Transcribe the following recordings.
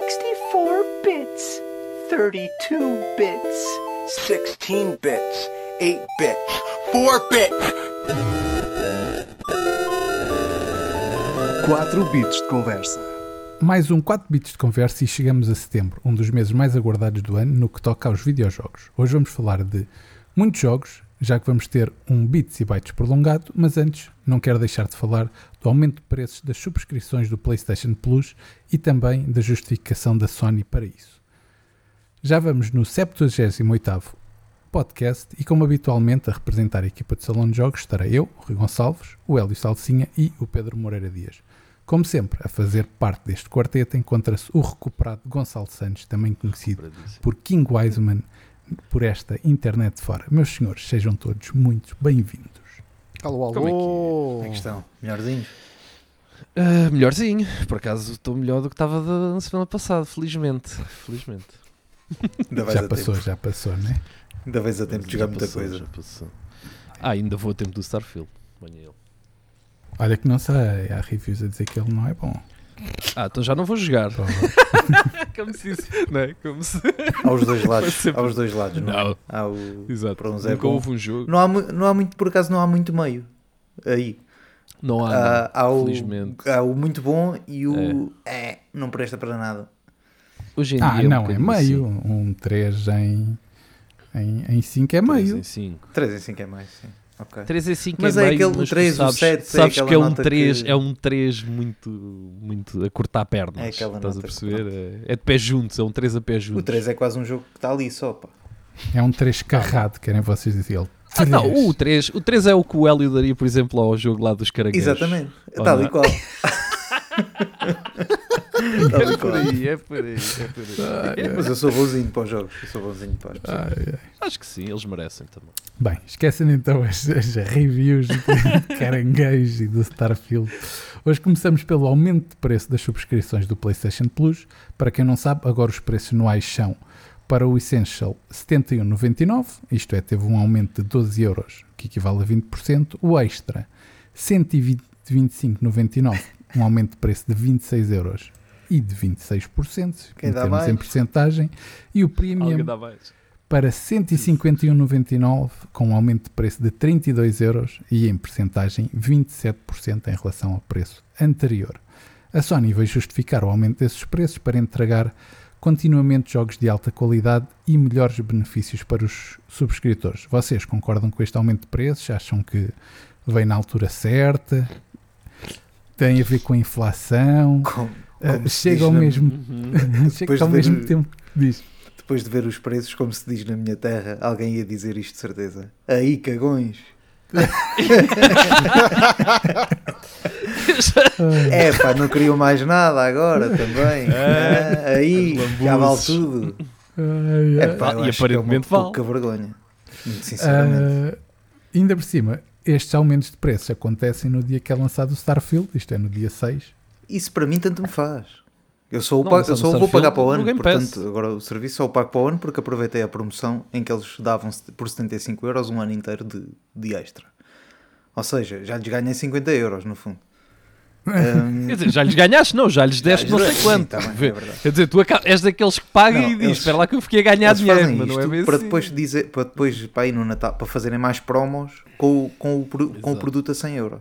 64 bits, 32 bits, 16 bits, 8 bits, 4 bits. 4 bits de conversa. Mais um 4 bits de conversa e chegamos a setembro, um dos meses mais aguardados do ano no que toca aos videojogos. Hoje vamos falar de muitos jogos, já que vamos ter um bits e bytes prolongado, mas antes não quero deixar de falar do aumento de preços das subscrições do PlayStation Plus e também da justificação da Sony para isso. Já vamos no 78º podcast e como habitualmente a representar a equipa de Salão de Jogos estarei eu, o Rui Gonçalves, o Hélio Salsinha e o Pedro Moreira Dias. Como sempre, a fazer parte deste quarteto encontra-se o recuperado Gonçalo Santos, também conhecido por King Wiseman, por esta internet fora. Meus senhores, sejam todos muito bem-vindos. Alô, alô. Como é que é? Como é que estão? Melhorzinhos? Ah, melhorzinho, por acaso estou melhor do que estava na semana passada, felizmente. Felizmente. Ainda vais Já a passou, tempo. já passou, né? Ainda vais a tempo de jogar muita passou, coisa. já passou. Ah, ainda vou a tempo do Starfield. Olha que não sei, há reviews a dizer que ele não é bom. Ah, então já não vou jogar. Como se isso, não é? Como se... Aos dois lados. Sempre- Aos dois lados, não, é? Não. Há o... Exato. Para uns é Nunca bom. houve um jogo. Não há, não há muito, por acaso, não há muito meio. Aí. Não há, há, há não, o, felizmente. há o muito bom e o. É. não presta para nada. Hoje em Ah, dia. não, um é meio. assim. Um 3 em, em, em 5 é Três meio. em cinco. 3 em 5 é mais, sim. Ok. 3 em 5 Mas é, é meio, aquele mas tu 3, o sabes, 7, é sabes aquela que é um nota 3, que- é um 3 muito, muito a cortar pernas. É aquela estás a perceber? É, é de pé juntos, é um 3 a pé juntos. O 3 é quase um jogo que está ali só, pá. É um 3 carrado, querem vocês dizer. Ele, Ah, não, o 3, o 3 é o que o Hélio daria, por exemplo, ao jogo lá dos caranguejos. Exatamente. Está ali não? qual. É por aí, é por aí, é por aí. Mas eu sou bonzinho para os jogos. Eu sou bonzinho para as pessoas. Ai, ai. Acho que sim, eles merecem também. Bem, esquecem então as, as reviews de caranguejo e do Starfield. Hoje começamos pelo aumento de preço das subscrições do PlayStation Plus. Para quem não sabe, agora os preços anuais são para o Essential 71,99, isto é, teve um aumento de 12 euros, que equivale a 20%. O Extra 125,99, um aumento de preço de 26 euros e de 26%, Quem em dá termos mais? em porcentagem. E o Premium para 151,99 com um aumento de preço de 32 euros e em percentagem 27% em relação ao preço anterior. A Sony vai justificar o aumento desses preços para entregar continuamente jogos de alta qualidade e melhores benefícios para os subscritores. Vocês concordam com este aumento de preços? Acham que vem na altura certa? Tem a ver com a inflação? Como- Se chega ao na- mesmo, Uhum. chega ao ver- mesmo tempo diz. Depois de ver os preços, como se diz na minha terra, alguém ia dizer isto de certeza. Aí, cagões. É pá, não queriam mais nada agora também. Ah, aí, já vale tudo. É pá, E é aparentemente vale. pouca vergonha. Muito sinceramente. Ah, ainda por cima, estes aumentos de preços acontecem no dia que é lançado o Starfield, isto é no dia 6. Isso para mim tanto me faz. Eu só, o Não, pago- eu só o vou pagar para o no ano, portanto, agora o serviço só o pago para o ano porque aproveitei a promoção em que eles davam por 75 euros um ano inteiro de, de extra. Ou seja, já lhes ganhei 50 euros no fundo. Ahm, Quer dizer, já lhes ganhaste? Não, já lhes deste não sei dei, quanto. sim, tá bem, é. Quer dizer, tu és daqueles que paga Não, e diz: Espera lá que eu fiquei a ganhar dinheiro, mas não é bem para assim. depois dizer, para depois para ir no Natal, para fazerem mais promos com, o- com, o, com o produto a 100 euros.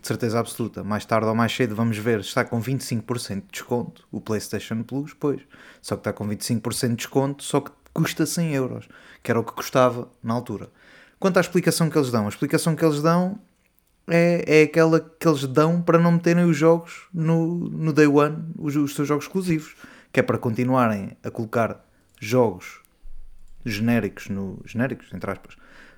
De certeza absoluta. Mais tarde ou mais cedo vamos ver está com 25% de desconto o PlayStation Plus, pois. Só que está com 25% de desconto, só que custa 100 euros, que era o que custava na altura. Quanto à explicação que eles dão, a explicação que eles dão é, é aquela que eles dão para não meterem os jogos no, no Day One, os, os seus jogos exclusivos, que é para continuarem a colocar jogos genéricos, no, genéricos, entre aspas,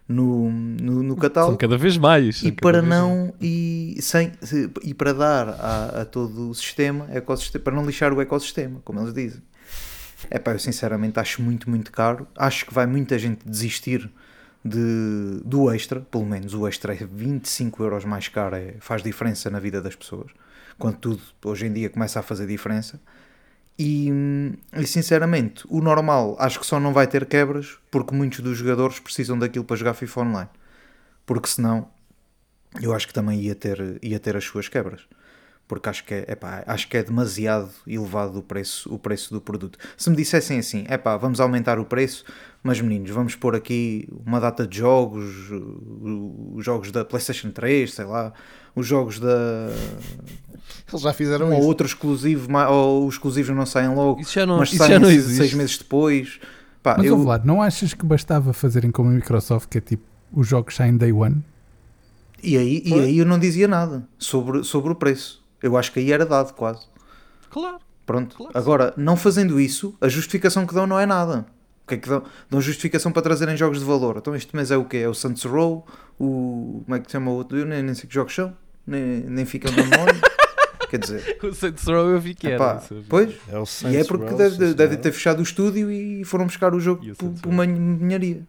no, no, no São catálogo cada vez mais. e são para não e, sem, se- e para dar a, a todo o sistema, ecossistema, para não lixar o ecossistema, como eles dizem. É pá, eu sinceramente acho muito, muito caro. Acho que vai muita gente desistir de, do extra, pelo menos o extra é 25 euros mais caro, é, faz diferença na vida das pessoas. Quando tudo hoje em dia começa a fazer diferença. E, e, sinceramente, o normal acho que só não vai ter quebras porque muitos dos jogadores precisam daquilo para jogar FIFA Online. Porque senão eu acho que também ia ter, ia ter as suas quebras. porque acho que é, epá, acho que é demasiado elevado o preço, o preço do produto. Se me dissessem assim, epá, vamos aumentar o preço, mas meninos, vamos pôr aqui uma data de jogos, os jogos da PlayStation 3, sei lá, os jogos da. Eles já fizeram Um ou isso. outro exclusivo, ou os exclusivos não saem logo, Isso já não, mas isso saem já não seis meses depois. Pá, Mas, eu, ouve lá, não achas que bastava fazerem como a Microsoft, que é tipo, os jogos saem day one? e, aí, e aí eu não dizia nada sobre, sobre o preço. Eu acho que aí era dado quase. Claro. Pronto. Claro Agora, não fazendo isso, a justificação que dão não é nada. O que é que dão? Dão justificação para trazerem jogos de valor. Então este mês é o quê? É o Saints Row, o. Como é que se chama o outro? Eu nem, nem sei que jogos são. Nem, nem ficam no memória. Quer dizer, O Saints Row eu vi que era. epá, isso eu pois. É o E Saints é porque Row, deve, deve ter fechado o estúdio e foram buscar o jogo E o por, Saints por Row. manharia.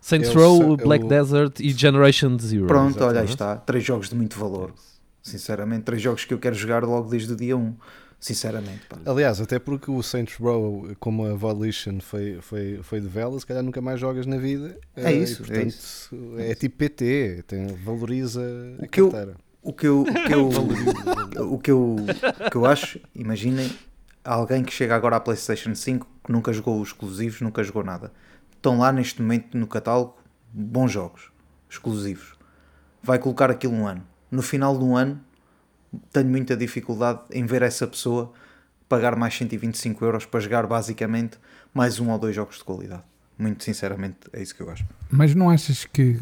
Saints É Row, é Black o- Desert e Generation Zero. Pronto, olha, aí está. Três jogos de muito valor. Sinceramente, três jogos que eu quero jogar logo desde o dia 1. Sinceramente, pá. Aliás, até porque o Saints Row, como a Volition foi, foi, foi de vela, se calhar nunca mais jogas na vida. É Eh, e, isso, é portanto, é, tipo PT, tem, valoriza a O que eu- carteira. O que eu, o que eu, o que eu, o que eu acho, imaginem alguém que chega agora à PlayStation 5 que nunca jogou os exclusivos, nunca jogou nada. Estão lá neste momento no catálogo bons jogos exclusivos. Vai colocar aquilo um ano. No final do ano, tenho muita dificuldade em ver essa pessoa pagar mais 125 euros para jogar basicamente mais um ou dois jogos de qualidade. Muito sinceramente, é isso que eu acho. Mas não achas que.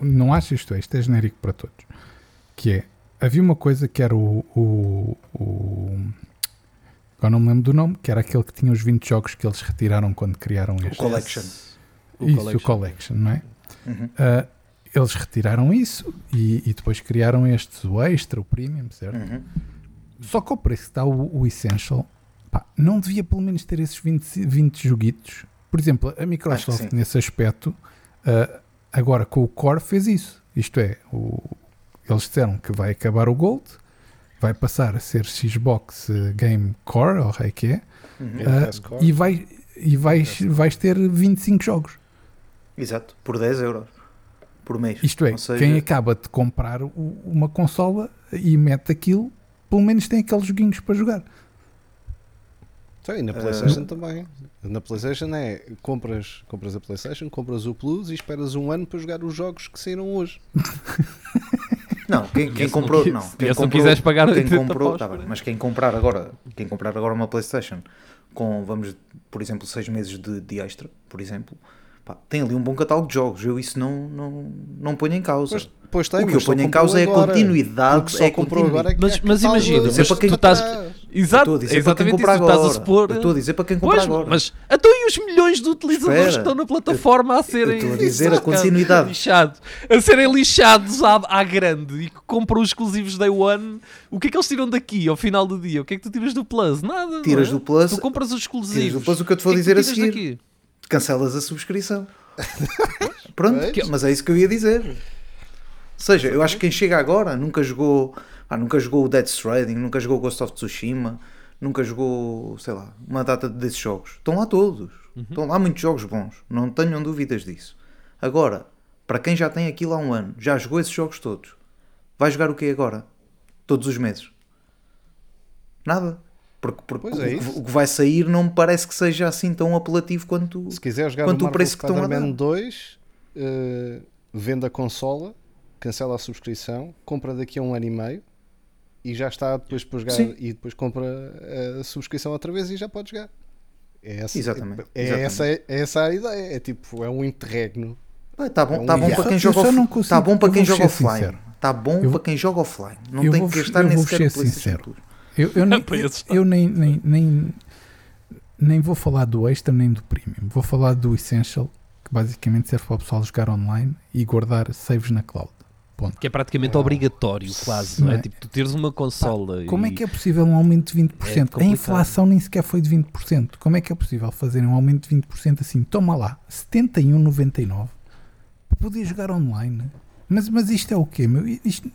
Não achas isto? é, Isto é genérico para todos. Que é. Havia uma coisa que era o. o, o agora não me lembro do nome, que era aquele que tinha os 20 jogos que eles retiraram quando criaram este. Collection. O isso, Collection. o Collection, não é? Uhum. Ah, eles retiraram isso e, e depois criaram este, o Extra, o Premium, certo? Uhum. Só que ao preço que está o, o Essential, pá, não devia pelo menos ter esses 20, 20 joguitos. Por exemplo, a Microsoft, nesse aspecto, ah, agora com o Core fez isso. Isto é, o- eles disseram que vai acabar o Gold, vai passar a ser Xbox eh, Game Core, ou o que é que é, Uhum. Core. e, vai, e vais, vais ter 25 jogos. Exato, por 10 euros por mês. Isto é, seja, quem acaba de comprar o- uma consola e mete aquilo, pelo menos tem aqueles joguinhos para jogar. E na PlayStation também. Na PlayStation é compras, compras a PlayStation, compras o Plus e esperas um ano para jogar os jogos que saíram hoje. Não, quem, quem se comprou. Não, se quem não comprou, quiseres pagar quem 80 comprou, tá bem, ano. mas quem comprar agora, quem comprar agora uma PlayStation com, vamos, por exemplo, 6 meses de, de extra, por exemplo, pá, tem ali um bom catálogo de jogos. Eu isso não, não, não ponho em causa. Pois, pois tem, o que eu mas ponho em causa é a agora. continuidade. Porque só é comprou continuidade. agora é que Mas- é mas imagina, mas tu estás- Eu Exato, estou a dizer para quem exatamente comprar isso. Tu estás a agora. supor. Eu estou a dizer para quem comprar Pois, agora. mas então e os milhões de utilizadores Espera, que estão na plataforma a serem estou a dizer a Exato, continuidade. lixados, a serem lixados à, à grande e que compram os exclusivos Day One, o que é que eles tiram daqui ao final do dia? O que é que tu tiras do Plus? Nada. Tiras não é? do Plus- Tu compras os exclusivos. tiras do Plus o que eu te vou é dizer tu a seguir. daqui? Cancelas a subscrição. Pronto, Pois. mas é isso que eu ia dizer. Ou seja, eu acho que quem chega agora nunca jogou, ah, nunca jogou o Dead Stranding, nunca jogou Ghost of Tsushima, nunca jogou, sei lá, uma data desses jogos. Estão lá todos. Estão lá muitos jogos bons, não tenham dúvidas disso. Agora, para quem já tem aquilo há um ano, já jogou esses jogos todos, vai jogar o que agora? Todos os meses? Nada. Porque, porque Pois é o, o que vai sair não me parece que seja assim tão apelativo quanto. Se quiser jogar Quanto o preço que estão a dar. 2, eh, vende a consola, cancela a subscrição, compra daqui a um ano e meio e já está depois para jogar Sim. e depois compra a subscrição outra vez e já pode jogar. É essa, Exatamente, É, exatamente. Essa, é essa a ideia. É tipo, é um interregno. Está bom, É um tá bom para quem joga não tá consigo- bom para quem joga offline. Está bom Eu- para quem joga offline. Não tem que gastar eu nem sequer ser sincero. Eu, eu nem, esse- eu nem, nem, nem, nem vou falar do extra nem do premium. Vou falar do essential, que basicamente serve para o pessoal jogar online e guardar saves na cloud. Ponto. Que é praticamente obrigatório, quase. Não é? É? Tipo, tu teres uma consola. Como é e- que é possível um aumento de 20%? É a inflação nem sequer foi de 20%. Como é que é possível fazerem um aumento de 20% assim? Toma lá, 71,99 para poder jogar online. Mas, mas isto é o quê, meu? Isto,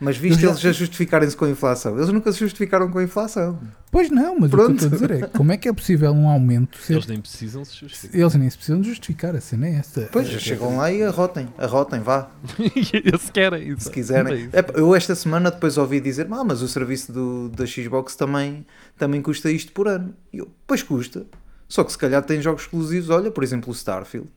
Mas viste já- eles já justificarem-se com a inflação. Eles nunca se justificaram com a inflação. pois não, mas Pronto. o que eu estou a dizer é como é que é possível um aumento ser- Eles nem precisam se justificar. eles nem se precisam de justificar, a cena é essa. Pois, já chegam lá e arrotem. Arrotem, vá. se querem. isso. Se quiserem. É isso. É, eu esta semana depois ouvi dizer, ah, mas o serviço do, da Xbox também, também custa isto por ano. E eu, pois custa. Só que se calhar tem jogos exclusivos, olha, por exemplo o Starfield.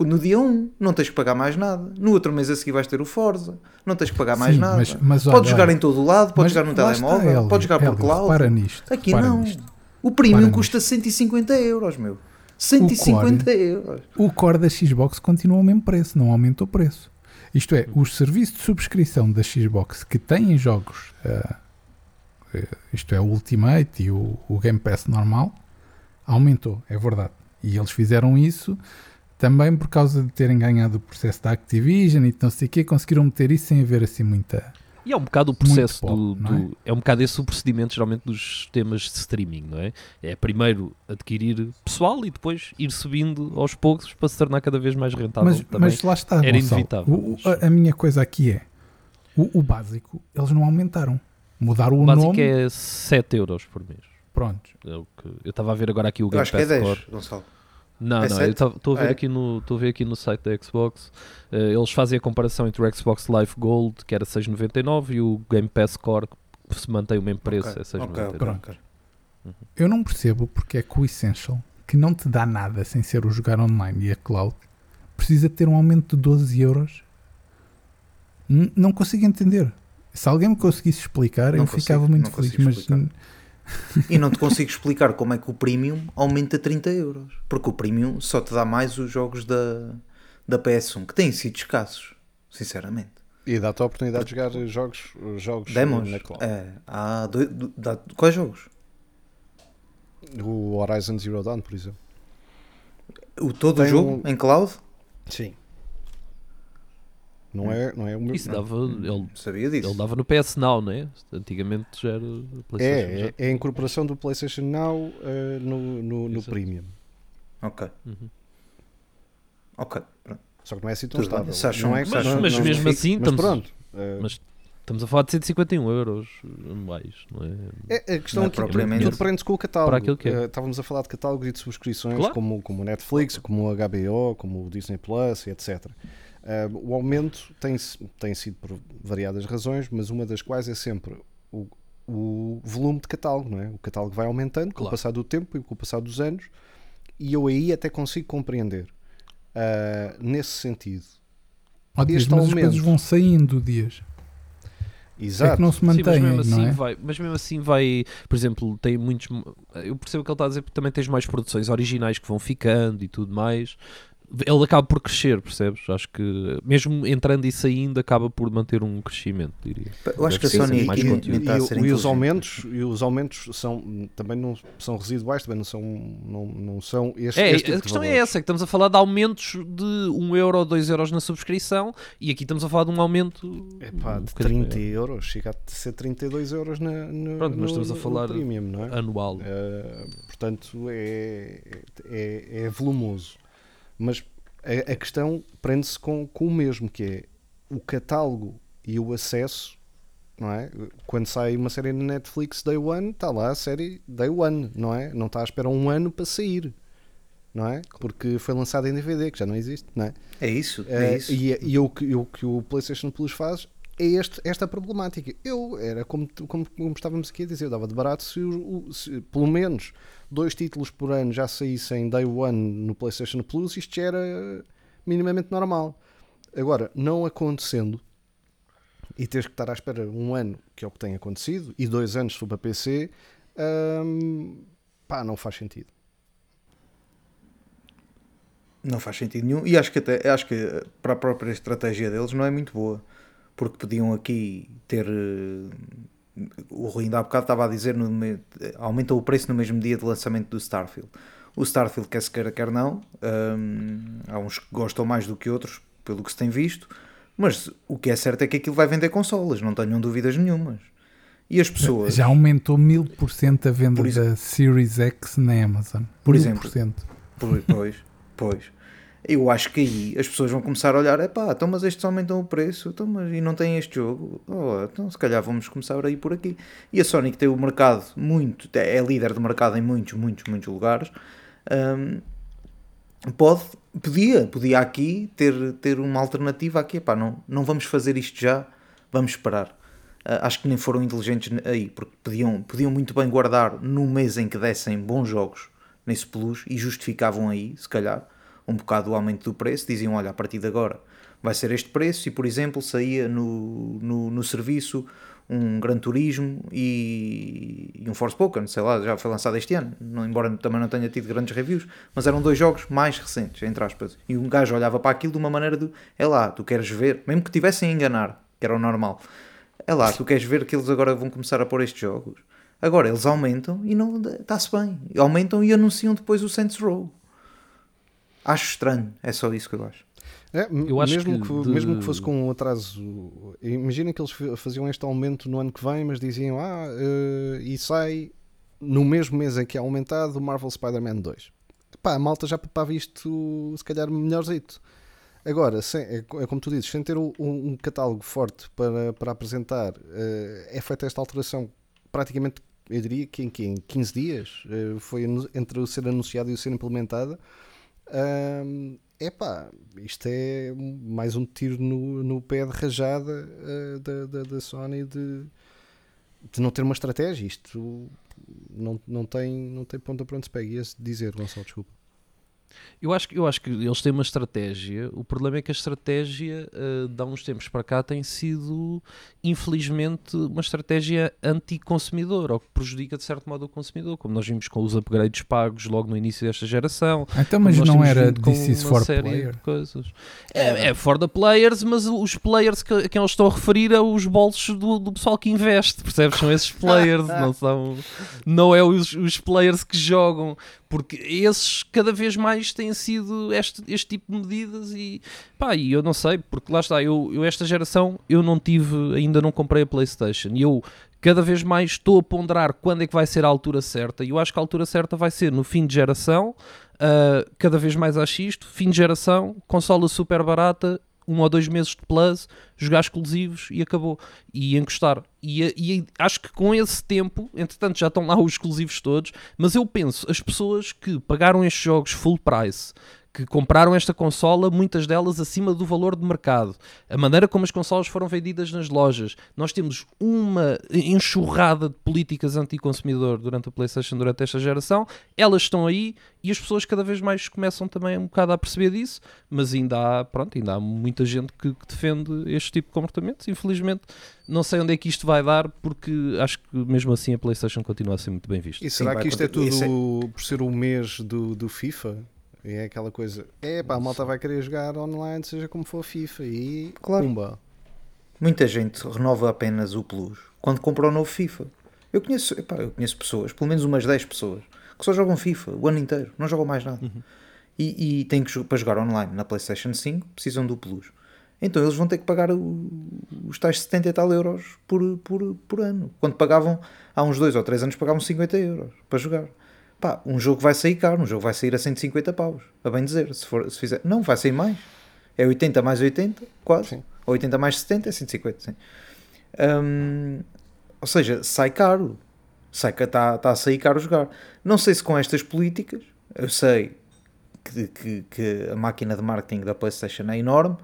No dia 1 não tens que pagar mais nada. No outro mês a seguir vais ter o Forza. Não tens que pagar mais Sim, nada. mas- mas podes olha, jogar olha, em todo o lado, podes jogar no está, telemóvel, Hélio, podes jogar por Hélio, cloud. Repara nisto. Aqui não. nisto. O premium custa 150 euros, meu. 150 euros. O core da Xbox continua ao mesmo preço, não aumenta o preço. Isto é, os serviços de subscrição da Xbox que têm jogos, eh, isto é, o Ultimate e o, o Game Pass normal, aumentou, é verdade. E eles fizeram isso também por causa de terem ganhado o processo da Activision e de não sei o quê, conseguiram meter isso sem haver assim muita. E é um bocado o processo Muito do, do- é? um bocado esse o procedimento geralmente dos sistemas de streaming, não é? É primeiro adquirir pessoal e depois ir subindo aos poucos para se tornar cada vez mais rentável Mas, também. mas lá está, era Gonçalo. inevitável, O- a, a minha coisa aqui é: o, o básico, eles não aumentaram. Mudaram o o básico nome. é 7 euros por mês. Pronto. É o que, eu estava a ver agora aqui o Eu Game acho que é Pass 10, Core. Gonçalo. Não, É não, estou a ver é? aqui no estou a ver aqui no site da Xbox. eh, eles fazem a comparação entre o Xbox Live Gold, que era 6,99 e o Game Pass Core que se mantém o mesmo preço, Ok, é 6,99. ok, Pronto. ok. Eu não percebo porque é que o Essential, que não te dá nada sem ser o jogar online e a cloud, precisa ter um aumento de 12 euros. Não consigo entender. Se alguém me conseguisse explicar, Não eu consigo, ficava muito feliz. Mas explicar. E não te consigo explicar como é que o Premium aumenta 30 euros. Porque o Premium só te dá mais os jogos da, da PS1, que têm sido escassos, sinceramente. E dá-te a oportunidade de jogar jogos, jogos Demos? na cloud. É, há dois, do- dá- quais jogos? O Horizon Zero Dawn, por exemplo. O, todo Tem o jogo um- em cloud? Sim. Não é, não é o meu. Isso não. dava, ele, Sabia disso. ele dava no PS Now, né? Antigamente já era PlayStation. É, já. é, é a incorporação do PlayStation Now eh, no, no, no. Premium. Ok. Uhum. Ok, pronto. Só que não é assim tão Tudo bem. estável. Se acham- não é, se não- Mas não- mesmo não- assim, mas estamos- pronto. eh, Mas estamos a falar de 151 euros anuais, não é? É, a questão Não é aqui propriamente- tudo prende-se com o catálogo. Que é. Eh, estávamos a falar de catálogos e de subscrições Claro. como, como o Netflix, como o HBO, como o Disney Plus etc. Eh, o aumento tem, tem sido por variadas razões, mas uma das quais é sempre o, o volume de catálogo, não é? O catálogo vai aumentando com o Claro. passar do tempo e com o passar dos anos, e eu aí até consigo compreender eh, nesse sentido. Ó, Dias, Este mas as aumento. coisas vão saindo, Dias. É Exato. que não se Sim, mas mantém, mesmo assim não é? vai, mas mesmo assim vai, por exemplo, tem muitos. Eu percebo o que ele está a dizer, porque também tens mais produções originais que vão ficando e tudo mais. Ele acaba por crescer, percebes? Acho que mesmo entrando e saindo, acaba por manter um crescimento, diria. Eu acho que a Sony mais e, ser e os aumentos e os aumentos são também não são residuais também não são não, não são este, É, este tipo a de questão é essa, é que estamos a falar de aumentos de 1 euro ou 2 euros na subscrição e aqui estamos a falar de um aumento Epá, um de bocadinho 30 euros chega a ser 32 euros na, no, Pronto, mas no- estamos a falar premium, não é? anual. Eh, portanto é, é, é volumoso mas a, a questão prende-se com, com o mesmo que é o catálogo e o acesso não é? Quando sai uma série na Netflix Day One, está lá a série Day One, não é? Não está à espera um ano para sair, não é? Porque foi lançada em DVD, que já não existe, não é? É isso, é Eh, isso. E, e o, que, o que o PlayStation Plus faz é este, esta problemática. Eu era como, como, como estávamos aqui a dizer, eu dava de barato se, se pelo menos dois títulos por ano já saíssem Day One no PlayStation Plus, isto já era minimamente normal. Agora, não acontecendo e teres que estar à espera um ano, que é o que tem acontecido, e dois anos for para PC, hum, pá, não faz sentido. Não faz sentido nenhum. E acho que até acho que para a própria estratégia deles não é muito boa. Porque podiam aqui ter. eh, O Rui ainda há bocado estava a dizer no, me- aumenta o preço no mesmo dia de lançamento do Starfield. O Starfield, quer se queira, quer não. hum, há uns que gostam mais do que outros, pelo que se tem visto. Mas o que é certo é que aquilo vai vender consolas, não tenham dúvidas nenhumas. E as pessoas. Já aumentou mil por cento a venda da Series X na Amazon. Por Mil exemplo. pois, pois. Eu acho que aí as pessoas vão começar a olhar, epá, então mas estes aumentam o preço, então, mas, e não tem este jogo, oh, então se calhar vamos começar a ir por aqui. E a que tem o mercado muito, é líder de mercado em muitos, muitos, muitos lugares, hum, pode, podia, podia aqui ter, ter uma alternativa aqui, epá, não, não vamos fazer isto já, vamos esperar. Ah, acho que nem foram inteligentes aí, porque podiam, podiam muito bem guardar no mês em que dessem bons jogos nesse plus e justificavam aí, se calhar, um bocado o aumento do preço, diziam, olha, a partir de agora vai ser este preço e, por exemplo, saía no, no, no serviço um Gran Turismo e, e um Forspoken, sei lá, já foi lançado este ano, não, embora também não tenha tido grandes reviews, mas eram dois jogos mais recentes, entre aspas, e um gajo olhava para aquilo de uma maneira de, é lá, tu queres ver, mesmo que tivessem a enganar, que era o normal, é lá, tu queres ver que eles agora vão começar a pôr estes jogos. Agora eles aumentam e não está-se bem. Aumentam e anunciam depois o Saints Row. Acho estranho, é só isso que eu acho. É, Eu acho mesmo, que que, de- mesmo que fosse com um atraso, imagina que eles fa- faziam este aumento no ano que vem, mas diziam, ah, eh, e sai no mesmo mês em que é aumentado o Marvel Spider-Man 2. Pá, a malta já papava isto, se calhar, melhorzito. Agora, sem, é, é como tu dizes, sem ter um, um catálogo forte para, para apresentar, eh, é feita esta alteração praticamente, eu diria que em, que em 15 dias, eh, foi entre o ser anunciado e o ser implementada. Ahm, epá, isto é mais um tiro no, no pé de rajada eh, da, da, da Sony de, de não ter uma estratégia. Isto não, não, tem, não tem ponta para onde se pega. Ia dizer, Gonçalo, desculpa. Eu acho, que- eu acho que eles têm uma estratégia. O problema é que a estratégia, eh, de há uns tempos para cá, tem sido, infelizmente, uma estratégia anti-consumidor, ou que prejudica de certo modo o consumidor, como nós vimos com os upgrades pagos logo no início desta geração. Então, mas não era This is uma for série player? de coisas. É, é for the players, mas os players que, a quem eles estão a referir é os bolsos do, do pessoal que investe, percebes? São esses players, não são. Não é os, os players que jogam, porque esses cada vez mais têm sido este, este tipo de medidas e pá, e eu não sei, porque lá está, eu, eu esta geração eu não tive, ainda não comprei a Playstation. E eu cada vez mais estou a ponderar quando é que vai ser a altura certa. E eu acho que a altura certa vai ser no fim de geração Uh, cada vez mais acho isto, fim de geração, consola super barata, um ou dois meses de plus, jogar exclusivos e acabou. E encostar. E, e acho que com esse tempo, entretanto já estão lá os exclusivos todos, mas eu penso, as pessoas que pagaram estes jogos full price, que compraram esta consola, muitas delas acima do valor de mercado. A maneira como as consolas foram vendidas nas lojas. Nós temos uma enxurrada de políticas anti-consumidor durante a PlayStation, durante esta geração. Elas estão aí e as pessoas cada vez mais começam também um bocado a perceber disso, mas ainda há, pronto, ainda há muita gente que, que defende este tipo de comportamentos. Infelizmente, não sei onde é que isto vai dar, porque acho que mesmo assim a PlayStation continua a ser muito bem vista. E será vai que isto é tudo acontecer. por ser o mês do, do FIFA? É aquela coisa, é pá, a malta vai querer jogar online, seja como for FIFA, e Claro. pumba. Muita gente renova apenas o Plus quando compra o novo FIFA. Eu conheço, epá, eu conheço pessoas, pelo menos umas 10 pessoas, que só jogam FIFA o ano inteiro, não jogam mais nada. E, e têm que para jogar online na PlayStation 5 precisam do Plus. Então eles vão ter que pagar o- os tais 70 e tal euros por, por, por ano. Quando pagavam há uns 2 ou 3 anos pagavam 50 euros para jogar. Pá, um jogo vai sair caro, um jogo vai sair a 150 paus, a bem dizer, se, for, se fizer. Não, vai sair mais. É 80 mais 80, quase. Sim. Ou 80 mais 70 é 150, sim. Hum, ou seja, sai caro. Sai que está tá a sair caro jogar. Não sei se com estas políticas, eu sei que, que, que a máquina de marketing da PlayStation é enorme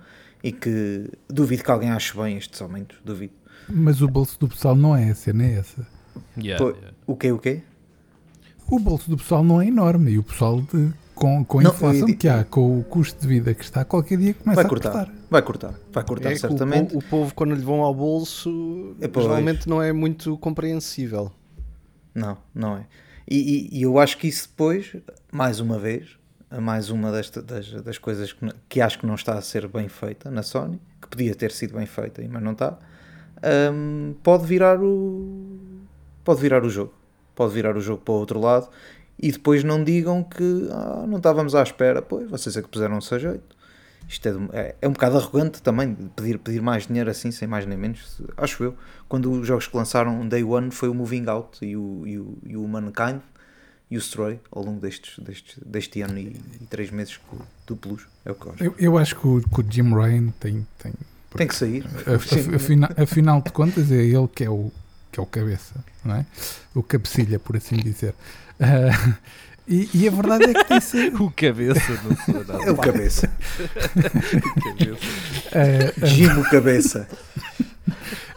e que duvido que alguém ache bem estes aumentos. Duvido. Mas o bolso do pessoal não é essa, não é essa. Yeah. O quê? O quê? O bolso do pessoal não é enorme e o pessoal, de- com, com a Não, inflação eu- que há, com o custo de vida que está, qualquer dia começa Vai a cortar. cortar. Vai cortar. Vai cortar, É o, certamente. po- o povo, quando lhe vão ao bolso, É, geralmente não é muito compreensível. Não, não é. E, e- e eu acho que isso depois, mais uma vez, a mais uma desta- das, das coisas que, que acho que não está a ser bem feita na Sony, que podia ter sido bem feita, mas não está, hum, pode virar o. Pode virar o jogo. Pode virar o jogo para o outro lado e depois não digam que ah, não estávamos à espera. Pois, vocês é que puseram-se a jeito. Isto é, de- é, é um bocado arrogante também pedir, pedir mais dinheiro assim, sem mais nem menos, acho eu. Quando os jogos que lançaram Day One foi o Moving Out e o, e o, e o Mankind, e o Stray ao longo destes, destes, deste ano e, e três meses do Plus. É o que eu acho. Eu, eu acho que o, que o Jim Ryan tem. tem Tem que sair. afinal de contas, é ele que é o, que é o cabeça, não é? O cabecilha, por assim dizer. Ah, e, e a verdade é que tem sido. O cabeça, não sou nada. É o cabeça. ah, Gimo cabeça.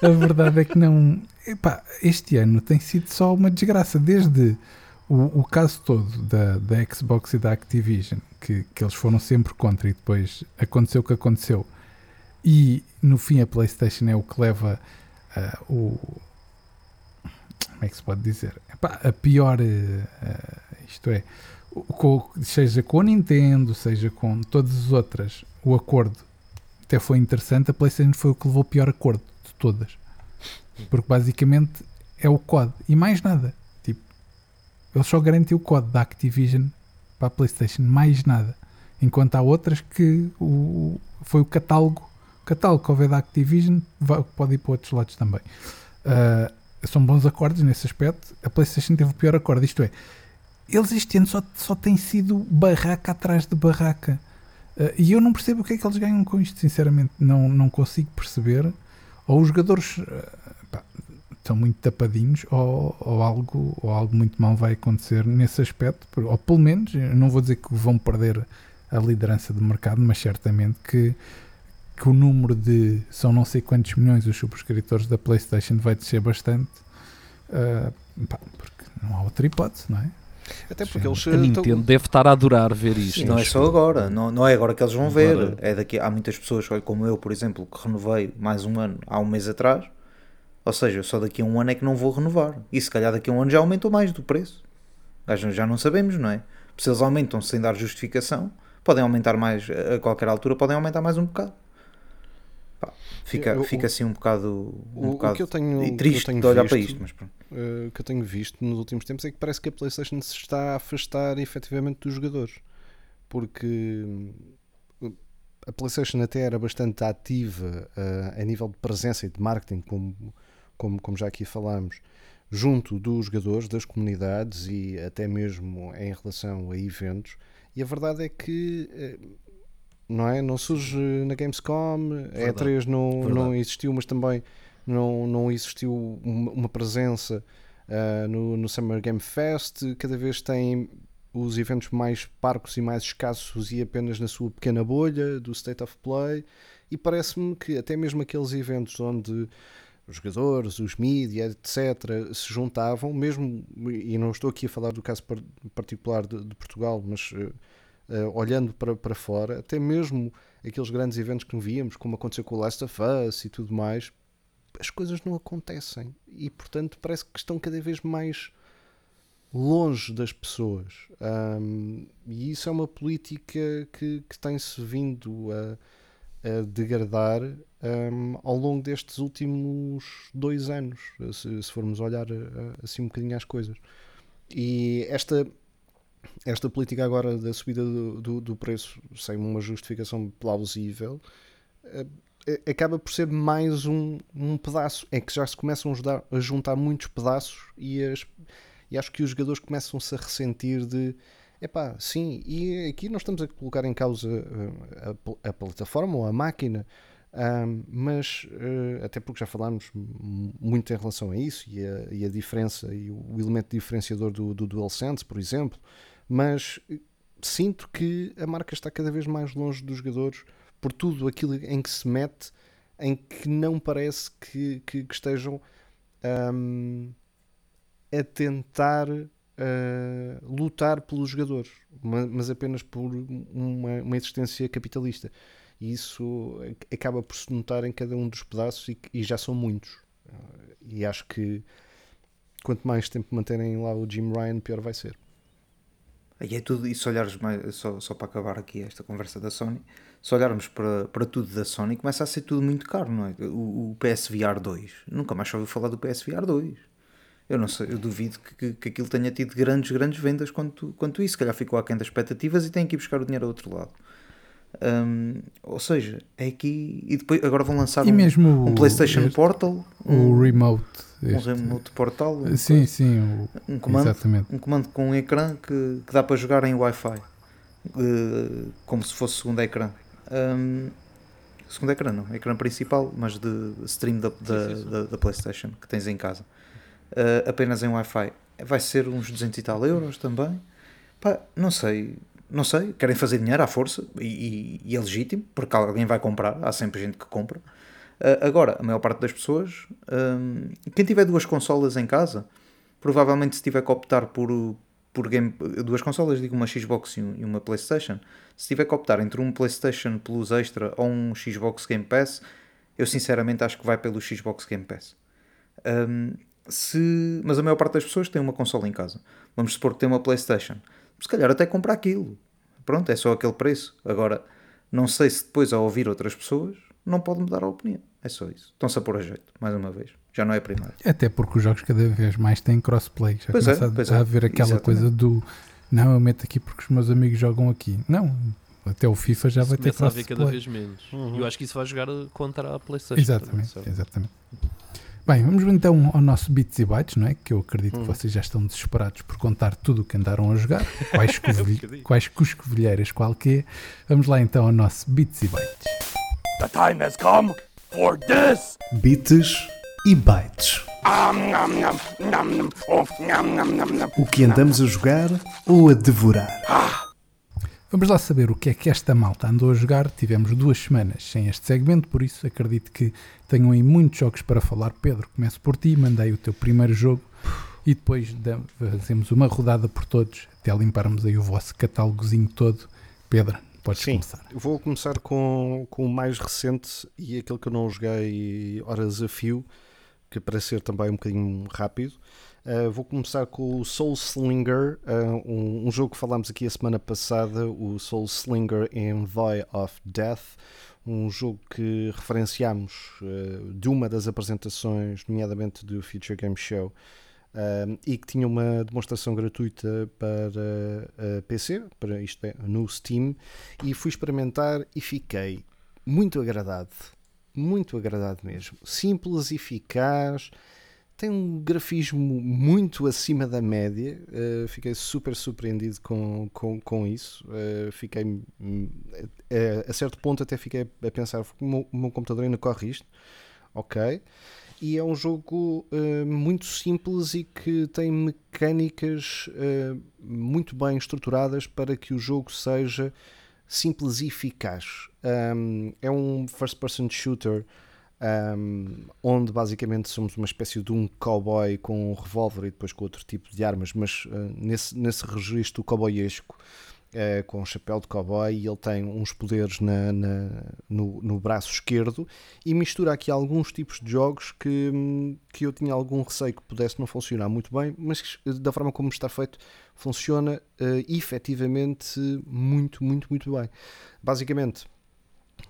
a verdade é que não. Epá, este ano tem sido só uma desgraça, desde o, o caso todo da, da Xbox e da Activision, que, que eles foram sempre contra e depois aconteceu o que aconteceu. E no fim a PlayStation é o que leva ah, o. Como é que se pode dizer? Epá, a pior. ah, isto é, com- seja com a Nintendo, seja com todas as outras, o acordo até foi interessante. A PlayStation foi o que levou o pior acordo de todas. Porque basicamente é o COD e mais nada. Tipo, ele só garantiu o COD da Activision para a PlayStation, mais nada. Enquanto há outras que o, foi o catálogo, o catálogo que houver da Activision vai- pode ir para outros lados também. Ah, são bons acordos nesse aspecto. A PlayStation teve o pior acorde, isto é, eles este ano só, só têm sido barraca atrás de barraca. Ah, e eu não percebo o que é que eles ganham com isto, sinceramente. Não, não consigo perceber. Ou os jogadores ah, pá, estão muito tapadinhos, ou, ou, algo, ou algo muito mal vai acontecer nesse aspecto. Ou pelo menos, não vou dizer que vão perder a liderança do mercado, mas certamente que, que o número de são não sei quantos milhões os subscritores da PlayStation vai descer bastante. ah, pá, porque não há outra hipótese, não é? Até porque eles A eh, Nintendo estão- deve estar a adorar ver isto. não é só agora, não, não é agora que eles vão ver. Agora- É daqui, há muitas pessoas, como eu, por exemplo, que renovei mais um ano há um mês atrás. Ou seja, só daqui a um ano é que não vou renovar. E se calhar daqui a um ano já aumentou mais do preço. Já, já não sabemos, não é? Se eles aumentam sem dar justificação, podem aumentar mais a qualquer altura, podem aumentar mais um bocado. Fica, Eu- fica assim um bocado, um o- o bocado que eu tenho- e o que eu triste tenho de olhar para visto- isto. Mas pronto. eh, que eu tenho visto nos últimos tempos é que parece que a PlayStation se está a afastar efetivamente dos jogadores. Porque hum, a PlayStation até era bastante ativa eh, a nível de presença e de marketing, como, como, como já aqui falámos, junto dos jogadores, das comunidades e até mesmo em relação a eventos. E a verdade é que eh, não é? Não surge na Gamescom, a E3 não, Verdade. não existiu, mas também não, não existiu uma, presença ah, no, no Summer Game Fest. Cada vez tem os eventos mais parcos e mais escassos e apenas na sua pequena bolha do State of Play. E parece-me que até mesmo aqueles eventos onde os jogadores, os mídia, etc., se juntavam, mesmo, e não estou aqui a falar do caso par- particular de, de Portugal, mas eh, eh, olhando para, para fora, até mesmo aqueles grandes eventos que víamos, como aconteceu com o Last of Us e tudo mais, as coisas não acontecem e, portanto, parece que estão cada vez mais longe das pessoas. Ahm, e isso é uma política que, que tem-se vindo a, a degradar ahm, ao longo destes últimos dois anos, se, se formos olhar ah, assim um bocadinho às coisas. E esta, esta política agora da subida do, do, do preço sem uma justificação plausível eh, eh, acaba por ser mais um, um pedaço. É que já se começam a, ajudar- a juntar muitos pedaços e, as- e acho que os jogadores começam-se a ressentir de epá, sim, e aqui nós estamos a colocar em causa eh, a, pl- a plataforma ou a máquina. ahm, mas eh, até porque já falámos muito em relação a isso e a, e a diferença e o elemento diferenciador do, do DualSense, por exemplo, mas eh, sinto que a marca está cada vez mais longe dos jogadores por tudo aquilo em que se mete, em que não parece que, que- que estejam ahm, a tentar ah, lutar pelos jogadores, ma- mas apenas por uma, uma existência capitalista. E isso ac- acaba por se notar em cada um dos pedaços e, e já são muitos. E acho que quanto mais tempo manterem lá o Jim Ryan, pior vai ser. E é tudo, e se olhares mais, só, só para acabar aqui esta conversa da Sony, se olharmos para, para tudo da Sony, começa a ser tudo muito caro, não é? O, o PSVR 2, nunca mais ouvi falar do PSVR 2. Eu não sei, eu duvido que, que, que aquilo tenha tido grandes, grandes vendas quanto, quanto isso. Se calhar ficou aquém das expectativas e tem que ir buscar o dinheiro ao outro lado. Hum, ou seja, é aqui. E depois agora vão lançar E um, mesmo um PlayStation este- Portal. O um- Remote Um este- remote portal. um Sim, coisa. sim, o- Um comando, exatamente. um comando com um ecrã que, que dá para jogar em Wi-Fi. Eh, como se fosse segundo ecrã. Ahm, segundo ecrã não, ecrã principal, mas de stream da, da, sim, sim. da- da Playstation que tens em casa. Ah, apenas em Wi-Fi. Vai ser uns 200 e tal euros também. Pá, não sei, não sei. Querem fazer dinheiro à força e, e- e é legítimo, porque alguém vai comprar. Há sempre gente que compra. Ah, agora, a maior parte das pessoas, ahm, quem tiver duas consolas em casa, provavelmente se tiver que optar por, por game, duas consolas, digo uma Xbox e um- uma PlayStation, se tiver que optar entre um PlayStation Plus Extra ou um Xbox Game Pass, eu sinceramente acho que vai pelo Xbox Game Pass. Um, se, mas a maior parte das pessoas tem uma consola em casa. Vamos supor que tem uma PlayStation. Se calhar até compra aquilo. Pronto, é só aquele preço. Agora, não sei se depois ao ouvir outras pessoas não pode mudar a opinião. É só isso. Estão-se a pôr a jeito, mais uma vez. Já não é a primeira. Até porque os jogos cada vez mais têm crossplay. Já Pois é, começa a- pois a é. haver aquela Exatamente. coisa do não, eu meto aqui porque os meus amigos jogam aqui. Não, até o FIFA já vai ter começa a haver cada crossplay. vez menos. Uhum. E eu acho que isso vai jogar contra a PlayStation. Exatamente, também, exatamente. Bem, vamos então ao nosso Bits e Bytes, não é? Que eu acredito Uhum. que vocês já estão desesperados por contar tudo o que andaram a jogar, quais, covilhe- bocadinho. quais cuscovilheiras qualquer. Vamos lá então ao nosso Bits e Bytes. The time has come for this. Bits e bytes. O que andamos a jogar ou a devorar? Vamos lá saber o que é que esta malta andou a jogar. Tivemos duas semanas sem este segmento, por isso acredito que tenham aí muitos jogos para falar. Pedro, começo por ti, mandei o teu primeiro jogo e depois fazemos uma rodada por todos até limparmos aí o vosso catálogozinho todo. Pedro, podes Sim. começar. Vou começar com, com o mais recente e aquele que eu não joguei horas a fio, que para ser também um bocadinho rápido. Uh, vou começar com o Soul Slinger, uh, um, um jogo que falámos aqui a semana passada, o Soul Slinger Envoy of Death, um jogo que referenciámos uh, de uma das apresentações, nomeadamente do Future Game Show, um, e que tinha uma demonstração gratuita para uh, PC, para isto é, no Steam, e fui experimentar e fiquei muito agradado, muito agradado mesmo. Simples, eficaz, tem um grafismo muito acima da média. uh, fiquei super surpreendido com, com, com isso. Uh, fiquei a, a certo ponto até fiquei a pensar: o meu, o meu computador ainda corre isto, ok? E é um jogo uh, muito simples e que tem mecânicas uh, muito bem estruturadas para que o jogo seja simples e eficaz. Um, é um first-person shooter um, onde basicamente somos uma espécie de um cowboy com um revólver e depois com outro tipo de armas, mas uh, nesse, nesse registro cowboyesco, uh, com um chapéu de cowboy, e ele tem uns poderes na, na- no, no braço esquerdo e mistura aqui alguns tipos de jogos que, hum, que eu tinha algum receio que pudesse não funcionar muito bem, mas que, da forma como está feito, funciona uh, efetivamente muito, muito, muito bem. Basicamente,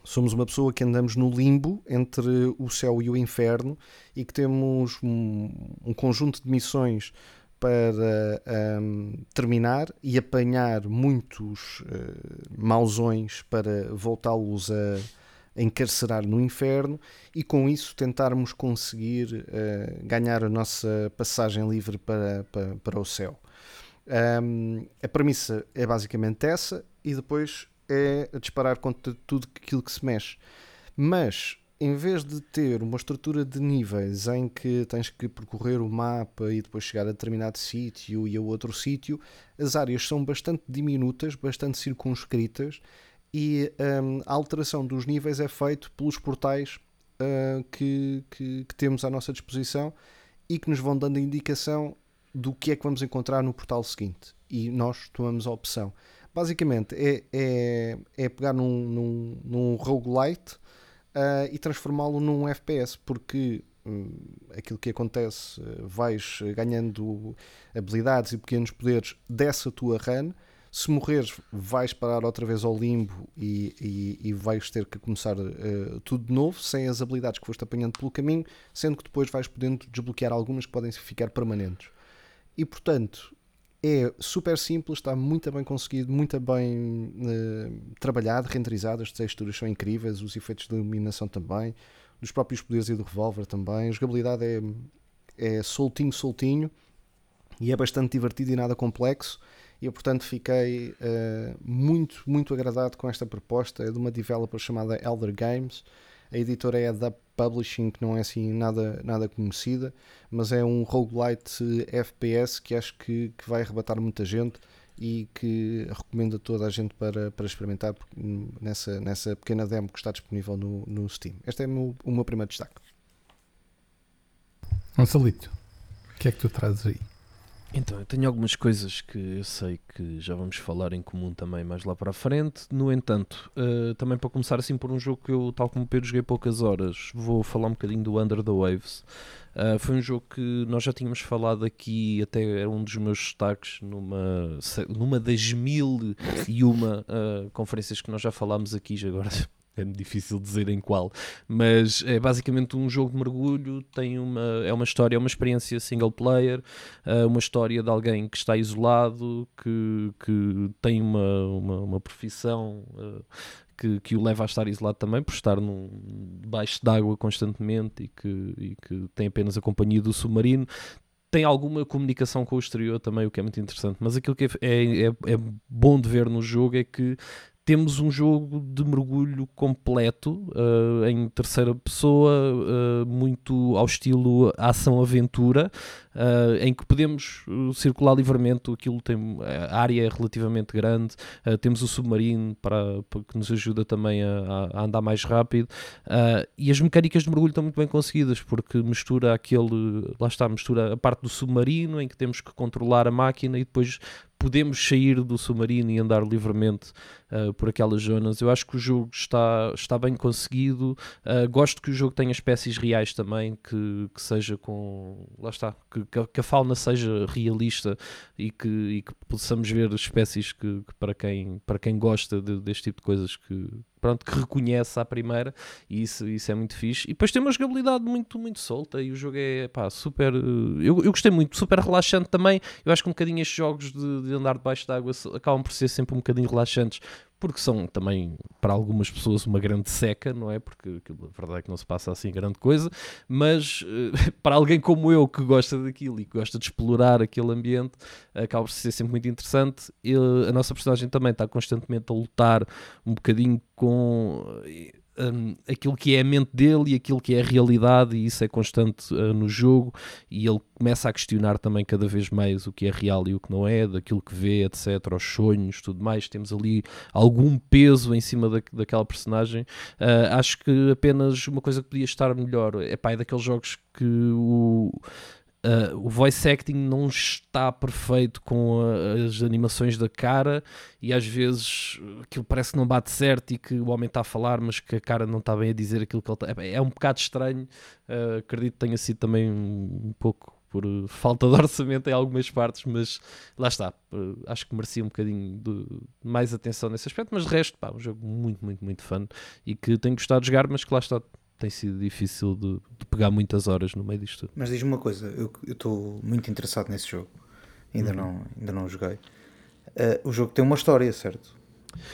somos uma pessoa que andamos no limbo entre o céu e o inferno e que temos um, um conjunto de missões para hum, terminar e apanhar muitos eh, mausões para voltá-los a, encarcerar no inferno e com isso tentarmos conseguir eh, ganhar a nossa passagem livre para, para, para o céu. Um, a premissa é basicamente essa e depois é disparar contra tudo aquilo que se mexe. Mas em vez de ter uma estrutura de níveis em que tens que percorrer o mapa e depois chegar a determinado sítio e a outro sítio, as áreas são bastante diminutas, bastante circunscritas e hum, a alteração dos níveis é feito pelos portais ah, que, que- que temos à nossa disposição e que nos vão dando indicação do que é que vamos encontrar no portal seguinte e nós tomamos a opção. Basicamente é, é, é pegar num, num, num roguelite ah, e transformá-lo num FPS, porque hum, aquilo que acontece, eh, vais ganhando habilidades e pequenos poderes dessa tua run. Se morreres, vais parar outra vez ao limbo e, e, e vais ter que começar eh, tudo de novo, sem as habilidades que foste apanhando pelo caminho, sendo que depois vais podendo desbloquear algumas que podem ficar permanentes. E portanto, é super simples, está muito bem conseguido, muito bem eh, trabalhado, renderizado. As texturas são incríveis, os efeitos de iluminação também, dos próprios poderes e do revólver também. A jogabilidade é, é soltinho, soltinho e é bastante divertido e nada complexo. E eu, portanto, fiquei eh, muito, muito agradado com esta proposta. É de uma developer chamada Elder Games. A editora é da Publishing, que não é assim nada, nada conhecida, mas é um roguelite FPS que acho que, que vai arrebatar muita gente e que recomendo a toda a gente para, para experimentar nessa, nessa pequena demo que está disponível no, no Steam. Este é o meu, o meu primeiro destaque. Gonçalito, o que é que tu trazes aí? Então, eu tenho algumas coisas que eu sei que já vamos falar em comum também mais lá para a frente. No entanto, uh, também para começar assim por um jogo que eu, tal como o Pedro, joguei poucas horas, vou falar um bocadinho do Under the Waves. Uh, foi um jogo que nós já tínhamos falado aqui, até era um dos meus destaques numa, numa das mil e uma uh, conferências que nós já falámos aqui, já agora é difícil dizer em qual, mas é basicamente um jogo de mergulho, tem uma, é uma história, é uma experiência single player, uh, uma história de alguém que está isolado, que, que tem uma, uma, uma profissão uh, que, que o leva a estar isolado também por estar num, debaixo d'água constantemente e que, e que tem apenas a companhia do submarino tem alguma comunicação com o exterior também, o que é muito interessante. Mas aquilo que é, é, é, bom de ver no jogo é que temos um jogo de mergulho completo uh, em terceira pessoa, uh, muito ao estilo ação-aventura, uh, em que podemos circular livremente. Aquilo tem a área é relativamente grande, temos o submarino para, para, que nos ajuda também a, a andar mais rápido. e as mecânicas de mergulho estão muito bem conseguidas porque mistura aquele, lá está, mistura a parte do submarino em que temos que controlar a máquina e depois podemos sair do submarino e andar livremente uh, por aquelas zonas. Eu acho que o jogo está, está bem conseguido. Uh, gosto que o jogo tenha espécies reais também, que, que seja com. Lá está, que, que a fauna seja realista e que, e que possamos ver espécies que, que, para, quem, para quem gosta de, deste tipo de coisas que, pronto, que reconhece à primeira e isso, isso é muito fixe. E depois tem uma jogabilidade muito, muito solta e o jogo é pá, super. Eu, eu gostei muito, super relaxante também. Eu acho que um bocadinho estes jogos de, de andar debaixo d'água acabam por ser sempre um bocadinho relaxantes porque são também para algumas pessoas uma grande seca, não é? Porque a verdade é que não se passa assim grande coisa, mas uh, para alguém como eu que gosta daquilo e que gosta de explorar aquele ambiente, acaba por ser sempre muito interessante. E, a nossa personagem também está constantemente a lutar um bocadinho com um, aquilo que é a mente dele e aquilo que é a realidade, e isso é constante uh, no jogo. E ele começa a questionar também cada vez mais o que é real e o que não é, daquilo que vê, etc., os sonhos, tudo mais. Temos ali algum peso em cima da, daquela personagem. Uh, acho que apenas uma coisa que podia estar melhor é, pá, é daqueles jogos que o Uh, o voice acting não está perfeito com a, as animações da cara e às vezes aquilo parece que não bate certo e que o homem está a falar, mas que a cara não está bem a dizer aquilo que ele está. É, é um bocado estranho. Uh, acredito que tenha sido também um, pouco por falta de orçamento em algumas partes, mas lá está. acho que merecia um bocadinho de mais atenção nesse aspecto, mas de resto, pá, um jogo muito, muito, muito fã e que tenho gostado de jogar, mas que lá está tem sido difícil de, de, pegar muitas horas no meio disto tudo. Mas diz-me uma coisa, eu estou muito interessado nesse jogo, ainda, uhum. não, ainda não joguei. Uh, o jogo tem uma história, certo?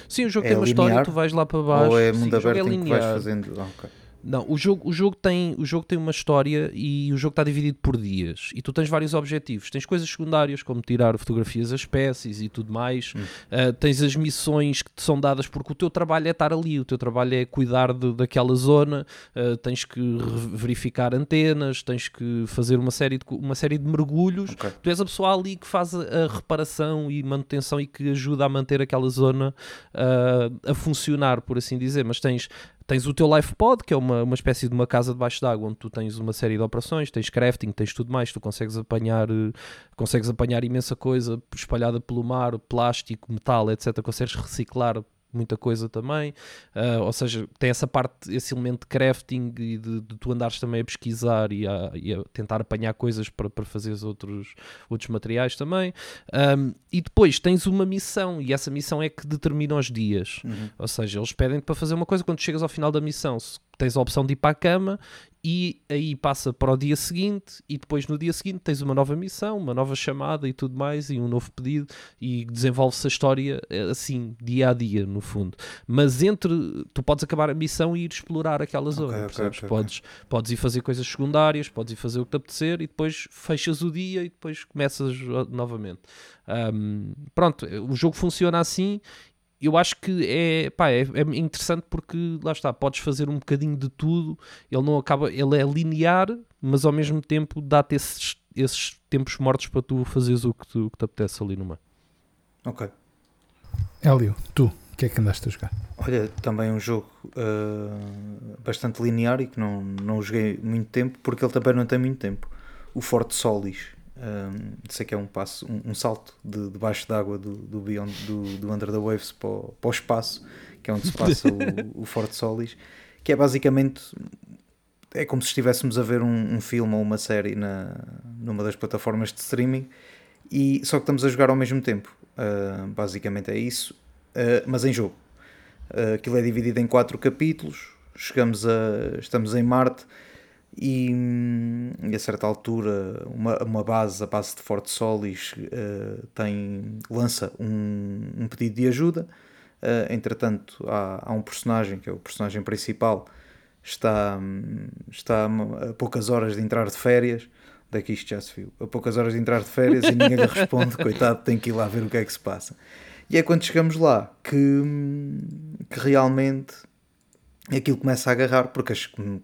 Sim, o jogo é tem uma linear, história, tu vais lá para baixo. Ou é mundo Sim, aberto é em que vais fazendo. Ah, okay. Não, o jogo, o, jogo tem, o jogo tem uma história e o jogo está dividido por dias. E tu tens vários objetivos. Tens coisas secundárias, como tirar fotografias das espécies e tudo mais. Hum. Uh, tens as missões que te são dadas porque o teu trabalho é estar ali, o teu trabalho é cuidar de, daquela zona. Uh, tens que verificar antenas, tens que fazer uma série de, uma série de mergulhos. Okay. Tu és a pessoa ali que faz a, a, reparação e manutenção e que ajuda a manter aquela zona uh, a funcionar, por assim dizer. Mas tens Tens o teu Life Pod, que é uma, uma espécie de uma casa debaixo d'água, onde tu tens uma série de operações, tens crafting, tens tudo mais, tu consegues apanhar, eh, consegues apanhar imensa coisa espalhada pelo mar, plástico, metal, etc. Consegues reciclar muita coisa também, uh, ou seja, tem essa parte, esse elemento de crafting e de, de tu andares também a pesquisar e a, e a tentar apanhar coisas para, para fazer outros, outros materiais também. Um, e depois tens uma missão, e essa missão é que determina os dias, uhum. ou seja, eles pedem para fazer uma coisa quando chegas ao final da missão. Se tens a opção de ir para a cama e aí passa para o dia seguinte e depois no dia seguinte tens uma nova missão, uma nova chamada e tudo mais e um novo pedido e desenvolve-se a história eh, assim, dia a dia no fundo. Mas entre, tu podes acabar a missão e ir explorar aquela zona, ok, percebes? ok, ok. Podes, podes ir fazer coisas secundárias, podes ir fazer o que te apetecer e depois fechas o dia e depois começas uh, novamente. Ahm, pronto, o jogo funciona assim eu acho que é, pá, é, é interessante porque lá está, podes fazer um bocadinho de tudo, ele não acaba, ele é linear, mas ao mesmo tempo dá-te esses, esses tempos mortos para tu fazeres o que, tu, que te apetece ali no meio. Ok. Hélio, tu, o que é que andaste a jogar? Olha, também um jogo uh, bastante linear e que não, não joguei muito tempo porque ele também não tem muito tempo. O Forte Solis. Um, sei que é um passo, um, um salto de, debaixo d'água do, do Beyond do, do Under the Waves para o, para o espaço, que é onde se passa o, o Forte Solis, que é basicamente é como se estivéssemos a ver um, um filme ou uma série na, numa das plataformas de streaming e só que estamos a jogar ao mesmo tempo. Uh, basicamente é isso, uh, mas em jogo. Uh, aquilo é dividido em quatro capítulos. Chegamos a, estamos em Marte e, hum, e a certa altura uma, uma base, a base de Forte Solis, uh, tem, lança um, um pedido de ajuda. Uh, entretanto, há, há um personagem que é o personagem principal, está, hum, está a poucas horas de entrar de férias. Daqui isto já se viu. A poucas horas de entrar de férias e ninguém lhe responde, coitado, tem que ir lá ver o que é que se passa. E é quando chegamos lá que, hum, que realmente aquilo começa a agarrar, porque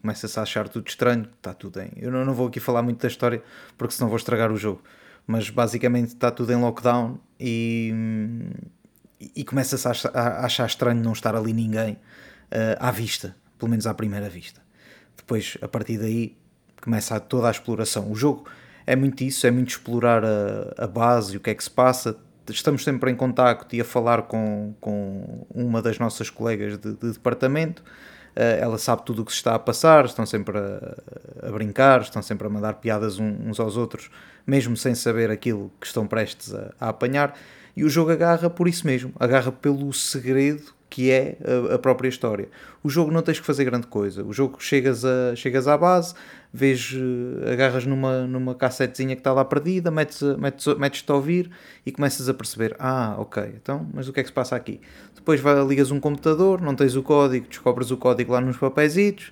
começa-se a achar tudo estranho, está tudo em. Eu não, vou aqui falar muito da história, porque senão vou estragar o jogo. Mas basicamente está tudo em lockdown e, e começa-se a, achar- estranho não estar ali ninguém eh, à vista, pelo menos à primeira vista. Depois, a partir daí, começa toda a exploração. O jogo é muito isso, é muito explorar a, a base o que é que se passa. Estamos sempre em contacto e a falar com, com uma das nossas colegas de, de departamento. Eh, ela sabe tudo o que se está a passar, estão sempre a, a brincar, estão sempre a mandar piadas uns aos outros, mesmo sem saber aquilo que estão prestes a, a apanhar. E o jogo agarra por isso mesmo, agarra pelo segredo que é a, a própria história. O jogo não tens que fazer grande coisa. O jogo chegas, a, chegas à base, vês, eh, agarras numa, numa cassetezinha que está lá perdida, metes, metes, metes-te a ouvir e começas a perceber: ah, ok, então, mas o que é que se passa aqui? Depois vai, ligas um computador, não tens o código, descobres o código lá nos papéisitos.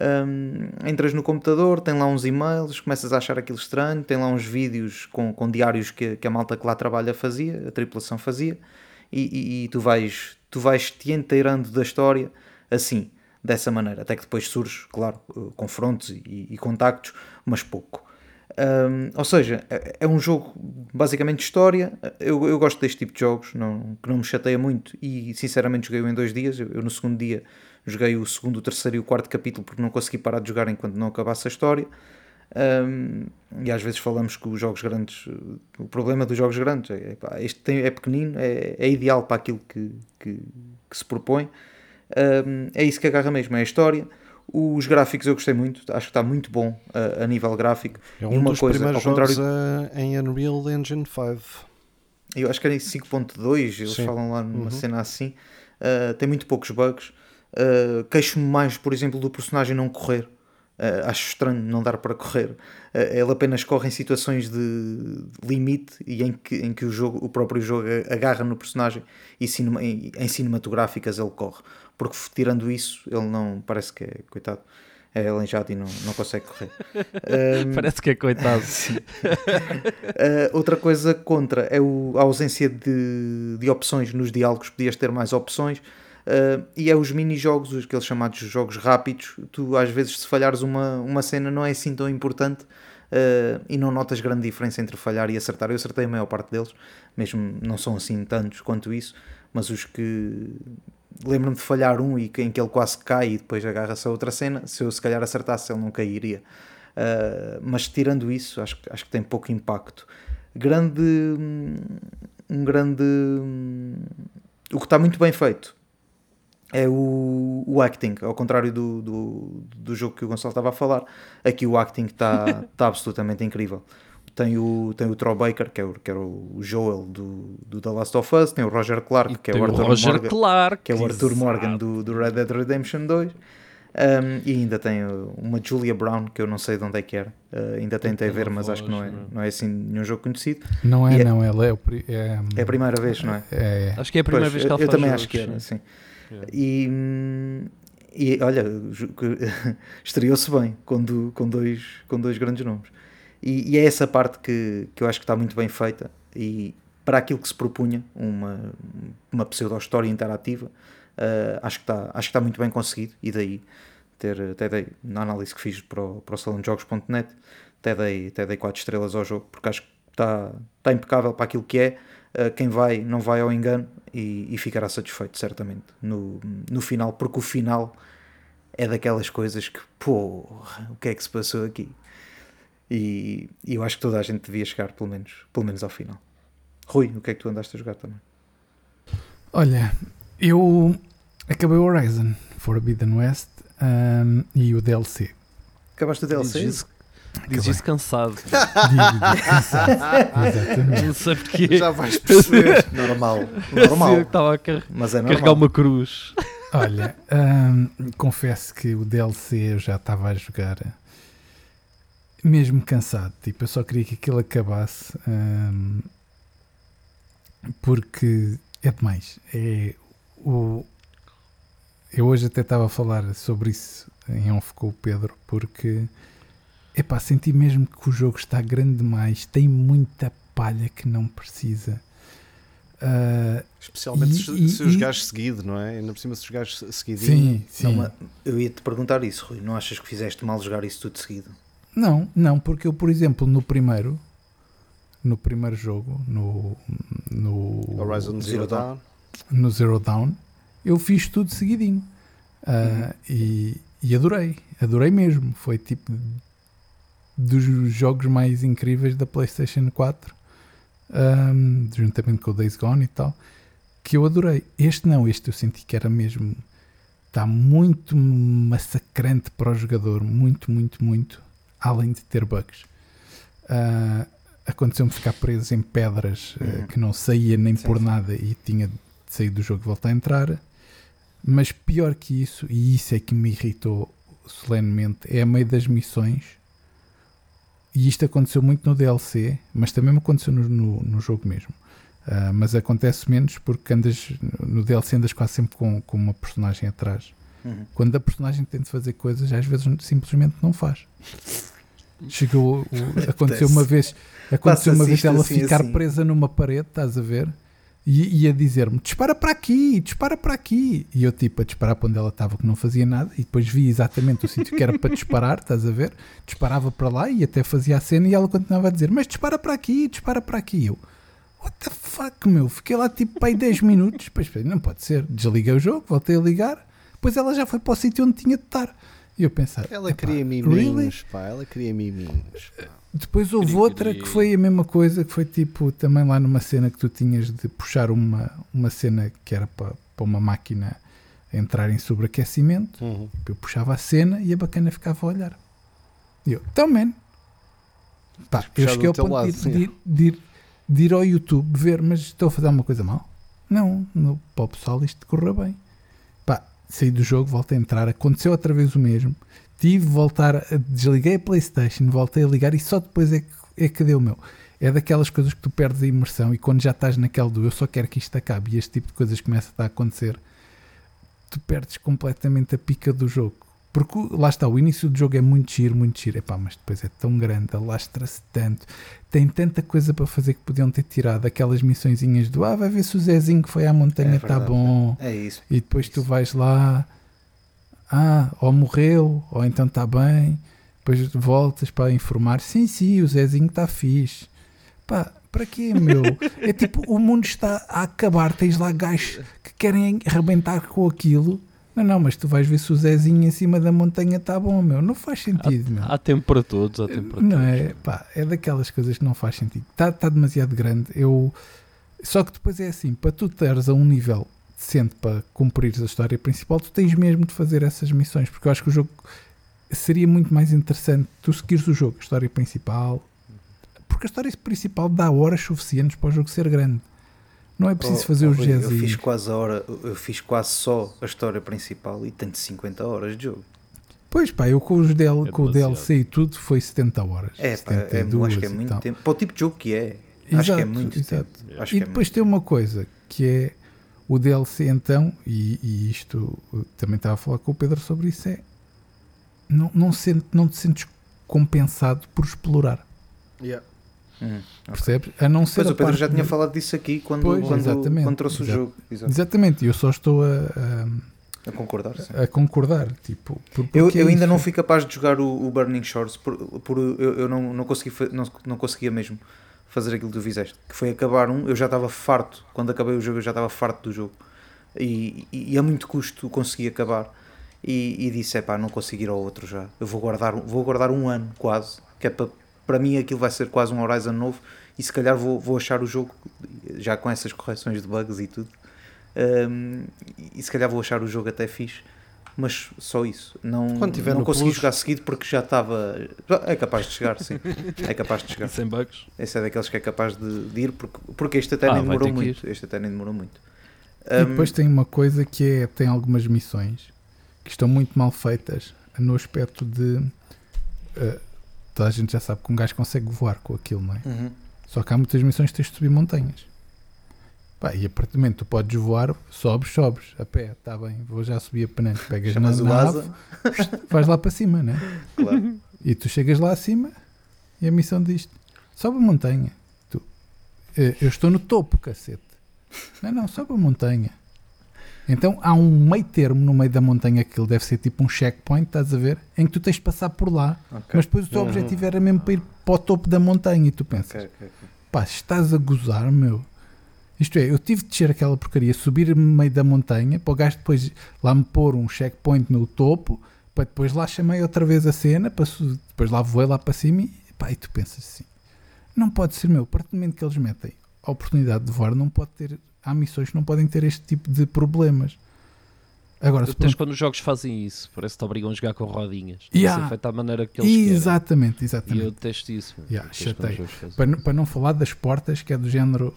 hum, entras no computador, tem lá uns e-mails, começas a achar aquilo estranho, tem lá uns vídeos com, com diários que, que a malta que lá trabalha fazia, a tripulação fazia, e, e- e tu vais tu vais te inteirando da história assim, dessa maneira, até que depois surge, claro, eh, confrontos e, e contactos, mas pouco. Hum, ou seja, é é um jogo basicamente de história. Eu, eu gosto deste tipo de jogos, não, que não me chateia muito e sinceramente joguei-o em dois dias. Eu, eu no segundo dia joguei o segundo, o terceiro e o quarto capítulo porque não consegui parar de jogar enquanto não acabasse a história. Um, e às vezes falamos que os jogos grandes, o problema dos jogos grandes é, pá, este tem- é pequenino, é, é ideal para aquilo que, que, que se propõe. Um, é isso que agarra mesmo, é a história. Os gráficos eu gostei muito, acho que está muito bom uh, a nível gráfico. É E um uma dos coisa, primeiros ao contrário- jogos a- em Unreal Engine 5. eu acho que era em 5.2, eles Sim. falam lá numa Uhum. cena assim. Uh, tem muito poucos bugs. Uh, Queixo-me mais, por exemplo, do personagem não correr. Uh, acho estranho não dar para correr. Uh, ele apenas corre em situações de limite e em que, em que o, jogo, o próprio jogo agarra no personagem e cinema- em, em cinematográficas ele corre. Porque tirando isso, ele não parece que é coitado. É aleijado e não, não consegue correr. Um, Parece que é coitado. Uh, outra coisa contra é o- a ausência de, de opções nos diálogos, podias ter mais opções. Uh, e é os mini-jogos, os aqueles chamados jogos rápidos. Tu, às vezes, se falhares uma, uma cena, não é assim tão importante uh, e não notas grande diferença entre falhar e acertar. Eu acertei a maior parte deles, mesmo não são assim tantos quanto isso, mas os que lembro-me de falhar um e em que ele quase cai e depois agarra-se a outra cena. Se eu se calhar acertasse, ele não cairia. Uh, mas tirando isso, acho, acho que tem pouco impacto. Grande. hum, Um grande. hum, O que está muito bem feito é o, o acting, ao contrário do, do, do jogo que o Gonçalo estava a falar. Aqui o acting está está absolutamente incrível. Tem o, tem o Troy Baker, que é o, que era o Joel do, do The Last of Us, tem o Roger Clark, que é o o Arthur Roger Morgan Clark, que é o Arthur exato. Morgan do, do Red Dead Redemption 2. Um, e ainda tem uma Julia Brown, que eu não sei de onde é que era. Uh, ainda tentei ver, mas acho que não é, não é? não é assim nenhum jogo conhecido. Não é, E é- não, ela é, é, É a primeira vez, não é? é- Acho que é a primeira Pois, vez que ela eu, eu faz também jogos, acho que era, sim. sim. E, e olha, estreou-se bem com, do- com, dois, com dois grandes nomes. E, e é essa parte que, que eu acho que está muito bem feita. E para aquilo que se propunha, uma, uma pseudo-história interativa, ah, acho, que está, acho que está muito bem conseguido. E daí, ter, até dei, na análise que fiz para o, para o salonjogos.net, até dei, até dei 4 estrelas ao jogo, porque acho que está, está impecável para aquilo que é. Uh, quem vai não vai ao engano e, e ficará satisfeito certamente no, no final, porque o final é daquelas coisas que porra, o que é que se passou aqui? E, e eu acho que toda a gente devia chegar pelo menos, pelo menos ao final. Rui, o que é que tu andaste a jogar também? Olha, eu acabei o Horizon Forbidden West um, e o DLC. Acabaste o DLC? Diz isso cansado. Exatamente. Não sei porquê. Já vais perceber. Normal, normal, estava a car- mas é carregar normal. uma cruz. Olha, hum, confesso que o DLC eu já estava a jogar mesmo cansado. Tipo, eu só queria que aquilo acabasse hum, porque é demais. É o, eu hoje até estava a falar sobre isso em off com o Pedro porque epá, senti mesmo que o jogo está grande demais, tem muita palha que não precisa. Ah, Especialmente E- se, e- se os jogares seguido, não é? Ainda por cima se os jogares seguidinho. sim, sim. Não, eu ia te perguntar isso, Rui. Não achas que fizeste mal jogar isso tudo seguido? Não, não, porque eu, por exemplo, no primeiro, no primeiro jogo, no, no, Horizon Zero Zero Dawn. no Zero Dawn, eu fiz tudo seguidinho. Ah, e, e adorei, adorei mesmo. Foi tipo dos jogos mais incríveis da PlayStation 4, ahm, juntamente com o Days Gone e tal, que eu adorei. Este não, este eu senti que era mesmo. Está muito massacrante para o jogador, muito, muito, muito, além de ter bugs. Ah, Aconteceu-me ficar preso em pedras Uhum. que não saía nem Sim, por sim. nada e tinha de sair do jogo e voltar a entrar. Mas pior que isso, e isso é que me irritou solenemente, é a meio das missões. E isto aconteceu muito no DLC, mas também aconteceu no, no, no jogo mesmo. Ah, mas acontece menos porque andas no DLC andas quase sempre com, com uma personagem atrás. Uhum. Quando a personagem tenta fazer coisas, às vezes simplesmente não faz. Chegou, o- aconteceu uma vez, aconteceu uma vez ela assim, ficar assim. presa numa parede, estás a ver? E ia dizer-me: dispara para aqui, dispara para aqui. E eu, tipo, a disparar para onde ela estava, que não fazia nada. E depois vi exatamente o sítio que era para disparar, estás a ver? Disparava para lá e até fazia a cena. E ela continuava a dizer: Mas dispara para aqui, dispara para aqui. E eu, what the fuck, meu? Fiquei lá tipo para aí 10 minutos. Depois, não pode ser. Desliguei o jogo, voltei a ligar. Depois ela já foi para o sítio onde tinha de estar. E eu pensei: Ela "Epá, cria really? miminhos, pá. Ela cria miminhos. pá. Depois houve outra que foi a mesma coisa, que foi tipo também lá numa cena que tu tinhas de puxar uma, uma cena que era para, para uma máquina entrar em sobreaquecimento. Uhum. Eu puxava a cena e a bacana ficava a olhar. E eu, então, man. Pá, eu cheguei ao ponto lado, de, ir- de, ir- de ir, de ir ao YouTube ver, mas estou a fazer alguma coisa mal? Não, no, para o pessoal isto correu bem. Pá, saí do jogo, voltei a entrar, aconteceu outra vez o mesmo. Tive voltar, desliguei a Playstation, voltei a ligar e só depois é que, é que deu o meu. É daquelas coisas que tu perdes a imersão e quando já estás naquela do eu só quero que isto acabe e este tipo de coisas começa a acontecer, tu perdes completamente a pica do jogo. Porque lá está, o início do jogo é muito giro, muito giro. Epá, mas depois é tão grande, alastra-se tanto, tem tanta coisa para fazer que podiam ter tirado aquelas missõezinhas do ah, vai ver se o Zezinho que foi à montanha É está verdade. bom. É isso. E depois tu vais lá, ah, ou morreu, ou então está bem. Depois voltas para informar, sim, sim, o Zezinho está fixe. Pá, para quê, meu? É tipo, o mundo está a acabar, tens lá gajos que querem arrebentar com aquilo. Não, não, mas tu vais ver se o Zezinho em cima da montanha está bom, meu. Não faz sentido, meu. Há tempo para todos, há tempo para Não todos. é, pá, é daquelas coisas que não faz sentido. Está tá demasiado grande. Eu só que depois é assim, para tu teres a um nível decente para cumprires a história principal, tu tens mesmo de fazer essas missões, porque eu acho que o jogo seria muito mais interessante tu seguires o jogo, a história principal, porque a história principal dá horas suficientes para o jogo ser grande. Não é preciso Oh, fazer oh, os Rui, Eu fiz quase a hora, eu fiz quase só a história principal e tenho 50 horas de jogo. Pois pá, eu com, os DL, É com o. DLC e tudo foi 70 horas. É, pá, é, 72 acho que é muito tempo. Para o tipo de jogo que é. acho que é Exato, muito exato. tempo. Acho E é depois tem uma coisa que é o DLC então, e, e isto eu também estava a falar com o Pedro sobre isso, é não, não, sente, não te sentes compensado por explorar, Yeah. Hum. percebes? A não ser Pois a o Pedro já tinha de- falado disso aqui quando, Pois, quando, exatamente, quando trouxe o jogo. Exato. Exatamente, eu só estou a, a- A concordar. sim. a concordar. Tipo, por- Eu, é eu ainda isso. não fui capaz de jogar o, o Burning Shores por, por eu, eu não, não, consegui, não, não conseguia mesmo fazer aquilo que tu fizeste. Que foi acabar um, eu já estava farto. Quando acabei o jogo, eu já estava farto do jogo. E, e, e a muito custo consegui acabar. E, e disse: é pá, não consigo ir ao outro já. Eu vou guardar, vou guardar um ano quase. Que é para, para mim aquilo vai ser quase um Horizon novo. E se calhar vou, vou achar o jogo já com essas correções de bugs e tudo. Um, e se calhar vou achar o jogo até fixe. Mas só isso. Não, Quando tiver não no consegui Plus. jogar seguido porque já estava. É capaz de chegar, sim. É capaz de chegar. Sem bugs. Esse é daqueles que é capaz de, de ir porque, porque este até Ah, nem demorou muito. Este até nem demorou muito. E Um, depois tem uma coisa que é, tem algumas missões que estão muito mal feitas no aspecto de eh, toda a gente já sabe que um gajo consegue voar com aquilo, não é? uhum. Só que há muitas missões que tens de subir montanhas. Pá, e a partir do momento que tu podes voar, sobes, sobes, a pé, está bem, vou já subir a penante, pegas na, Chamas na asa. ave, vais lá para cima, né? Claro. E tu chegas lá acima e a missão diz sobe a montanha. Tu, "Eh, eu estou no topo, cacete. Não, não, sobe a montanha. Então há um meio termo no meio da montanha que ele deve ser tipo um checkpoint, estás a ver? Em que tu tens de passar por lá, Ok. mas depois o teu Uhum. objetivo era mesmo para ir para o topo da montanha e tu pensas, Ok, ok, ok. pá, estás a gozar, meu. Isto é, eu tive de descer aquela porcaria, subir no meio da montanha, para o gajo depois lá me pôr um checkpoint no topo, para depois lá chamei outra vez a cena, para depois lá voei lá para cima e, pá, e tu pensas assim, não pode ser, meu, a partir do momento que eles metem a oportunidade de voar, não pode ter, há missões que não podem ter este tipo de problemas. Agora, Depois por- quando os jogos fazem isso, parece que te obrigam a jogar com rodinhas. Yeah. que ser feito à maneira que eles querem. exatamente, E exatamente. eu detesto isso. Yeah, Detesto Para, não- para não falar das portas, que é do género.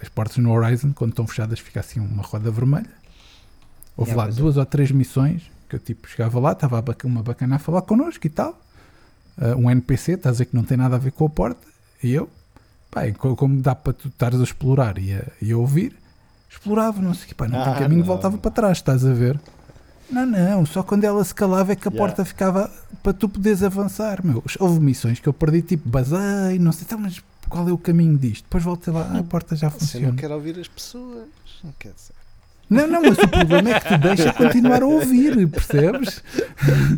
As portas no Horizon, quando estão fechadas, fica assim uma roda vermelha. Houve Yeah, lá pois é. duas ou três missões que eu tipo chegava lá, estava uma bacana a falar connosco e tal. Ah, um NPC, estás a dizer que não tem nada a ver com a porta. E eu, pá, co- como dá para tu estares a explorar e a, e a ouvir, explorava, não sei o que, pá, não tem Ah, caminho, não. voltava para trás, estás a ver? Não, não, só quando ela se calava é que a Yeah. porta ficava para tu poderes avançar, meu. Houve missões que eu perdi, tipo, basei, não sei, então, mas qual é o caminho disto? Depois voltei lá, ah, a porta já Você funciona. não quer ouvir as pessoas. Não quer dizer. Não, não, mas o problema é que te deixa continuar a ouvir, percebes?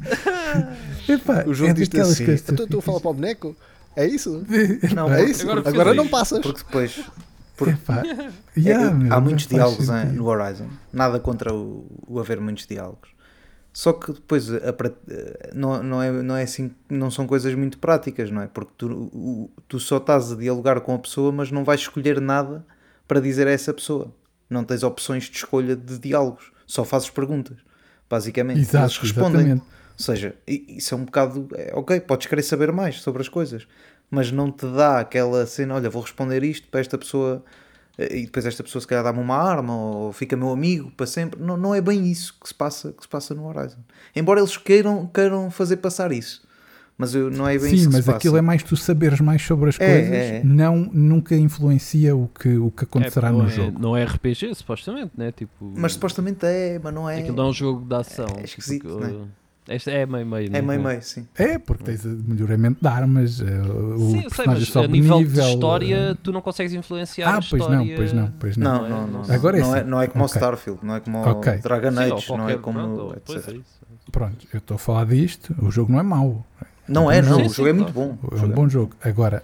Epá, O jogo é diz assim, que Então estou a falar para o boneco? É isso? Não, é isso? agora Agora, não passas. Porque depois. Porque Epá, é- yeah, meu, há muitos diálogos hein, sentido. no Horizon. Nada contra o, o haver muitos diálogos. Só que depois a pra- não, não, é, não é assim, não são coisas muito práticas, não é? Porque tu, tu só estás a dialogar com a pessoa, mas não vais escolher nada para dizer a essa pessoa. Não tens opções de escolha de diálogos, só fazes perguntas, basicamente. Exato, Eles respondem. exatamente. Ou seja, isso é um bocado. é, ok, podes querer saber mais sobre as coisas, mas não te dá aquela cena, olha, vou responder isto para esta pessoa eh, e depois esta pessoa se calhar dá-me uma arma ou fica meu amigo para sempre. Não, não é bem isso que se passa, que se passa no Horizon. Embora eles queiram, queiram fazer passar isso. Mas eu, não é bem Sim, isso que mas se aquilo passa. é mais tu saberes mais sobre as É, coisas, é, é. não nunca influencia o que, o que acontecerá É, no é, jogo. Não é RPG, supostamente, né? Tipo, Mas supostamente é, mas não é. Aquilo não é um jogo de ação. É esquisito, tipo, né? Este é meio meio. É né? meio meio, sim. É, porque tens melhoramento de armas, eh, o Sim, sei, mas sobe a nível nível, de história, eh, tu não consegues influenciar Ah, a pois história. não, pois não, pois não. Não, é? não, não. Agora é não, é, assim. não é como o. Starfield, não é como Ok. o Dragon Age, não é como. pronto, pois etc. é isso. Pronto, eu estou a falar disto, o jogo não é mau, Não é, não. Sim, o jogo é muito bom. É um bom jogo. Agora,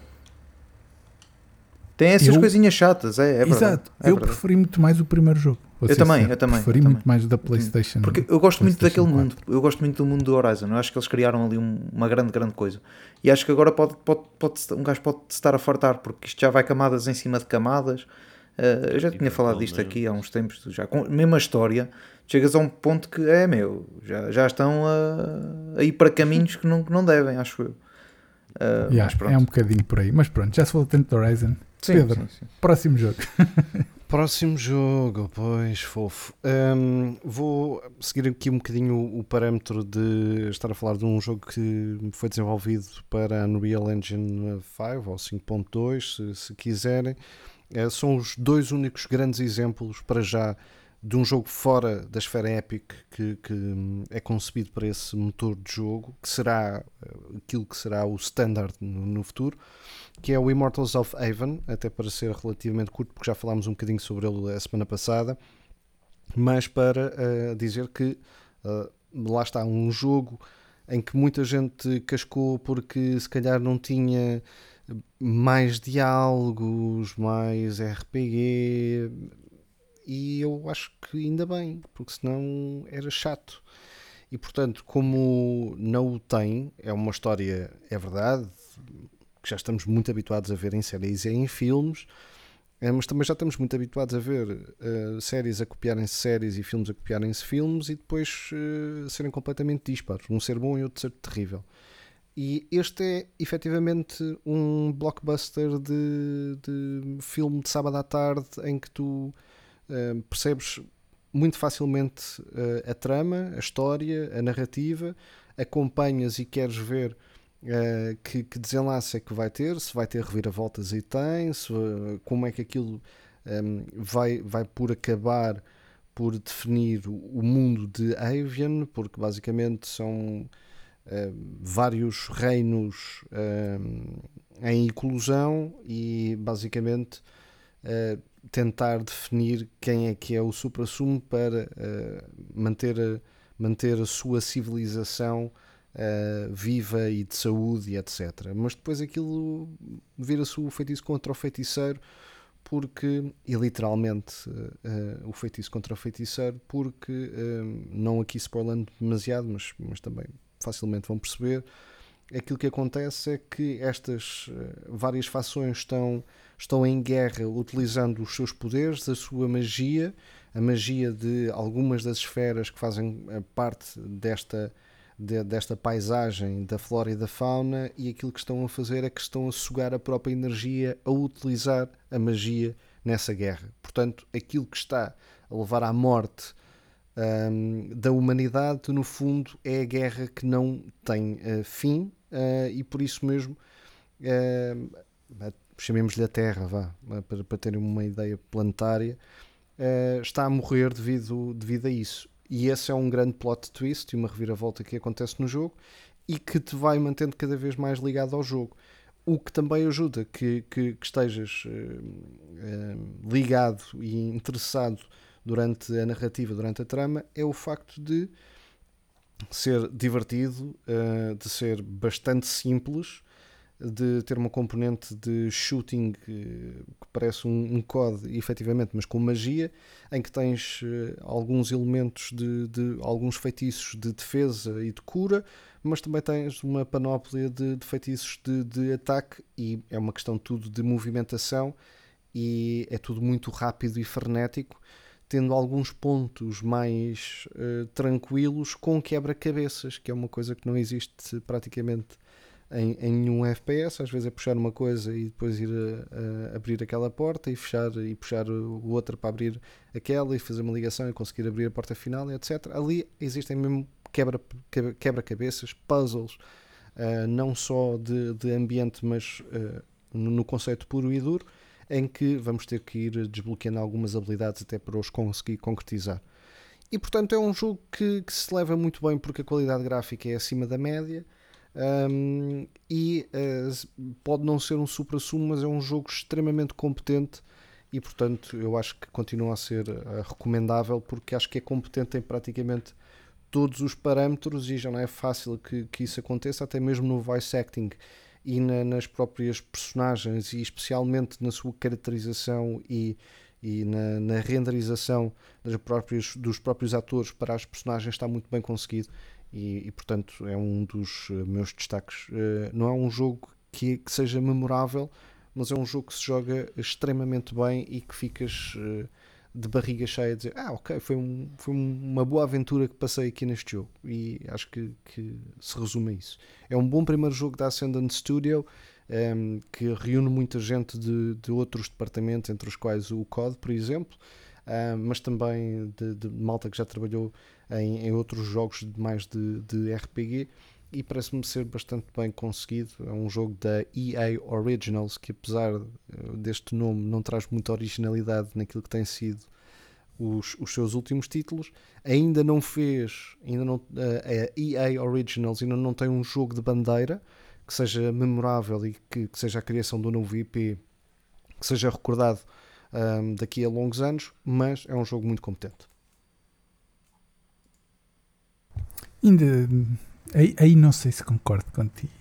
Tem essas Eu- coisinhas chatas, é, é verdade. exato, é eu verdade. preferi muito mais o primeiro jogo. Vou Eu também, eu também, Preferi eu muito também. mais da PlayStation. Porque eu gosto muito daquele 4. mundo, eu gosto muito do mundo do Horizon, eu acho que eles criaram ali um- uma grande, grande coisa. E acho que agora pode, pode, pode, um gajo pode se estar a fartar, porque isto já vai camadas em cima de camadas. Eh, eu já tinha falado disto aqui há uns tempos, já com a mesma história, chegas a um ponto que é meu, já, já estão a, a ir para caminhos que não, que não devem, acho eu. Eh, Yeah, é um bocadinho por aí. Mas pronto, já se falou tanto de Horizon. Sim, Pedro, sim, sim. próximo jogo. Próximo jogo, pois, fofo. Hum, vou seguir aqui um bocadinho o, o parâmetro de estar a falar de um jogo que foi desenvolvido para a Unreal Engine 5 ou 5.2, se, se quiserem. Eh, são os dois únicos grandes exemplos para já de um jogo fora da esfera Epic que, que, hum, é concebido para esse motor de jogo, que será eh, aquilo que será o standard no, no futuro, que é o Immortals of Haven, até para ser relativamente curto, porque já falámos um bocadinho sobre ele a semana passada, mas para uh, dizer que uh, lá está um jogo em que muita gente cascou porque se calhar não tinha mais diálogos, mais RPG, e eu acho que ainda bem, porque senão era chato. E portanto, como não o tem, é uma história, é verdade, que já estamos muito habituados a ver em séries e em filmes, eh, mas também já estamos muito habituados a ver uh, séries a copiarem-se séries e filmes a copiarem-se filmes e depois uh, serem completamente disparos, um ser bom e outro ser terrível. E este é efetivamente um blockbuster de, de filme de sábado à tarde em que tu uh, percebes muito facilmente uh, a trama, a história, a narrativa, acompanhas e queres ver uh, que, que, desenlace é que vai ter, se vai ter reviravoltas e tem, se, como é que aquilo um, vai, vai por acabar por definir o, mundo de Avian, porque basicamente são vários reinos em eclosão e basicamente uh, tentar definir quem é que é o supra-sumo para uh, manter, a, manter a sua civilização uh, viva e de saúde e etc. Mas depois aquilo vira-se o feitiço contra o feiticeiro porque, e literalmente uh, o feitiço contra o feiticeiro, porque, não aqui spoilando demasiado, mas, mas também facilmente vão perceber, aquilo que acontece é que estas várias fações estão estão em guerra utilizando os seus poderes, a sua magia, a magia de algumas das esferas que fazem eh, parte desta, de, desta paisagem da flora e da fauna, e aquilo que estão a fazer é que estão a sugar a própria energia, a utilizar a magia nessa guerra. Portanto, aquilo que está a levar à morte um, da humanidade, no fundo, é a guerra que não tem uh, fim, uh, e por isso mesmo. Uh, chamemos-lhe a Terra, vá, para, para terem uma ideia planetária, uh, está a morrer devido, devido a isso. E esse é um grande plot twist e uma reviravolta que acontece no jogo e que te vai mantendo cada vez mais ligado ao jogo. O que também ajuda que, que, que estejas uh, ligado e interessado durante a narrativa, durante a trama, é o facto de ser divertido, de ser bastante simples de ter uma componente de shooting que parece um, um COD, efetivamente, mas com magia, em que tens uh, alguns elementos de, de, alguns feitiços de defesa e de cura, mas também tens uma panóplia de, de feitiços de, de, ataque e é uma questão tudo de movimentação e é tudo muito rápido e frenético, tendo alguns pontos mais uh, tranquilos com quebra-cabeças, que é uma coisa que não existe praticamente em, em nenhum FPS, às vezes é puxar uma coisa e depois ir a, a abrir aquela porta e fechar e puxar o outra para abrir aquela e fazer uma ligação e conseguir abrir a porta final, etc. Ali existem mesmo quebra-cabeças, quebra puzzles, uh, não só de, de ambiente, mas uh, no, conceito puro e duro, em que vamos ter que ir desbloqueando algumas habilidades até para os conseguir concretizar. E portanto é um jogo que, que se leva muito bem porque a qualidade gráfica é acima da média um, e uh, pode não ser um supra-sumo, mas é um jogo extremamente competente e portanto eu acho que continua a ser uh, recomendável porque acho que é competente em praticamente todos os parâmetros e já não é fácil que, que isso aconteça, até mesmo no voice acting e na, nas próprias personagens e especialmente na sua caracterização e, e na, na renderização das próprias, dos próprios atores para as personagens está muito bem conseguido e, e, portanto é um dos eh, meus destaques. Uh, não é um jogo que, que, seja memorável, mas é um jogo que se joga extremamente bem e que ficas uh, de barriga cheia dizer: Ah, ok, foi, um, foi uma boa aventura que passei aqui neste jogo. E acho que, que se resume a isso. É um bom primeiro jogo da Ascendant Studio. ehm, que reúne muita gente de, de outros departamentos, entre os quais o COD, por exemplo, ah, mas também de, de malta que já trabalhou em, em outros jogos mais de, de RPG e parece-me ser bastante bem conseguido. É um jogo da EA Originals que, apesar eh, deste nome, não traz muita originalidade naquilo que tem sido os, os seus últimos títulos. Ainda não fez, ainda não, eh, a EA Originals ainda não tem um jogo de bandeira que seja memorável e que, que seja a criação do novo IP que seja recordado ahm, daqui a longos anos, mas é um jogo muito competente. Ainda. Aí, aí não sei se concordo contigo.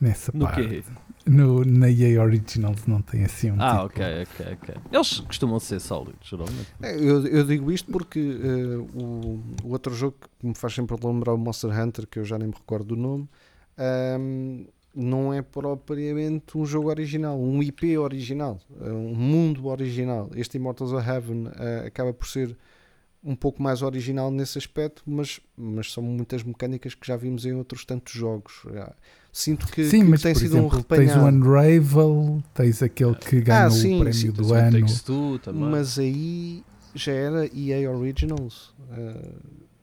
Nessa No parte. quê? No, na EA Originals não tem assim um Ah, título. ok, ok, ok. Eles costumam ser sólidos, geralmente. É, Eu, eu digo isto porque eh, o, o outro jogo que me faz sempre lembrar o Monster Hunter, que eu já nem me recordo do nome, ahm, não é propriamente um jogo original, um IP original, é um mundo original. Este Immortals of Heaven eh, acaba por ser um pouco mais original nesse aspecto, mas, mas são muitas mecânicas que já vimos em outros tantos jogos. Sinto que, Sim, que mas tem por sido um exemplo, tens repanhado. o Unravel, tens aquele que ganhou sim, o prémio sim, do Tens ano. Mas aí já era EA Originals. É,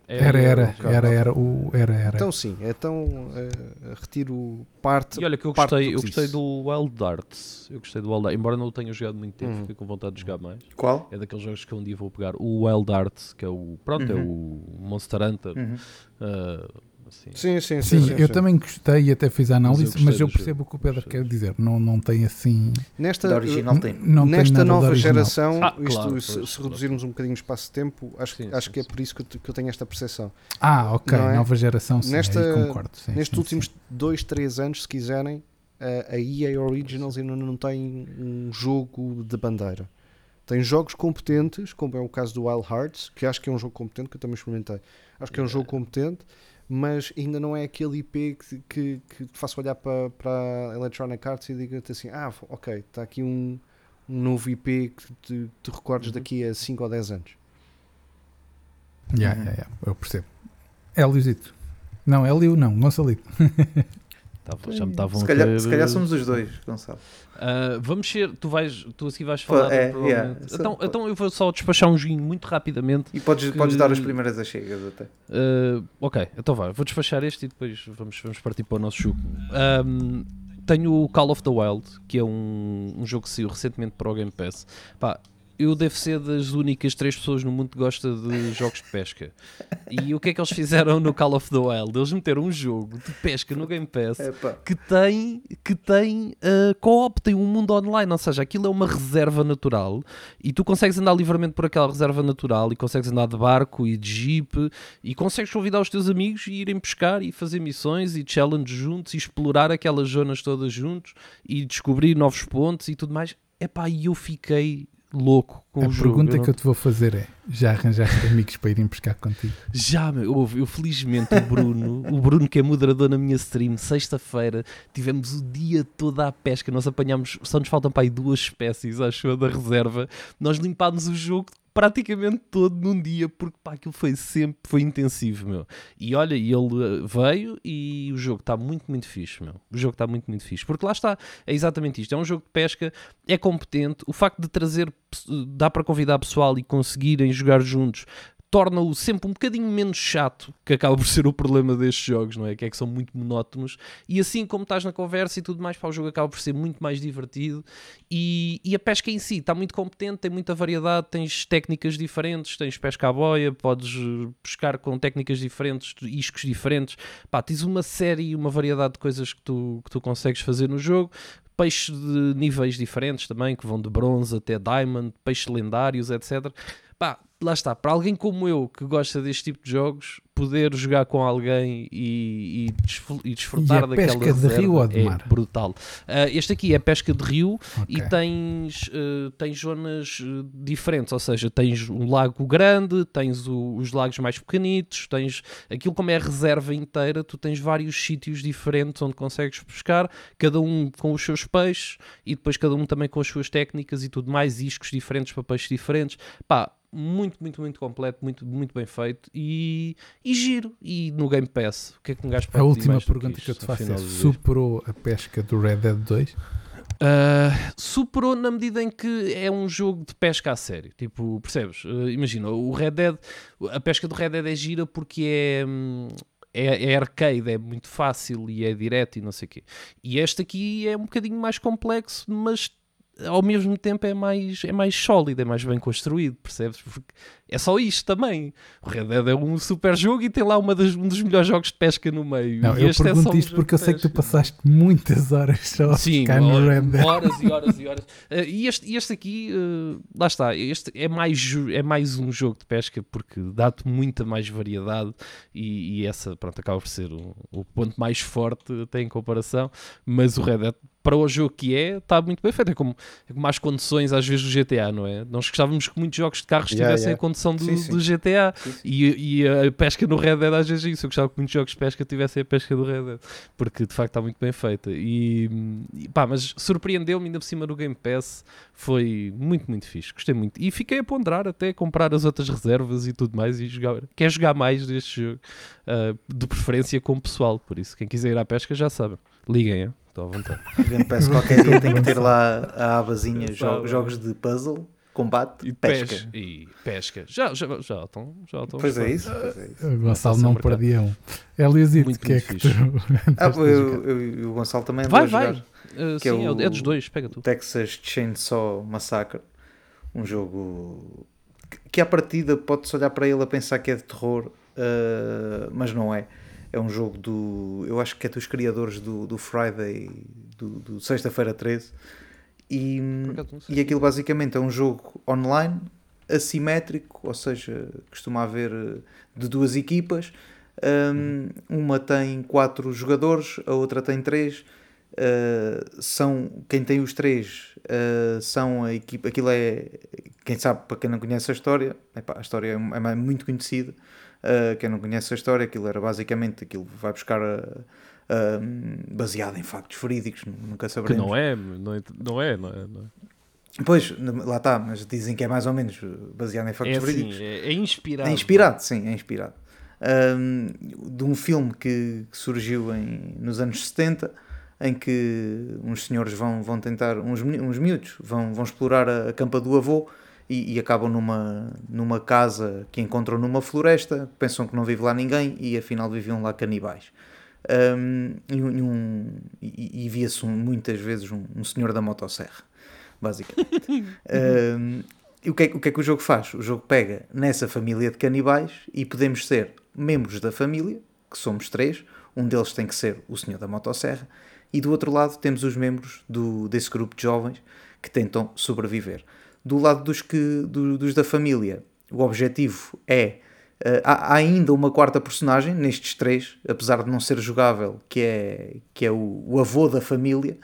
Era, era, era, era, o, era, era. Então sim, então eh, retiro parte. E olha que eu gostei, do eu gostei do Wild Arts. Eu gostei do Wild Arts, embora não o tenha jogado muito tempo, Uhum. fiquei com vontade de jogar mais. Qual? É daqueles jogos que um dia vou pegar. O Wild Arts, que é o. Pronto, é o Monster Hunter. Assim. Sim, sim, sim. Sim, sim, eu sim. também gostei e até fiz a análise, mas eu do jogo. percebo o que o Pedro Gostei quer dizer. Não, não tem assim. Nesta, Da original tem. Não tem nesta de nova geração, Ah, isto, claro, se, pois, se claro. reduzirmos um bocadinho o espaço de tempo, acho, Sim, acho sim, que é por isso que eu, que eu tenho esta percepção. Ah, ok, é? nova geração, sim, Nesta- concordo. Sim, Nestes sim, últimos sim. 2, 3 anos, se quiserem, a, a EA Originals ainda não tem um jogo de bandeira. Tem jogos competentes, como é o caso do Wild Hearts, que acho que é um jogo competente, que eu também experimentei. Acho que é um jogo competente, mas ainda não é aquele IP que, que, que te faça olhar para, para a Electronic Arts e diga-te assim: ah, ok, está aqui um, um novo IP que te, te recordes Uhum. daqui a 5 ou 10 anos. Yeah, Uhum. yeah, yeah, eu percebo. Héliozito. Não, Hélio não, Gonçalito. Tava- já me estavam Se a calhar, querer- se calhar somos os dois, Gonçalo. Ah, vamos ser, tu vais, tu assim vais falar. é, yeah. então, Só- então eu vou só despachar um joguinho muito rapidamente. E podes, Que- podes dar as primeiras achegas até. Uh, ok, então vai, vou despachar este e depois vamos, vamos partir para o nosso jogo. Um, tenho o Call of the Wild, que é um, um jogo que saiu recentemente para o Game Pass. Pá, eu devo ser das únicas três pessoas no mundo que gosta de jogos de pesca. E o que é que eles fizeram no Call of the Wild? Eles meteram um jogo de pesca no Game Pass Epá. que tem, que tem uh, co-op, tem um mundo online, ou seja, aquilo é uma reserva natural e tu consegues andar livremente por aquela reserva natural e consegues andar de barco e de jeep e consegues convidar os teus amigos e irem pescar e fazer missões e challenges juntos e explorar aquelas zonas todas juntos e descobrir novos pontos e tudo mais. Epá, e eu fiquei louco com a o jogo. pergunta Eu que eu te vou fazer é: já arranjaste amigos para irem pescar contigo? Já, meu. Eu felizmente, o Bruno, o Bruno que é moderador na minha stream, sexta-feira, tivemos o dia todo à pesca. Nós apanhámos, só nos faltam para aí duas espécies, acho eu, da reserva. Nós limpámos o jogo praticamente todo num dia, porque pá, aquilo foi sempre, foi intensivo, meu. E olha, ele eh, veio e o jogo está muito, muito fixe, meu. O jogo está muito, muito fixe. Porque lá está, é exatamente isto. É um jogo de pesca, é competente. O facto de trazer, pe- dá para convidar pessoal e conseguirem jogar juntos, torna-o sempre um bocadinho menos chato, que acaba por ser o problema destes jogos, não é? Que é que são muito monótonos. E assim como estás na conversa e tudo mais, pá, o jogo acaba por ser muito mais divertido. E, e a pesca em si está muito competente, tem muita variedade, tens técnicas diferentes, tens pesca à boia, podes eh, pescar com técnicas diferentes, iscos diferentes. Pá, tens uma série e uma variedade de coisas que tu, que tu consegues fazer no jogo. Peixes de níveis diferentes também, que vão de bronze até diamond, peixes lendários, etc. Pá, lá está, para alguém como eu que gosta deste tipo de jogos, poder jogar com alguém e, e, e desfrutar E é daquela pesca de rio ou de é mar? brutal. Ah, este aqui é pesca de rio e Ok. tens, eh, tens zonas eh, diferentes, ou seja, tens um lago grande, tens o- os lagos mais pequenitos, tens aquilo como é a reserva inteira, tu tens vários sítios diferentes onde consegues pescar, cada um com os seus peixes e depois cada um também com as suas técnicas e tudo mais, iscos diferentes para peixes diferentes. Pá, muito, muito, muito completo, muito, muito bem feito e, e giro. E no Game Pass, o que é que um gajo pode A última mais do pergunta que eu isto, te faço é: superou a pesca do Red Dead 2? Uh, superou na medida em que é um jogo de pesca a sério. Tipo, percebes? Uh, imagina, o Red Dead, a pesca do Red Dead é gira porque é, hum, é, é arcade, é muito fácil e é direto e não sei o quê. E este aqui é um bocadinho mais complexo, mas ao mesmo tempo é mais, é mais sólido, é mais bem construído, percebes? Porque é só isto também. O Red Dead é um super jogo e tem lá uma das- um dos melhores jogos de pesca no meio. Não, e eu este é pergunto só um isto porque eu sei que tu passaste muitas horas só a Sim, ficar no hora- Red Dead. horas e horas e horas. Eh, e este, este aqui, eh, lá está, este é mais, é mais um jogo de pesca porque dá-te muita mais variedade e, e essa, pronto, acaba por ser o, o ponto mais forte até em comparação. Mas o Red Dead, para o jogo que é, está muito bem feito. É como, é como as condições às vezes do GTA, não é? Nós gostávamos que muitos jogos de carros Yeah, tivessem yeah. Do, Sim, sim. do GTA Sim, sim. e, e a pesca no Red Dead às vezes é isso. Eu gostava que muitos jogos de pesca tivessem a pesca do Red Dead porque de facto está muito bem feita. E, e pá, mas surpreendeu-me ainda por cima no Game Pass. Foi muito, muito fixe. Gostei muito. E fiquei a ponderar até comprar as outras reservas e tudo mais e jogar. Quer jogar mais deste jogo, ah, de preferência com o pessoal. Por isso, quem quiser ir à pesca já sabe. Liguem, hein? estou à vontade. Game Pass qualquer dia tem que ter lá a abazinha jo- jogos de puzzle, combate, E pesca. pesca. E pesca. Já, já, já estão. Já estão Pois é a isso. Pois é isso. O Gonçalo Não perdia um. Eliasito, que é que tu Ah, eu, eu, e o Gonçalo também Vai, a jogar. vai. Ah, Que é sim, é, o- é dos dois. Pega tu. Texas Chainsaw Massacre, um jogo que- que à partida pode-se olhar para ele a pensar que é de terror, uh, mas não é. É um jogo do. Eu acho que é dos criadores do, do Friday, do, do Sexta-feira 13. E, e aquilo basicamente é um jogo online, assimétrico, ou seja, costuma haver uh, de duas equipas. Um, uma tem quatro jogadores, a outra tem três. Uh, são quem tem os três uh, são a equipa. Aquilo é quem sabe, para quem não conhece a história, epá, a história é, é muito conhecida. Uh, quem não conhece a história, aquilo era basicamente aquilo vai buscar a, a, baseado em factos verídicos, nunca Que saberemos. não é, não é, não é, não é. Não é. Pois, lá está, mas dizem que é mais ou menos baseado em factos É verídicos. assim, é, é inspirado. É inspirado, sim, é inspirado. Um, de um filme que, que surgiu em, nos anos 70, em que uns senhores vão, vão tentar, uns, uns miúdos, vão, vão explorar a, a campa do avô e, e acabam numa, numa casa que encontram numa floresta, pensam que não vive lá ninguém e afinal viviam lá canibais. Um, e, um- e e- via-se um- muitas vezes um, senhor da motosserra, basicamente. E o que, é, que- o que é que o jogo faz? O jogo pega nessa família de canibais e podemos ser membros da família, que somos três, um deles tem que ser o senhor da motosserra, e do outro lado temos os membros do, desse grupo de jovens que tentam sobreviver. Do lado dos, que, do- dos da família, o objetivo é. Eh, há, ainda uma quarta personagem nestes três, apesar de não ser jogável, que é, que é o, o avô da família,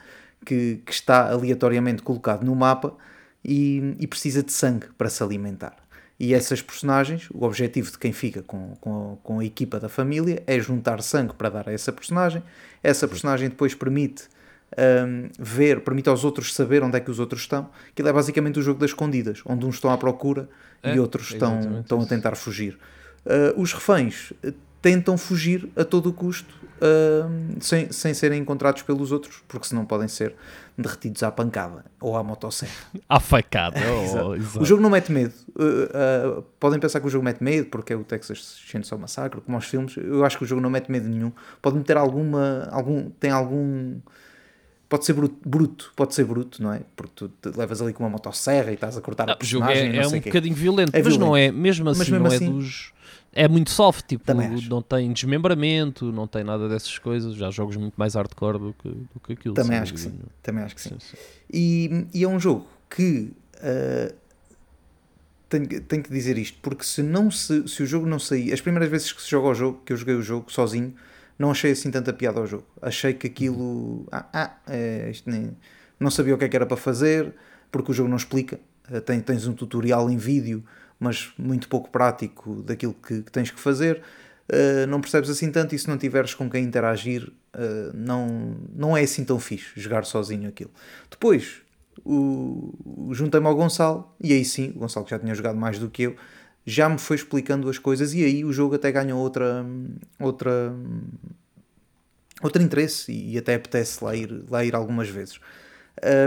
que, que está aleatoriamente colocado no mapa e, e precisa de sangue para se alimentar. E essas personagens, o objetivo de quem fica com, com, com a equipa da família é juntar sangue para dar a essa personagem. Essa personagem depois permite hum, ver, permite aos outros saber onde é que os outros estão. Aquilo é basicamente o jogo das escondidas, onde uns estão à procura É, e outros estão, estão a tentar fugir. Uh, os reféns uh, tentam fugir a todo o custo hum, sem, sem serem encontrados pelos outros, porque senão podem ser derretidos à pancada ou à motosserra. À facada. Exato. oh, exato. O jogo não mete medo. Uh, uh, podem pensar que o jogo mete medo porque é o Texas Chainsaw Massacre, como aos filmes. Eu acho que o jogo não mete medo nenhum. Pode meter alguma. Algum, tem algum. Pode ser bruto, bruto, pode ser bruto, não é? Porque tu te levas ali com uma motosserra e estás a cortar a Ah, o jogo personagem. é, não é um quê. bocadinho violento, É mas não violento. é, mesmo assim, Mas mesmo não assim- é dos. É muito soft, tipo, não tem desmembramento, não tem nada dessas coisas. Já jogos muito mais hardcore do que, do que aquilo. Também acho que sim. Também acho que sim. Sim, sim. E, e é um jogo que uh, tenho, que- tenho que dizer isto, porque se não se, se o jogo não sair, as primeiras vezes que se joga o jogo, que eu joguei o jogo sozinho, não achei assim tanta piada ao jogo. Achei que aquilo ah, ah, é, isto nem, não sabia o que é que era para fazer, porque o jogo não explica. Uh, tem- tens um tutorial em vídeo, mas muito pouco prático daquilo que, que tens que fazer. Uh, não percebes assim tanto e se não tiveres com quem interagir, uh, não, não é assim tão fixe jogar sozinho aquilo. Depois, juntei-me ao Gonçalo e aí sim, o Gonçalo que já tinha jogado mais do que eu, já me foi explicando as coisas e aí o jogo até ganhou outra outra outro interesse e até apetece lá ir, lá ir algumas vezes.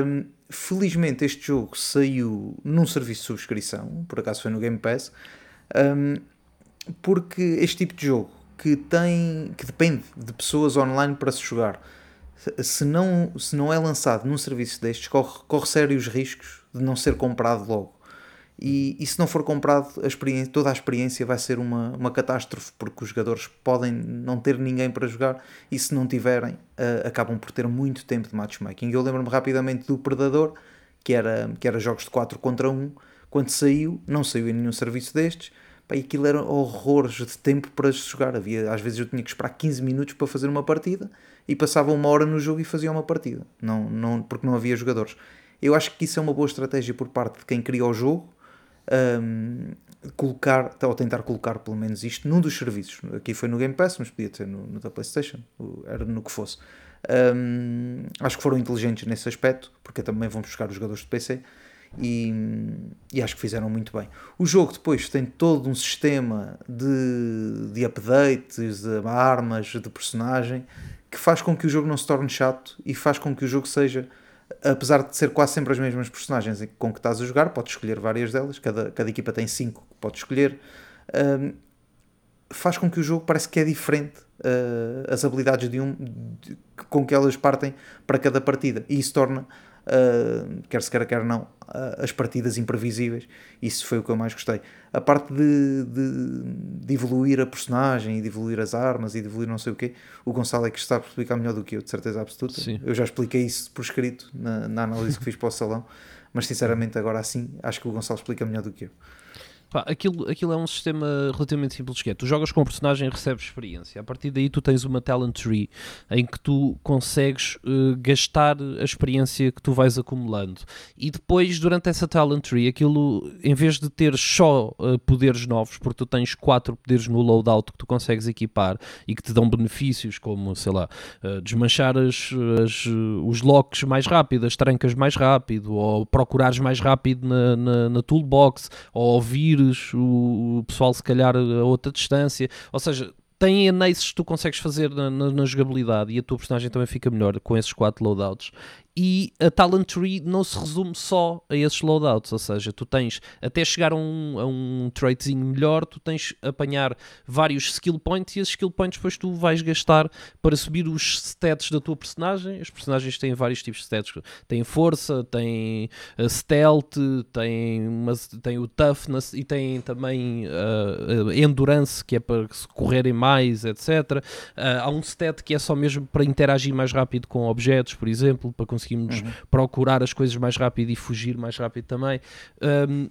Um, felizmente este jogo saiu num serviço de subscrição, por acaso foi no Game Pass, um, porque este tipo de jogo que tem que depende de pessoas online para se jogar, se não, se não é lançado num serviço destes, corre, corre sérios riscos de não ser comprado logo. E, e se não for comprado, a toda a experiência vai ser uma, uma catástrofe, porque os jogadores podem não ter ninguém para jogar e se não tiverem, eh, acabam por ter muito tempo de matchmaking. Eu lembro-me rapidamente do Predador, que era, que era jogos de 4 contra 1, quando saiu, não saiu em nenhum serviço destes, pá, e aquilo era horrores de tempo para jogar. Havia, às vezes eu tinha que esperar 15 minutos para fazer uma partida e passava uma hora no jogo e fazia uma partida, não, não, porque não havia jogadores. Eu acho que isso é uma boa estratégia por parte de quem cria o jogo, um, colocar, ou tentar colocar pelo menos isto num dos serviços. Aqui foi no Game Pass, mas podia ser no, no da PlayStation, era no que fosse. Um, acho que foram inteligentes nesse aspecto, porque também vão buscar os jogadores de PC e, e acho que fizeram muito bem. O jogo depois tem todo um sistema de, de updates, de armas, de personagem, que faz com que o jogo não se torne chato e faz com que o jogo seja apesar de ser quase sempre as mesmas personagens com que estás a jogar, podes escolher várias delas, cada, cada equipa tem 5 que podes escolher, hum, faz com que o jogo parece que é diferente uh, as habilidades de um de- com que elas partem para cada partida. E isso torna uh, quer se queira quer não uh, as partidas imprevisíveis. Isso foi o que eu mais gostei. A parte de, de, de evoluir a personagem e de evoluir as armas e de evoluir não sei o quê o Gonçalo é que sabe explicar melhor do que eu de certeza absoluta. Sim. eu já expliquei isso por escrito na, na análise que fiz para o salão mas sinceramente agora assim acho que o Gonçalo explica melhor do que eu Pá, aquilo, aquilo é um sistema relativamente simples que é, tu jogas com o personagem e recebes experiência, a partir daí tu tens uma talent tree em que tu consegues eh, gastar a experiência que tu vais acumulando. E depois durante essa talent tree aquilo, em vez de ter só eh, poderes novos, porque tu tens quatro poderes no loadout que tu consegues equipar e que te dão benefícios como, sei lá, eh, desmanchar as, as, os locks mais rápido, as trancas mais rápido, ou procurares mais rápido na, na, na toolbox, ou o, pessoal se calhar a outra distância, ou seja, tem anéis que tu consegues fazer na, na- na jogabilidade e a tua personagem também fica melhor com esses quatro loadouts. E a Talent Tree não se resume só a esses loadouts, ou seja, tu tens até chegar a um, a um traitzinho melhor, tu tens apanhar vários skill points e esses skill points depois tu vais gastar para subir os stats da tua personagem. Os personagens têm vários tipos de stats, têm força, têm uh, stealth, têm, uma, têm o toughness e têm também uh, uh, endurance, que é para se correrem mais, etc. Uh, há um stat que é só mesmo para interagir mais rápido com objetos, por exemplo, para conseguirmos procurar as coisas mais rápido e fugir mais rápido também. Um,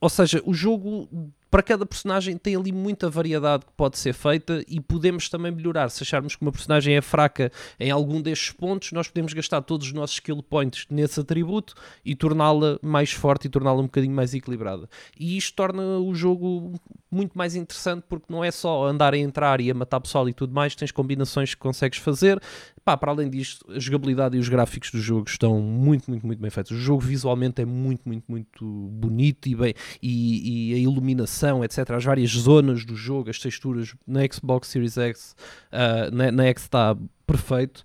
ou seja, o jogo para cada personagem tem ali muita variedade que pode ser feita e podemos também melhorar. Se acharmos que uma personagem é fraca em algum destes pontos, nós podemos gastar todos os nossos skill points nesse atributo e torná-la mais forte e torná-la um bocadinho mais equilibrada. E isto torna o jogo muito mais interessante porque não é só andar a entrar e a matar pessoal e tudo mais, tens combinações que consegues fazer. Pá, para além disto, a jogabilidade e os gráficos do jogo estão muito, muito, muito bem feitos. O jogo visualmente é muito, muito, muito bonito e, bem, e, e a iluminação, etc. As várias zonas do jogo, as texturas na Xbox Series X, ah, na, na X está perfeito.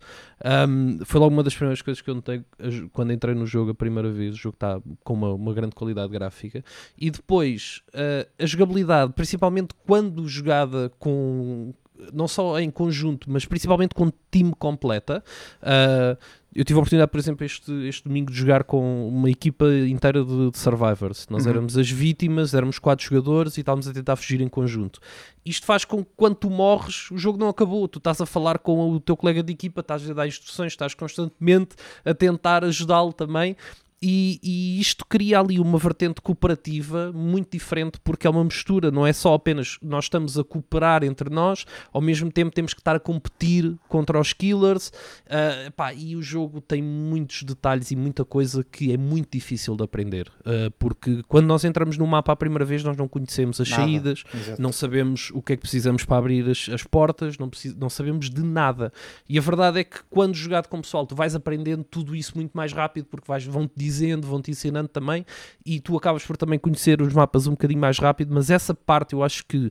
Um, foi logo uma das primeiras coisas que eu notei quando entrei no jogo a primeira vez. O jogo está com uma, uma grande qualidade gráfica. E depois, ah, a jogabilidade, principalmente quando jogada com. Não só em conjunto, mas principalmente com time completa. ah, eu tive a oportunidade, por exemplo, este, este domingo de jogar com uma equipa inteira de, de Survivors. Nós Uhum. éramos as vítimas, éramos quatro jogadores e estávamos a tentar fugir em conjunto. Isto faz com que quando tu morres, o jogo não acabou. Tu estás a falar com o teu colega de equipa, estás a dar instruções, estás constantemente a tentar ajudá-lo também. E, e isto cria ali uma vertente cooperativa muito diferente porque é uma mistura, não é só apenas nós estamos a cooperar entre nós, ao mesmo tempo temos que estar a competir contra os killers. Ah, pá, e o jogo tem muitos detalhes e muita coisa que é muito difícil de aprender. Ah, porque quando nós entramos no mapa a primeira vez, nós não conhecemos as Nada. saídas, Exato. não sabemos o que é que precisamos para abrir as, as portas, não, precis- não sabemos de nada. E a verdade é que quando jogado com o pessoal, tu vais aprendendo tudo isso muito mais rápido porque vais, vão-te dizendo, vão-te ensinando também, e tu acabas por também conhecer os mapas um bocadinho mais rápido, mas essa parte eu acho que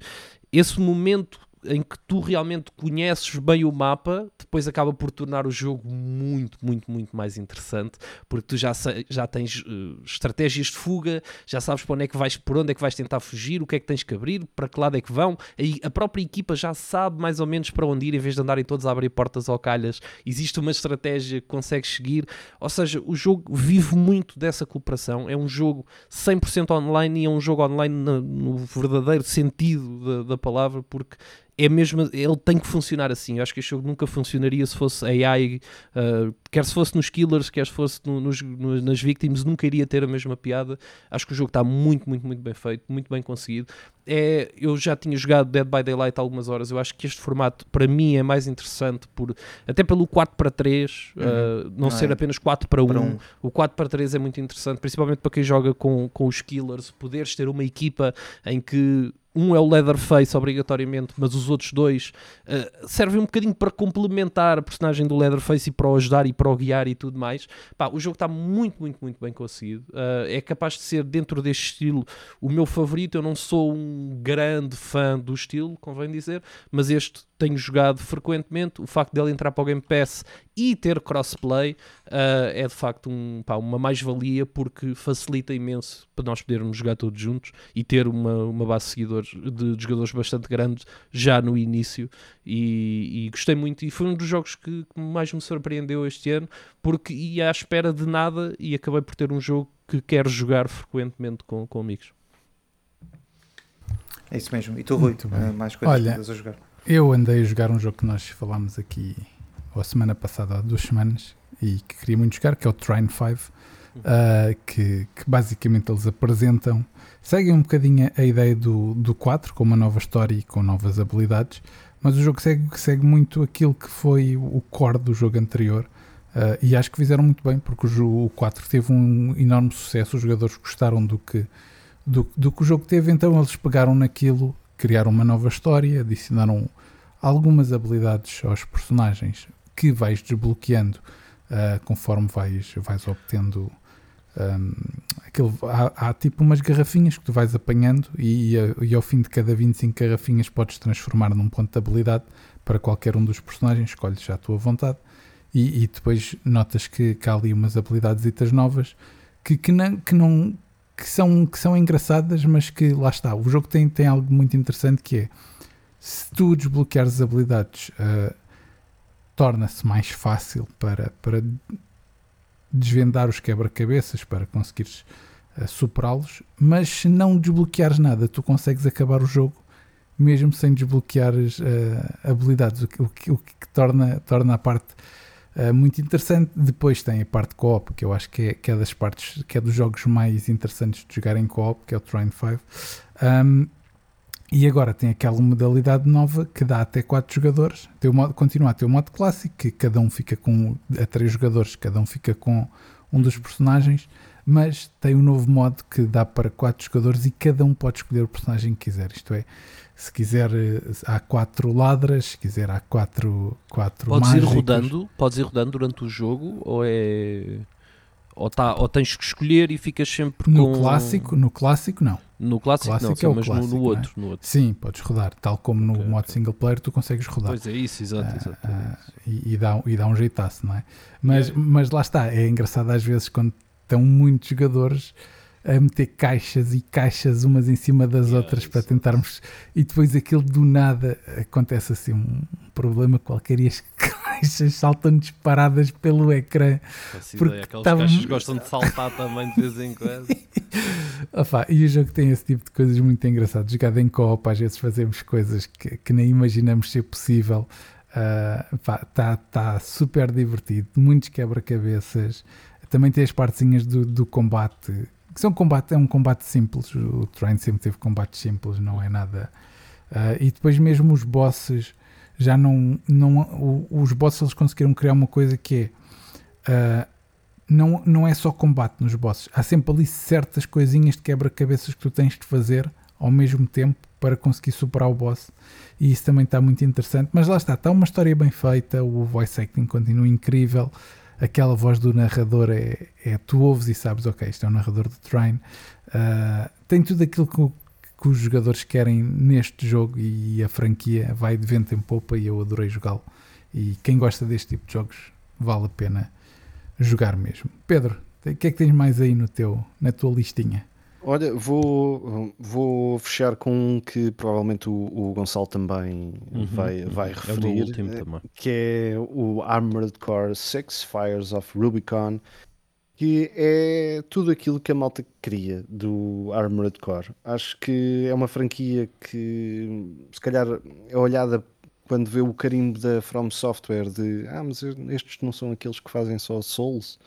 esse momento em que tu realmente conheces bem o mapa, depois acaba por tornar o jogo muito, muito, muito mais interessante, porque tu já, já tens eh, estratégias de fuga, já sabes para onde é que vais, por onde é que vais tentar fugir, o que é que tens que abrir, para que lado é que vão, aí a própria equipa já sabe mais ou menos para onde ir, em vez de andarem todos a abrir portas ou calhas, existe uma estratégia que consegues seguir, ou seja, o jogo vive muito dessa cooperação, é um jogo 100% online e é um jogo online no, no verdadeiro sentido da, da palavra, porque é mesmo, ele tem que funcionar assim. Eu acho que este jogo nunca funcionaria se fosse AI, uh, quer se fosse nos killers, quer se fosse no- nos, no- nas victims, nunca iria ter a mesma piada. Acho que o jogo está muito, muito, muito bem feito, muito bem conseguido. É, eu já tinha jogado Dead by Daylight algumas horas. Eu acho que este formato, para mim, é mais interessante, por, até pelo 4 para 3, uh, não Ah, ser é. apenas 4 para 1. Para um. O 4 para 3 é muito interessante, principalmente para quem joga com, com os killers, poderes ter uma equipa em que um é o Leatherface obrigatoriamente, mas os outros dois eh, servem um bocadinho para complementar a personagem do Leatherface e para o ajudar e para o guiar e tudo mais. Pá, o jogo está muito, muito, muito bem conseguido. Eh, é capaz de ser, dentro deste estilo, o meu favorito. Eu não sou um grande fã do estilo, convém dizer, mas este tenho jogado frequentemente. O facto dele entrar para o Game Pass e ter crossplay uh, é de facto um, pá, uma mais-valia porque facilita imenso para nós podermos jogar todos juntos e ter uma, uma base de, seguidores, de jogadores bastante grande já no início. E, e gostei muito. E foi um dos jogos que, que mais me surpreendeu este ano porque ia à espera de nada e acabei por ter um jogo que quero jogar frequentemente com, com amigos. É isso mesmo. E tu, Rui, Muito bem. eh, mais coisas Olha, que andas a jogar? Eu andei a jogar um jogo que nós falámos aqui a semana passada, há duas semanas, e que queria muito jogar, que é o Trine 5, ah, que, que basicamente eles apresentam, seguem um bocadinho a ideia do, do 4, com uma nova história e com novas habilidades, mas o jogo segue, segue muito aquilo que foi o core do jogo anterior. ah, e acho que fizeram muito bem, porque o, o 4 teve um enorme sucesso, os jogadores gostaram do que, do, do que o jogo teve, então eles pegaram naquilo, criaram uma nova história, adicionaram algumas habilidades aos personagens que vais desbloqueando ah, conforme vais, vais obtendo ahm, aquele, há, há tipo umas garrafinhas que tu vais apanhando e, e ao fim de cada 25 garrafinhas podes transformar num ponto de habilidade para qualquer um dos personagens, escolhes já à tua vontade. E, e depois notas que, que há ali umas habilidades novas que, que, não, que, não, que, são, que são engraçadas, mas que lá está, o jogo tem, tem algo muito interessante que é se tu desbloqueares as habilidades, ah, torna-se mais fácil para, para desvendar os quebra-cabeças, para conseguires ah, superá-los, mas se não desbloqueares nada, tu consegues acabar o jogo mesmo sem desbloqueares ah, habilidades, o que, o que, o que torna, torna a parte ah, muito interessante. Depois tem a parte co-op, que eu acho que é, que é das partes, que é dos jogos mais interessantes de jogar em co-op, que é o Trine 5. Um, e agora tem aquela modalidade nova que dá até 4 jogadores. Tem modo, continua a ter o modo clássico, que cada um fica com a 3 jogadores, cada um fica com um dos personagens, mas tem um novo modo que dá para 4 jogadores e cada um pode escolher o personagem que quiser. Isto é, se quiser, eh, há 4 ladras, se quiser, há 4 quatro Podes ir mágicos. rodando, podes ir rodando durante o jogo ou é ou, tá, ou tens que escolher e ficas sempre No com clássico, no clássico não. no clássico, clássico não, é sim, mas clássico, no, no não é? outro, no outro. Sim, podes rodar, tal como no Ok, modo ok. single player tu consegues rodar. Pois é isso, exato, Ah, exatamente. ah, e, e dá, e dá um jeitaço, não é? Mas, É. mas lá está, é engraçado às vezes quando estão muitos jogadores a meter caixas e caixas umas em cima das Yeah, outras para tentarmos e depois aquilo do nada acontece assim um problema qualquer e as caixas saltam disparadas pelo ecrã Faço porque ideia, Aqueles tava- caixas gostam de saltar também de vez em quando. Opa, e o jogo tem esse tipo de coisas muito engraçadas. Jogado em co-op, às vezes fazemos coisas que, que nem imaginamos ser possível. Está tá super divertido, muitos quebra-cabeças. Também tem as partezinhas do, do combate, que são combate, é um combate simples. O Train sempre teve combates simples, não é nada. Ah, e depois mesmo os bosses já não, não os bosses eles conseguiram criar uma coisa que é ah, não, não é só combate nos bosses, há sempre ali certas coisinhas de quebra-cabeças que tu tens de fazer ao mesmo tempo para conseguir superar o boss e isso também está muito interessante, mas lá está, está uma história bem feita, o voice acting continua incrível, aquela voz do narrador é, é tu ouves e sabes, ok, isto é um narrador de Trine. Uh, tem tudo aquilo que, que, os jogadores querem neste jogo e a franquia vai de vento em popa e eu adorei jogá-lo. E quem gosta deste tipo de jogos vale a pena jogar mesmo. Pedro, o que é que tens mais aí no teu, na tua listinha? Olha, vou, vou fechar com um que provavelmente o, o Gonçalo também Uhum, vai, uhum. vai É referir, eh, também. que é o Armored Core 6 Fires of Rubicon, que é tudo aquilo que a malta queria do Armored Core. Acho que é uma franquia que se calhar é olhada quando vê o carimbo da From Software de ah, mas estes não são aqueles que fazem só Souls.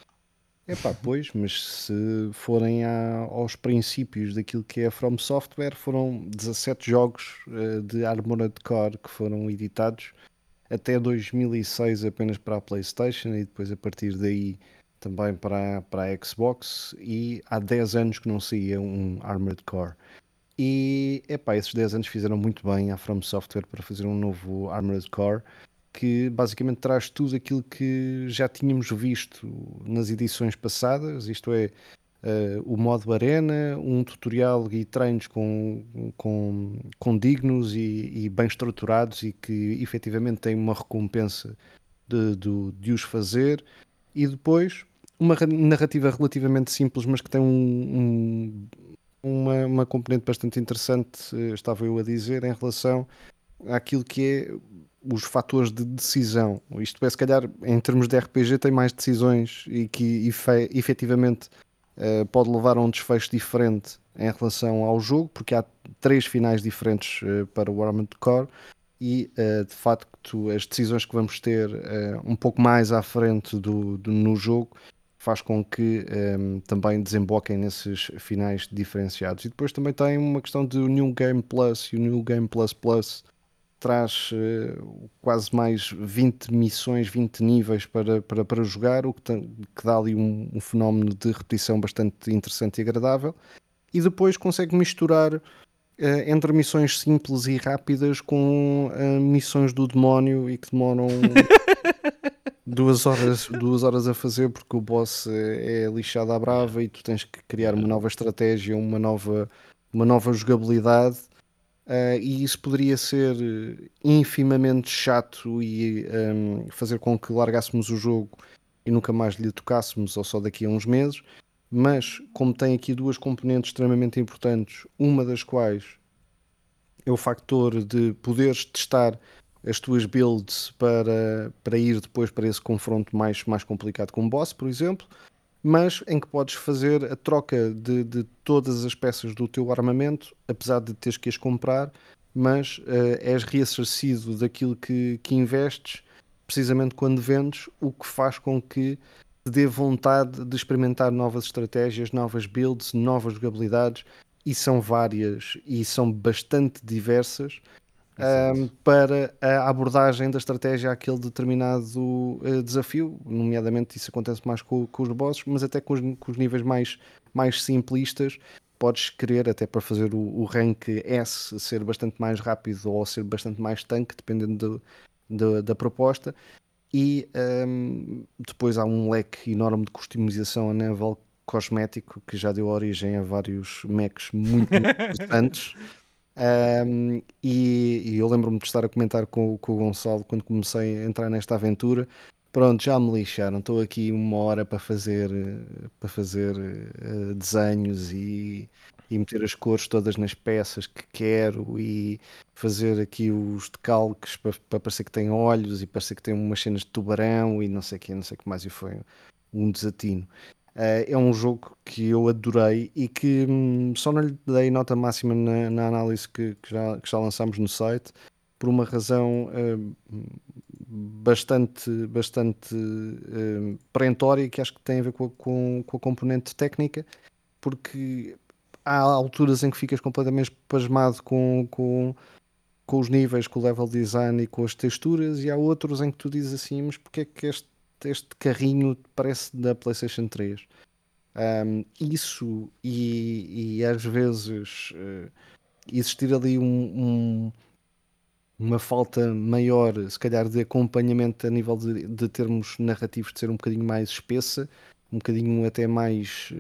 É pá, pois, mas se forem aos princípios daquilo que é a From Software, foram 17 jogos eh, de Armored Core que foram editados até 2006 apenas para a PlayStation e depois a partir daí também para, para a Xbox e há 10 anos que não saía um Armored Core. E epá, esses 10 anos fizeram muito bem à From Software para fazer um novo Armored Core que basicamente traz tudo aquilo que já tínhamos visto nas edições passadas, isto é, eh, o modo arena, um tutorial e treinos com, com, com dignos e, e bem estruturados e que efetivamente têm uma recompensa de, do- de os fazer, e depois uma ra- narrativa relativamente simples, mas que tem um, um- uma, uma componente bastante interessante, eh, estava eu a dizer, em relação àquilo que é os fatores de decisão. Isto é, se calhar, em termos de RPG, tem mais decisões e que efe- efetivamente eh, pode levar a um desfecho diferente em relação ao jogo, porque há três finais diferentes eh, para o Armored Core e eh, de facto as decisões que vamos ter um pouco mais à frente do, do- no jogo faz com que ehm, também desemboquem nesses finais diferenciados. E depois também tem uma questão do New Game Plus e o New Game Plus Plus traz eh, quase mais 20 missões, 20 níveis para, para, para jogar, o que, tem- que dá ali um, um fenómeno de repetição bastante interessante e agradável. E depois consegue misturar eh, entre missões simples e rápidas com eh, missões do demónio e que demoram duas horas, duas horas a fazer porque o boss é, é lixado à brava e tu tens que criar uma nova estratégia, uma nova, uma nova jogabilidade. Ah, e isso poderia ser eh, infimamente chato e ehm, fazer com que largássemos o jogo e nunca mais lhe tocássemos ou só daqui a uns meses. Mas, como tem aqui duas componentes extremamente importantes, uma das quais é o factor de poderes testar as tuas builds para, para ir depois para esse confronto mais, mais complicado com o boss, por exemplo, mas em que podes fazer a troca de, de todas as peças do teu armamento, apesar de teres que as comprar, mas eh, és reassarcido daquilo que, que investes, precisamente quando vendes, o que faz com que te dê vontade de experimentar novas estratégias, novas builds, novas jogabilidades, e são várias e são bastante diversas ahm, para a abordagem da estratégia àquele determinado eh, desafio, nomeadamente isso acontece mais com, com os bosses, mas até com os, com os níveis mais, mais simplistas, podes querer até para fazer o, o rank S ser bastante mais rápido ou ser bastante mais tanque, dependendo do- da- da proposta. E ahm, depois há um leque enorme de customização a nível cosmético que já deu origem a vários mechs muito interessantes. Um, e, e eu lembro-me de estar a comentar com, com o Gonçalo quando comecei a entrar nesta aventura. Pronto, já me lixaram. Estou aqui uma hora para fazer, para fazer eh, desenhos e, e meter as cores todas nas peças que quero e fazer aqui os decalques para, para parecer que tem olhos e parecer que tem umas cenas de tubarão e não sei o que, não sei o que mais. E foi um desatino. Eh, é um jogo que eu adorei e que hum, só não lhe dei nota máxima na, na análise que, que já, que já lançámos no site por uma razão hum, bastante, bastante hum, perentória que acho que tem a ver com a, com, com a componente técnica, porque há alturas em que ficas completamente pasmado com, com, com os níveis, com o level design e com as texturas, e há outros em que tu dizes assim, mas porque é que este, este carrinho parece da PlayStation 3? Um, isso e, e às vezes eh, existir ali um, um, uma falta maior, se calhar, de acompanhamento a nível de, de termos narrativos de ser um bocadinho mais espessa, um bocadinho até mais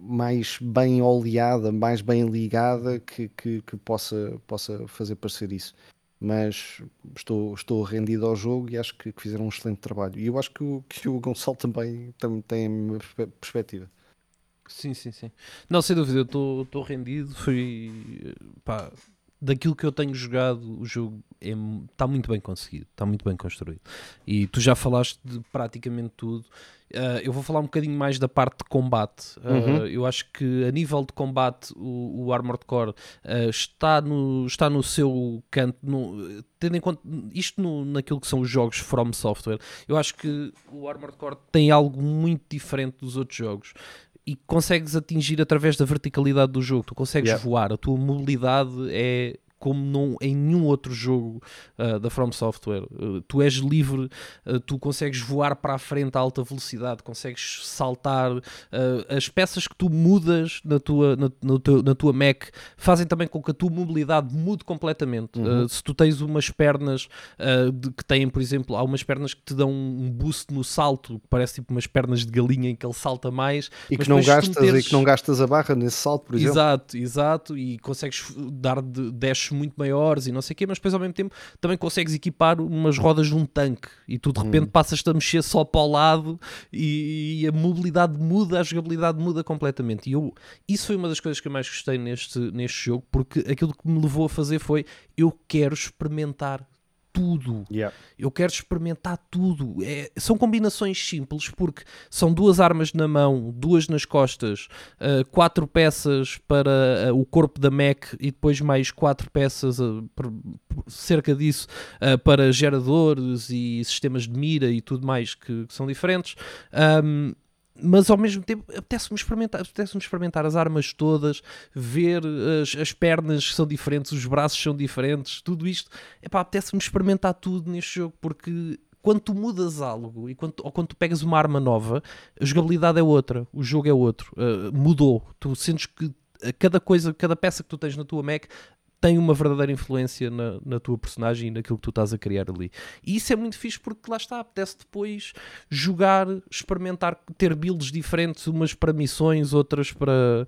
mais bem oleada, mais bem ligada que, que, que possa, possa fazer parecer isso. Mas estou, estou rendido ao jogo e acho que, que fizeram um excelente trabalho. E eu acho que o, que o Gonçalo também, também tem a mesma perspe- perspectiva. Sim, sim, sim. Não, sem dúvida, eu estou rendido. Foi pá, daquilo que eu tenho jogado, o jogo está muito bem conseguido, está muito bem construído. E tu já falaste de praticamente tudo. Ah, eu vou falar um bocadinho mais da parte de combate. Ah, Uhum. eu acho que a nível de combate, o, o Armored Core ah, está, no, está no seu canto. No, tendo em conta isto no, naquilo que são os jogos From Software, eu acho que o Armored Core tem algo muito diferente dos outros jogos e consegues atingir através da verticalidade do jogo. Tu consegues Yeah. voar, a tua mobilidade é como não, em nenhum outro jogo ah, da From Software. Uh, tu és livre, uh, tu consegues voar para a frente a alta velocidade, consegues saltar. uh, as peças que tu mudas na tua, na, teu- na tua Mac fazem também com que a tua mobilidade mude completamente. Uh, se tu tens umas pernas uh, de- que têm, por exemplo, há umas pernas que te dão um boost no salto, que parece tipo umas pernas de galinha em que ele salta mais. E que, não gastas, meteres- e que não gastas a barra nesse salto, por exemplo. Exato, exato, e consegues dar de dashes muito maiores e não sei o quê, mas depois ao mesmo tempo também consegues equipar umas rodas de um tanque e tu de repente passas-te a mexer só para o lado e, e a mobilidade muda, a jogabilidade muda completamente. E eu, isso foi uma das coisas que eu mais gostei neste, neste jogo, porque aquilo que me levou a fazer foi eu quero experimentar tudo. Yeah. Eu quero experimentar tudo. É- são combinações simples porque são duas armas na mão, duas nas costas, ah, quatro peças para ah, o corpo da Mac e depois mais quatro peças, ah, por- por- cerca disso, para geradores e sistemas de mira e tudo mais que, que são diferentes. Ahm, mas ao mesmo tempo apetece-me experimentar, apetece experimentar as armas todas, ver as, as pernas são diferentes, os braços são diferentes, tudo isto. Apetece-me experimentar tudo neste jogo porque quando tu mudas algo e quando, ou quando tu pegas uma arma nova, a jogabilidade é outra, o jogo é outro, uh, mudou. Tu sentes que cada coisa, cada peça que tu tens na tua Mac tem uma verdadeira influência na, na tua personagem e naquilo que tu estás a criar ali. E isso é muito fixe porque lá está, apetece depois jogar, experimentar, ter builds diferentes, umas para missões, outras para,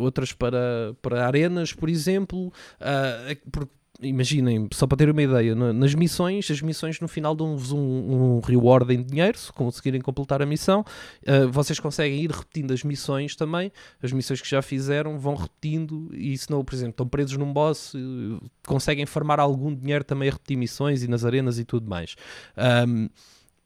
outras para, para arenas, por exemplo. É- porque imaginem, só para ter uma ideia, na- nas missões, as missões no final dão-vos um, um reward em dinheiro, se conseguirem completar a missão. Uh, vocês conseguem ir repetindo as missões também, as missões que já fizeram, vão repetindo e se não, por exemplo, estão presos num boss, uh, conseguem farmar algum dinheiro também a repetir missões e nas arenas e tudo mais. Um,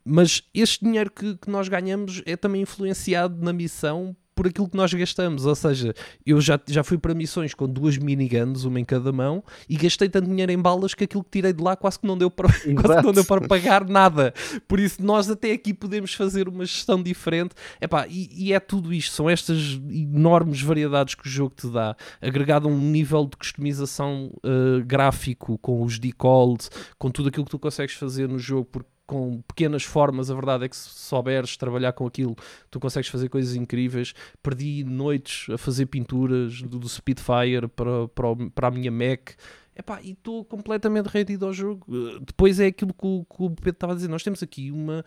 mas este dinheiro que, que nós ganhamos é também influenciado na missão por aquilo que nós gastamos, ou seja, eu já, já fui para missões com duas miniguns, uma em cada mão, e gastei tanto dinheiro em balas que aquilo que tirei de lá quase que não deu para, quase que não deu para pagar nada. Por isso, nós até aqui podemos fazer uma gestão diferente. Epá, e, e é tudo isto, são estas enormes variedades que o jogo te dá, agregado a um nível de customização uh, gráfico, com os decals, com tudo aquilo que tu consegues fazer no jogo, porque com pequenas formas, a verdade é que se souberes trabalhar com aquilo, tu consegues fazer coisas incríveis. Perdi noites a fazer pinturas do, do Spitfire para, para, para a minha Mac. Epá, e estou completamente rendido ao jogo. Depois é aquilo que o, que o Pedro estava a dizer. Nós temos aqui uma.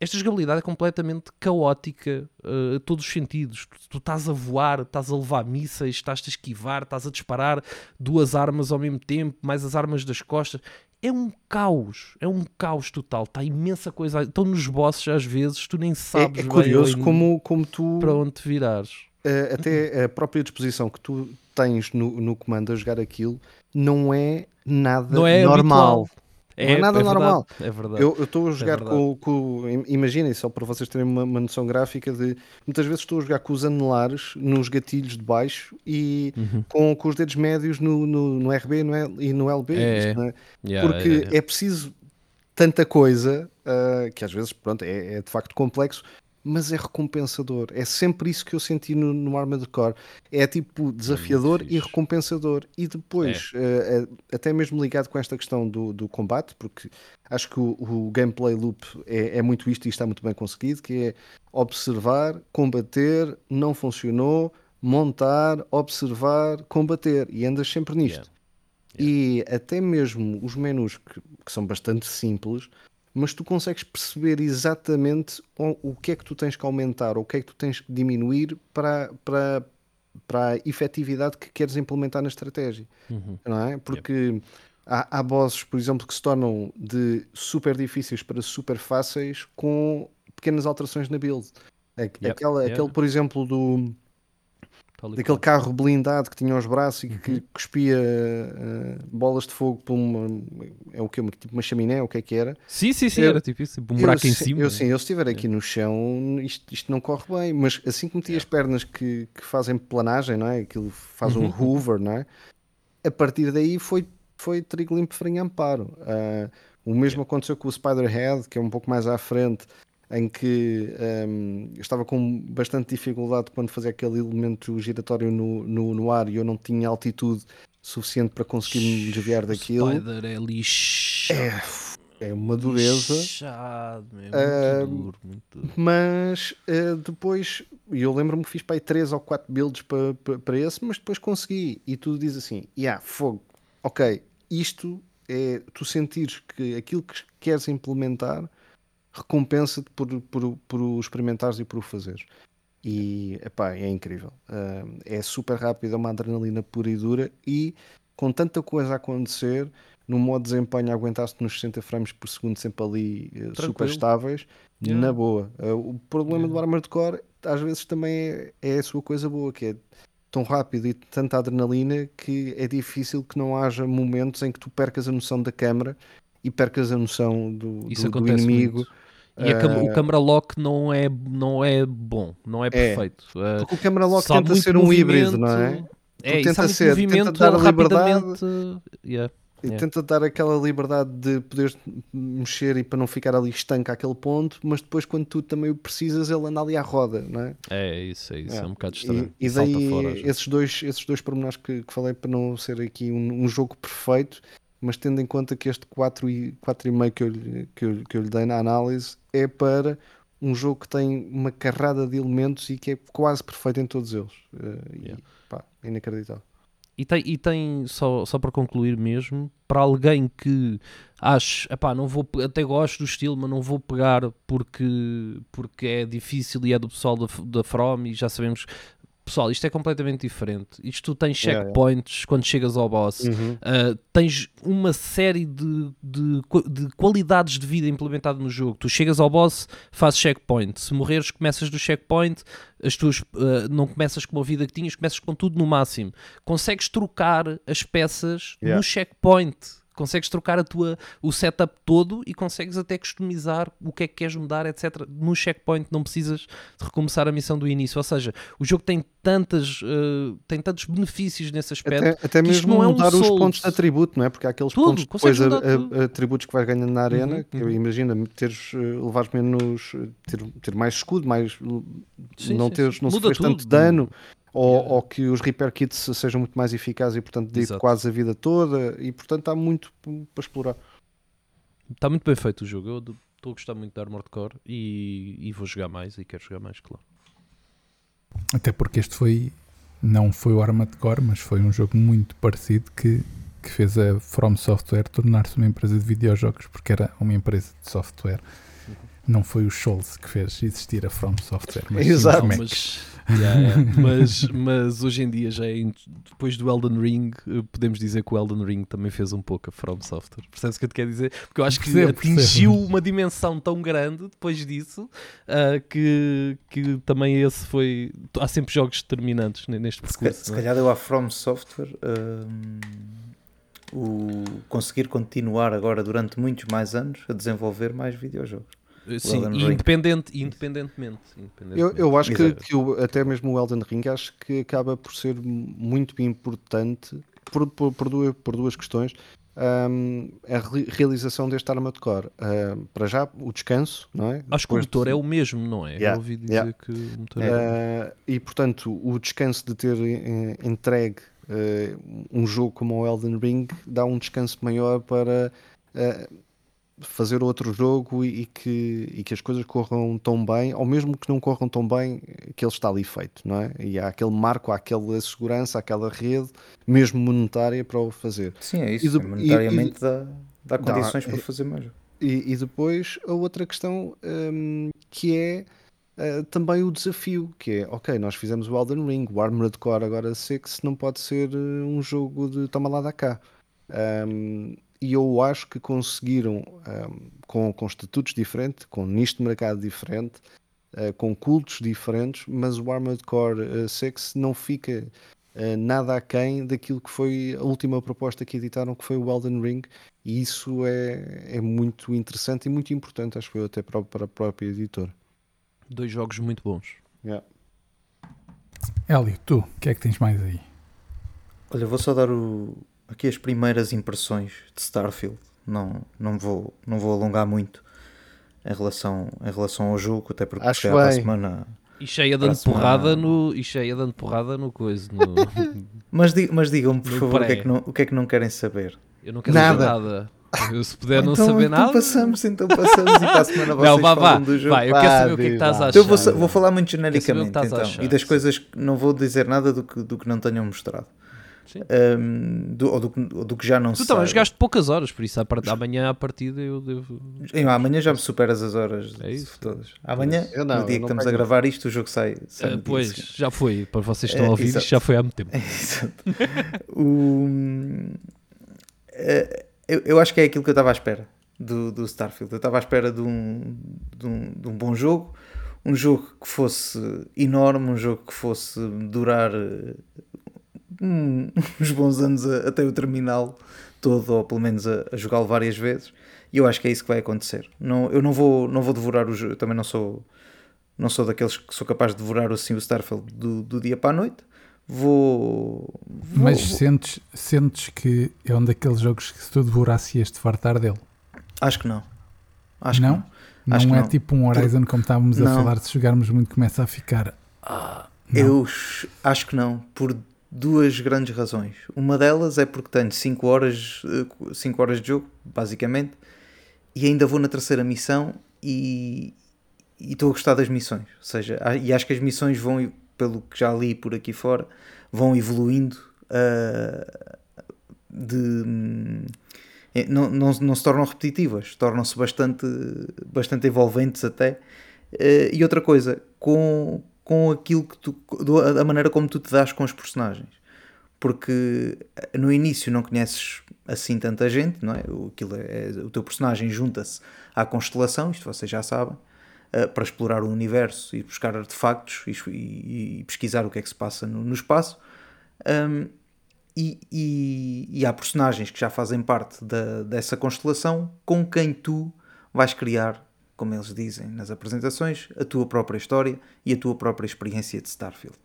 Esta jogabilidade é completamente caótica uh, a todos os sentidos. Tu, tu estás a voar, estás a levar mísseis, estás a esquivar, estás a disparar duas armas ao mesmo tempo, mais as armas das costas. É um caos, é um caos total. Está imensa coisa. Estão nos bosses às vezes, tu nem É, sabes é bem curioso bem como, como tu, para onde te virares. eh, até a própria disposição que tu tens no, no comando a jogar aquilo, não é nada Não é normal. habitual. Não é nada verdade, normal. É verdade. Eu estou a jogar verdade. com, com. im- Imaginem, só para vocês terem uma, uma noção gráfica de. Muitas vezes estou a jogar com os anelares nos gatilhos de baixo e Uhum. com, com os dedos médios no, no, no RB no L- e no LB. É, é? Yeah, Porque yeah, yeah. é preciso tanta coisa ah, que às vezes pronto, é, é de facto complexo, mas é recompensador. É sempre isso que eu senti no, no Armored Core. É tipo desafiador e fixe. recompensador. E depois, ah, ah, até mesmo ligado com esta questão do, do combate, porque acho que o, o gameplay loop é, é muito isto e está muito bem conseguido, que é observar, combater, não funcionou, montar, observar, combater. E andas sempre nisto. E até mesmo os menus que, que são bastante simples, mas tu consegues perceber exatamente o, o que é que tu tens que aumentar ou o que é que tu tens que diminuir para, para, para a efetividade que queres implementar na estratégia. Uhum. Não é? Porque há, há bosses, por exemplo, que se tornam de super difíceis para super fáceis com pequenas alterações na build. Aqu- Yep, Aquela, yeah. Aquele, por exemplo, do, daquele carro blindado que tinha os braços e que Uhum. cuspia eh, bolas de fogo por uma. É o que? Tipo uma chaminé, o que é que era? Sim, sim, sim, Eu- era tipo isso. Um Eu buraco em se- cima. Eu sim, eu se estiver aqui no chão, isto, isto não corre bem, mas assim que meti as pernas que, que fazem planagem, não é? Aquilo faz um Uhum. hoover, não é? A partir daí foi, foi trigo limpo, farinha amparo. Ah, o mesmo aconteceu com o Spider-Head, que é um pouco mais à frente, em que ahm, eu estava com bastante dificuldade quando fazia aquele elemento giratório no, no, no ar e eu não tinha altitude suficiente para conseguir me desviar O daquilo. Spider é lixado. É uma dureza. Lixado, meu, muito Ah, duro, muito duro. Mas eh, depois, e eu lembro-me que fiz para aí 3 ou 4 builds para, para, para esse, mas depois consegui. E tu dizes assim: yeah, fogo, ok, isto é tu sentires que aquilo que queres implementar recompensa-te por, por, por o experimentares e por o fazeres. E epá, é incrível. Ah, é super rápido, é uma adrenalina pura e dura. E com tanta coisa a acontecer, no modo de desempenho, aguentaste nos 60 frames por segundo, sempre ali eh, super estáveis, Yeah. na boa. Ah, o problema Yeah. do Armored Core, às vezes, também é, é a sua coisa boa, que é tão rápido e tanta adrenalina que é difícil que não haja momentos em que tu percas a noção da câmara e percas a noção do, do- do inimigo. muito. E cam- o Ah, camera lock não é, não é bom, não é perfeito. Ah, Porque o camera lock tenta ser um híbrido, não é? É, tenta isso há muito ser- tenta dar a liberdade. yeah. E Yeah. tenta dar aquela liberdade de poderes mexer e para não ficar ali estanca àquele ponto, mas depois quando tu também o precisas, ele anda ali à roda, não é? É isso, é isso, é, Yeah. um bocado estranho. E, e daí fora, esses dois, esses dois pormenores que, que falei para não ser aqui um, um jogo perfeito, mas tendo em conta que este 4 e 4,5 que eu, lhe- que, eu, que eu lhe dei na análise é para um jogo que tem uma carrada de elementos e que é quase perfeito em todos eles. E, Yeah. pá, é inacreditável. E tem, e tem só, só para concluir mesmo, para alguém que ache, epá, não vou, até gosto do estilo, mas não vou pegar porque, porque é difícil e é do pessoal da, da From e já sabemos. Pessoal, isto é completamente diferente. Isto tu tens Yeah, yeah. checkpoints quando chegas ao boss. Uh, tens uma série de, de, de qualidades de vida implementada no jogo. Tu chegas ao boss, fazes checkpoint. Se morreres, começas do checkpoint. As tuas, uh, não começas com a vida que tinhas, começas com tudo no máximo. Consegues trocar as peças Yeah. no checkpoint. Consegues trocar a tua, o setup todo e consegues até customizar o que é que queres mudar, etc. No checkpoint não precisas recomeçar a missão do início. Ou seja, o jogo tem, tantas, uh, tem tantos benefícios nesse aspecto. Até, até mesmo não é um mudar os pontos de atributo, não é? Porque há aqueles Tudo, pontos depois a- a- tudo. atributos que vais ganhando na arena, Uhum, que uhum. imagina teres, eh, levares menos, eh, ter, ter mais escudo, mais Sim, não sim, teres, sim. não sofres tanto dano, ou, Yeah. ou que os repair kits sejam muito mais eficazes e portanto Exato. quase a vida toda, e portanto há muito para explorar. Está muito bem feito o jogo. Eu estou a gostar muito de Armored Core e, e vou jogar mais e quero jogar mais, claro. Até porque este foi, não foi o Armored Core, mas foi um jogo muito parecido que, que fez a From Software tornar-se uma empresa de videojogos, porque era uma empresa de software. Não foi o Scholz que fez existir a From Software, mas sim os Exato. Mas, yeah, yeah. mas, mas hoje em dia, já é, in- depois do Elden Ring, eh, podemos dizer que o Elden Ring também fez um pouco a From Software. Percebes o que eu te quero dizer? Porque eu acho que Percebo, atingiu percebo. uma dimensão tão grande depois disso ah, que, que também esse foi. Há sempre jogos determinantes ne- neste Se, percurso. se não é? calhar deu à From Software hum, o conseguir continuar agora durante muitos mais anos a desenvolver mais videojogos. Sim, Elden e Ring. independente, independentemente. Eu, independentemente. eu acho que, Exato. que o- até mesmo o Elden Ring acho que acaba por ser muito importante por, por, por duas, por duas questões. Ahm, a re- realização deste Armored Core. Ahm, para já, o descanso, não é? Acho que o Depois motor de- é o mesmo, não é? Yeah, Eu ouvi dizer yeah. que o motor é. Ah, e portanto, o descanso de ter eh, entregue eh, um jogo como o Elden Ring dá um descanso maior para. eh, fazer outro jogo e, e que, e que as coisas corram tão bem, ou mesmo que não corram tão bem, que ele está ali feito, não é? E há aquele marco, há aquela segurança, aquela rede, mesmo monetária, para o fazer. Sim, é E isso. do- monetariamente dá, dá Dá, condições para é- fazer mais. E, e depois a outra questão hum, que é uh, também o desafio, que é, ok, nós fizemos o Elden Ring, o Armored Core agora Six não pode ser uh, um jogo de toma lá da cá. Um, e eu acho que conseguiram, um, com, com estatutos diferentes, com nicho de mercado diferente, uh, com cultos diferentes, mas o Armored Core uh, 6 não fica uh, nada aquém daquilo que foi a última proposta que editaram, que foi o Elden Ring, e isso é, é muito interessante e muito importante, acho que foi até para, o- para a própria editora. Dois jogos muito bons. Yeah. Hélio, tu, o que é que tens mais aí? Olha, vou só dar o- aqui as primeiras impressões de Starfield. Não, não, vou, não vou alongar muito em relação, em relação ao jogo, até porque Acho para a bem. semana. E cheia dando porrada semana- no. E cheia dando porrada no coisa. no- Mas, mas digam-me, por No favor, o que, é que não, o que é que não querem saber? Eu não quero Nada. saber nada. Eu, se puder não então, saber então nada. passamos, então passamos e para a semana vocês Não, vá, vá. do jogo. Vai, eu quero Vá, saber o que é que estás a achar. Então eu vou, vou falar muito genericamente então, e das coisas que não vou dizer nada do que, do que não tenham mostrado. Sim. Ahm, do, ou, do, que- ou do que já não Tu se também sabe. jogaste poucas horas, por isso à part- amanhã à partida eu devo. Em- Amanhã já me superas as horas É isso. todas. Amanhã, Eu não, no dia eu que estamos a gravar isto, o jogo sai. sai dia pois, seguinte. já foi. Para vocês que estão a ouvir, exato. isto já foi há muito tempo. Exato. O- eh, eu, eu acho que é aquilo que eu estava à espera do, do Starfield. Eu estava à espera de um, de, um, de um bom jogo, um jogo que fosse enorme, um jogo que fosse durar uns bons anos a- até o terminal todo, ou pelo menos a, a jogá-lo várias vezes. E eu acho que é isso que vai acontecer. Não, eu não vou, não vou devorar o jogo, eu também não sou, não sou daqueles que sou capaz de devorar assim, o Starfield do, do dia para a noite. Vou. vou- Mas sentes, sentes que é um daqueles jogos que se tu devorasse ias-te fartar dele? Acho que não. Acho não? que não. Acho não que é não. tipo um Horizon como estávamos a Não. falar, se jogarmos muito começa a ficar. Ah. Eu ch- acho que não, por duas grandes razões. Uma delas é porque tenho 5 horas, 5 horas de jogo, basicamente, e ainda vou na terceira missão e estou a gostar das missões. Ou seja, e acho que as missões vão, pelo que já li por aqui fora, vão evoluindo ah, de. hum, eh, Não, não, não se tornam repetitivas, tornam-se bastante, bastante envolventes até. Eh, e outra coisa, com, com aquilo que tu, do- a maneira como tu te dás com os personagens. Porque eh, no início não conheces assim tanta gente, não é? O, aquilo é, o teu personagem junta-se à constelação, isto vocês já sabem, eh, para explorar o universo e buscar artefactos e, e- e pesquisar o que é que se passa no, no espaço. Um, e, e- e há personagens que já fazem parte da- dessa constelação com quem tu vais criar, como eles dizem nas apresentações, a tua própria história e a tua própria experiência de Starfield.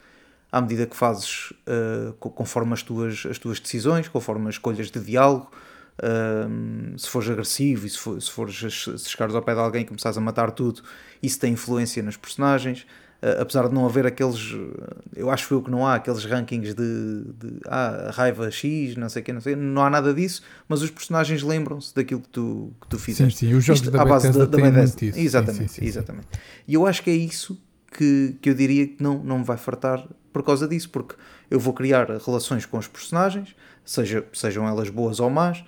À medida que fazes, uh, co- conforme as tuas, as tuas decisões, conforme as escolhas de diálogo, um, se fores agressivo e se, for, se, fores, se chegares ao pé de alguém e começares a matar tudo, isso tem influência nos personagens. Uh, apesar de não haver aqueles, uh, eu acho eu que não há aqueles rankings de, de ah, raiva X, não sei o que, não sei, não há nada disso, mas os personagens lembram-se daquilo que tu, que tu Sim, fizeste. sim, os jogos Isto da à base da- da Bethesda. isso. Sim, Exatamente, sim, sim, sim. exatamente. E eu acho que é isso que, que eu diria que não, não me vai fartar por causa disso, porque eu vou criar relações com os personagens, seja, sejam elas boas ou más,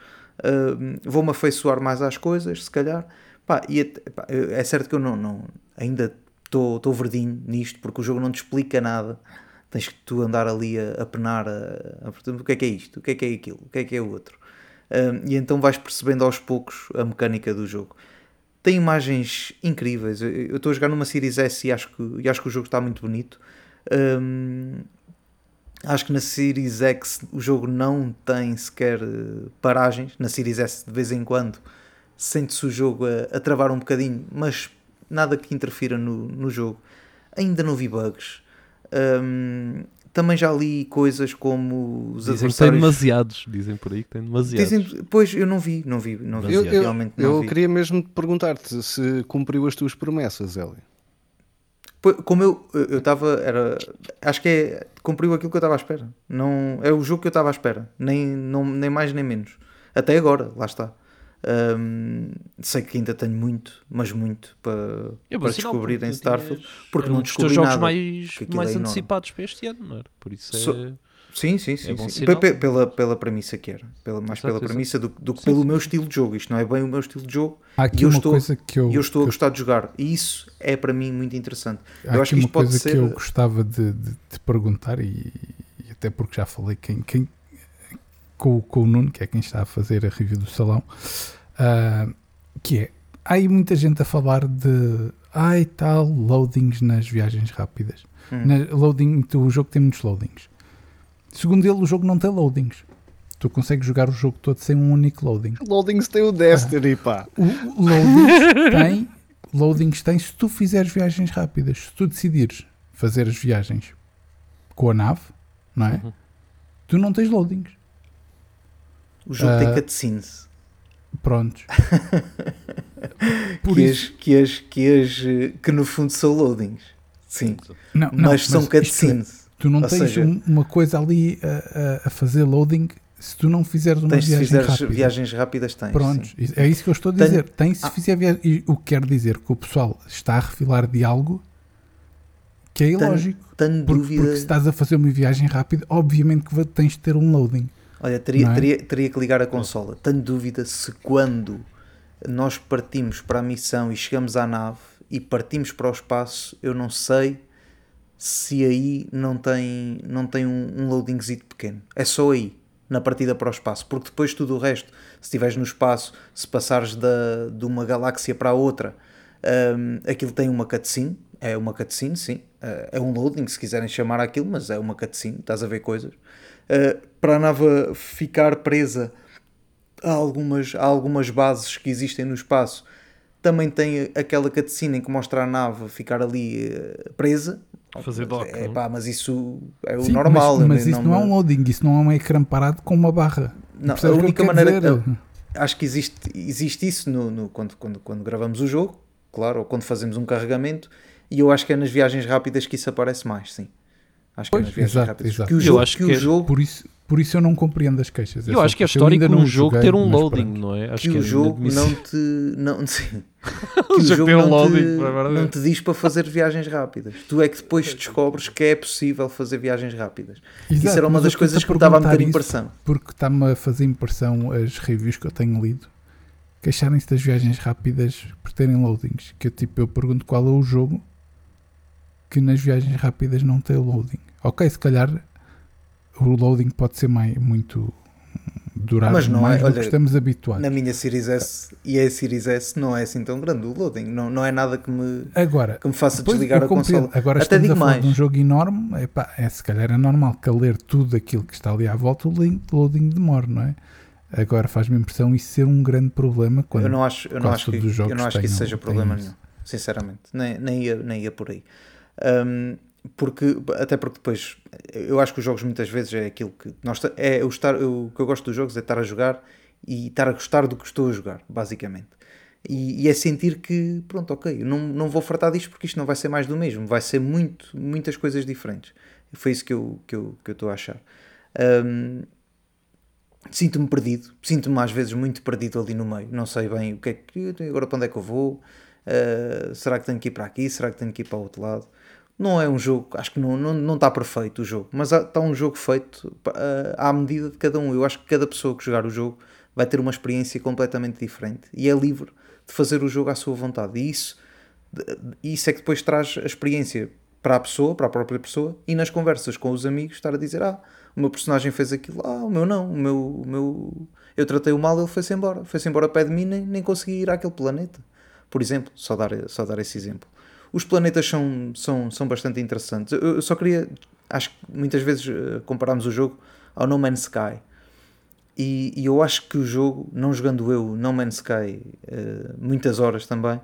hum, vou-me afeiçoar mais às coisas, se calhar. Pá, e até- pá, é certo que eu não, não ainda estou verdinho nisto, porque o jogo não te explica nada. Tens que tu andar ali a, a penar a, a- o que é que é isto, o que é que é aquilo, o que é que é o outro. Hum, e então vais percebendo aos poucos a mecânica do jogo tem imagens incríveis. Eu estou a jogar numa Series S e acho que, e acho que o jogo está muito bonito. Hum, acho que na Series X o jogo não tem sequer eh, paragens. Na Series S, de vez em quando, sente-se o jogo a, a travar um bocadinho, mas nada que interfira no, no jogo. Ainda não vi bugs. Hum, também já li coisas como os Dizem que tem adversários. demasiados. Dizem por aí que tem demasiados. Dizem- pois eu não vi, não vi, não vi. Eu, eu- realmente não eu vi. queria mesmo perguntar-te se cumpriu as tuas promessas. Pois, Como eu eu estava, era, acho que é, cumpriu aquilo que eu estava à espera. Não, é o jogo que eu estava à espera, nem, não, nem mais nem menos. Até agora, lá está. Hum, sei que ainda tenho muito, mas muito para, É para descobrir porque em tu Starfield, porque não um dos teus descobri jogos nada. mais, que aquilo mais é antecipados para este ano, não era? Por isso é. So- Sim, sim, sim. bom sim. Pela, pela premissa que era. Pela, mais Exato, pela exato. premissa do, do que pelo meu estilo de jogo. Isto não é bem o meu estilo de jogo. Há E aqui eu uma estou, coisa que eu, e eu estou a que eu- gostar de jogar. E isso é para mim muito interessante. há eu aqui acho que uma isto pode coisa ser. que eu gostava de, de- de perguntar e, e até porque já falei quem, quem- com, com o Nuno, que é quem está a fazer a review do salão, ah, que é, há aí muita gente a falar de ai tal, loadings nas viagens rápidas. Hum. Na, loading, o jogo tem muitos loadings. Segundo ele, o jogo não tem loadings. Tu consegues jogar o jogo todo sem um único loading. Loadings tem o Destiny, pá. O o loadings tem, loadings tem se tu fizeres viagens rápidas. Se tu decidires fazer as viagens com a nave, não é? Uhum. Tu não tens loadings. O jogo Ah, tem cutscenes. Prontos. Por Que, isso, as, que, as, que, as, eh, que no fundo são loadings. Sim. não, não, mas são isto é, cutscenes. tu não Ou tens seja- um- uma coisa ali a, a- a fazer loading se tu não fizeres uma Tens se viagem fizeres rápida. viagens rápidas, tens. Pronto, sim. é isso que eu estou a Tenho- dizer. Tem se Ah. fizer viagem. E o que quer dizer que o pessoal está a refilar de algo que é ilógico. Tenho Porque, dúvida. porque se estás a fazer uma viagem rápida, obviamente que tens de ter um loading. Olha, teria, é? teria, teria que ligar a consola. Tenho dúvida se quando nós partimos para a missão e chegamos à nave e partimos para o espaço, eu não sei se aí não tem, não tem um, um loadingzito pequeno. É só aí, na partida para o espaço. Porque depois tudo o resto, se estiveres no espaço, se passares da, de uma galáxia para a outra, hum, aquilo tem uma cutscene. É uma cutscene, sim. Uh, é um loading, se quiserem chamar aquilo, mas é uma cutscene, estás a ver coisas. Uh, para a nave ficar presa a algumas, a algumas bases que existem no espaço, também tem aquela cutscene em que mostra a nave ficar ali uh, presa. Fazer dock, É não? pá, mas isso é o Sim, normal. mas, mas isso não, é um loading, isso não é um ecrã parado com uma barra. Não, a Percebes o que única quero maneira dizer? acho que existe, existe isso no, no- quando, quando, quando gravamos o jogo, claro, ou quando fazemos um carregamento, e eu acho que é nas viagens rápidas que isso aparece mais, sim. Acho que Pois, é nas viagens exato, rápidas. exato. Que o Eu jogo, acho que que o é- jogo, Por isso, por isso eu não compreendo as queixas. Eu só acho que é eu histórico não um jogo joguei, ter um loading, não é? Acho que o é jogo não te. Não, sim. O que o jogo jogo tem um não, loading, te, de não te diz para fazer viagens rápidas. Tu é que depois descobres que é possível fazer viagens rápidas. isso Exato, era uma das eu coisas que me estava a meter isso impressão. Porque está-me a fazer impressão as reviews que eu tenho lido queixarem-se das viagens rápidas por terem loadings. Que eu, tipo, eu pergunto qual é o jogo que nas viagens rápidas não tem loading. Ok, se calhar o loading pode ser mais, muito durável, Mas não mais é, do que olha, estamos habituados. Na minha Series S e a Series S não é assim tão grande o loading. Não, não é nada que me, Agora, que me faça desligar a consola. Agora Até estamos digo a falar mais. de um jogo enorme. Epá, é, se calhar é normal que a ler tudo aquilo que está ali à volta o loading demore, não é? Agora faz-me impressão isso ser um grande problema quando eu não acho, eu não acho, que, eu não acho que isso seja problema nenhum, sinceramente. Nem, nem, ia, nem ia por aí. Hum, porque, até porque depois, eu acho que os jogos muitas vezes é aquilo que nós é o, estar, o que eu gosto dos jogos é estar a jogar e estar a gostar do que estou a jogar, basicamente. E, e é sentir que, pronto, ok, eu não, não vou fartar disto porque isto não vai ser mais do mesmo, vai ser muito, muitas coisas diferentes. Foi isso que eu estou que eu, que eu estou a achar. Hum, sinto-me perdido, sinto-me às vezes muito perdido ali no meio. Não sei bem o que é que agora para onde é que eu vou. Uh, será que tenho que ir para aqui? Será que tenho que ir para o outro lado? Não é um jogo, acho que não, não, não está perfeito o jogo, mas está um jogo feito uh, à medida de cada um. Eu acho que cada pessoa que jogar o jogo vai ter uma experiência completamente diferente e é livre de fazer o jogo à sua vontade. E isso, isso é que depois traz a experiência para a pessoa, para a própria pessoa, e nas conversas com os amigos estar a dizer: Ah, o meu personagem fez aquilo, ah, o meu não, o meu, o meu eu tratei-o mal, ele foi-se embora, foi-se embora ao pé de mim, nem, nem consegui ir àquele planeta. Por exemplo, só dar, só dar esse exemplo. Os planetas são, são, são bastante interessantes. Eu, só queria, acho que muitas vezes eh, comparamos o jogo ao No Man's Sky. E, e eu acho que o jogo, não jogando eu No Man's Sky eh, muitas horas também,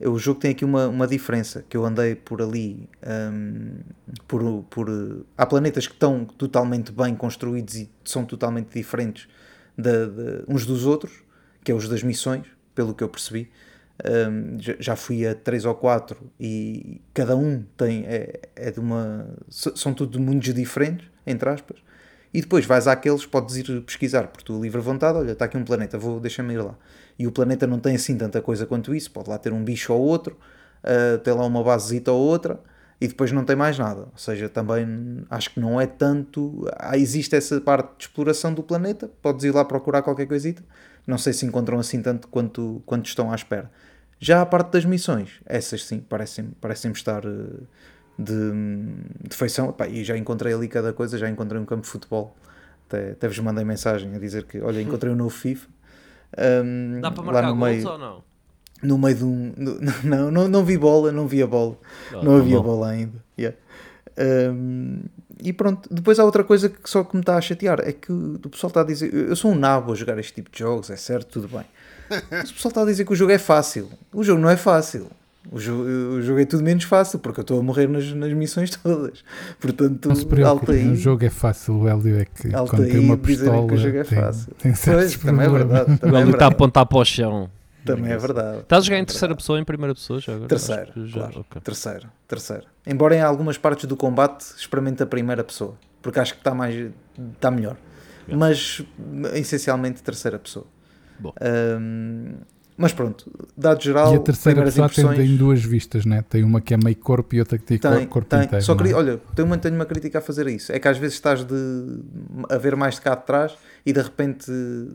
eh, o jogo tem aqui uma, uma diferença, que eu andei por ali, hum, por, por, há planetas que estão totalmente bem construídos e são totalmente diferentes de, de- uns dos outros, que é os das missões, pelo que eu percebi. Hum, já- fui a três ou quatro e cada um tem, é, é de uma, são tudo mundos diferentes, entre aspas, E depois vais àqueles, podes ir pesquisar por tua livre vontade. Olha, está aqui um planeta, vou deixa-me ir lá. E o planeta não tem assim tanta coisa quanto isso. Pode lá ter um bicho ou outro, uh, tem lá uma basezita ou outra, e depois não tem mais nada. Ou seja, também acho que não é tanto. Ah, existe essa parte de exploração do planeta, podes ir lá procurar qualquer coisita. Não sei se encontram assim tanto quanto, quanto estão à espera. Já a parte das missões, essas sim, parecem-me parecem estar uh, de, de feição. Epá, e já encontrei ali cada coisa, já encontrei um campo de futebol. Até, até vos mandei mensagem a dizer que, olha, encontrei um novo FIFA. Um, Dá para lá marcar no gols meio, ou não? no meio de um. no- não, não, não vi bola, não vi a bola. Ah, não havia bom. bola ainda. Yeah. Um, e pronto, depois há outra coisa que só que me está a chatear: é que o pessoal está a dizer. Eu sou um nabo a jogar este tipo de jogos, é certo, tudo bem. Mas o pessoal está a dizer que o jogo é fácil. O jogo não é fácil. O jogo, o jogo é tudo menos fácil, porque eu estou a morrer nas, nas missões todas. Portanto, Não se preocupe, aí. o jogo é fácil. O Hélio é que Alta quando tem uma pistola que o jogo é tem, fácil. tem certos Pois, também é verdade. O Também é Hélio está a apontar para o chão. Também é verdade. Estás a jogar em terceira pessoa ou em primeira pessoa já agora? Que já- claro. ok. Terceira, terceira. Embora em algumas partes do combate experimente a primeira pessoa, porque acho que está mais está melhor. Mas essencialmente terceira pessoa. Bom. Ahm, mas pronto, dado geral, E a terceira pessoa tem, impressões, tem duas vistas, né? Tem uma que é meio corpo e outra que tem, tem, corpo tem. inteiro. Só é? queria, olha, tenho uma, tenho uma crítica a fazer a isso. É que às vezes estás de a ver mais de cá de trás e de repente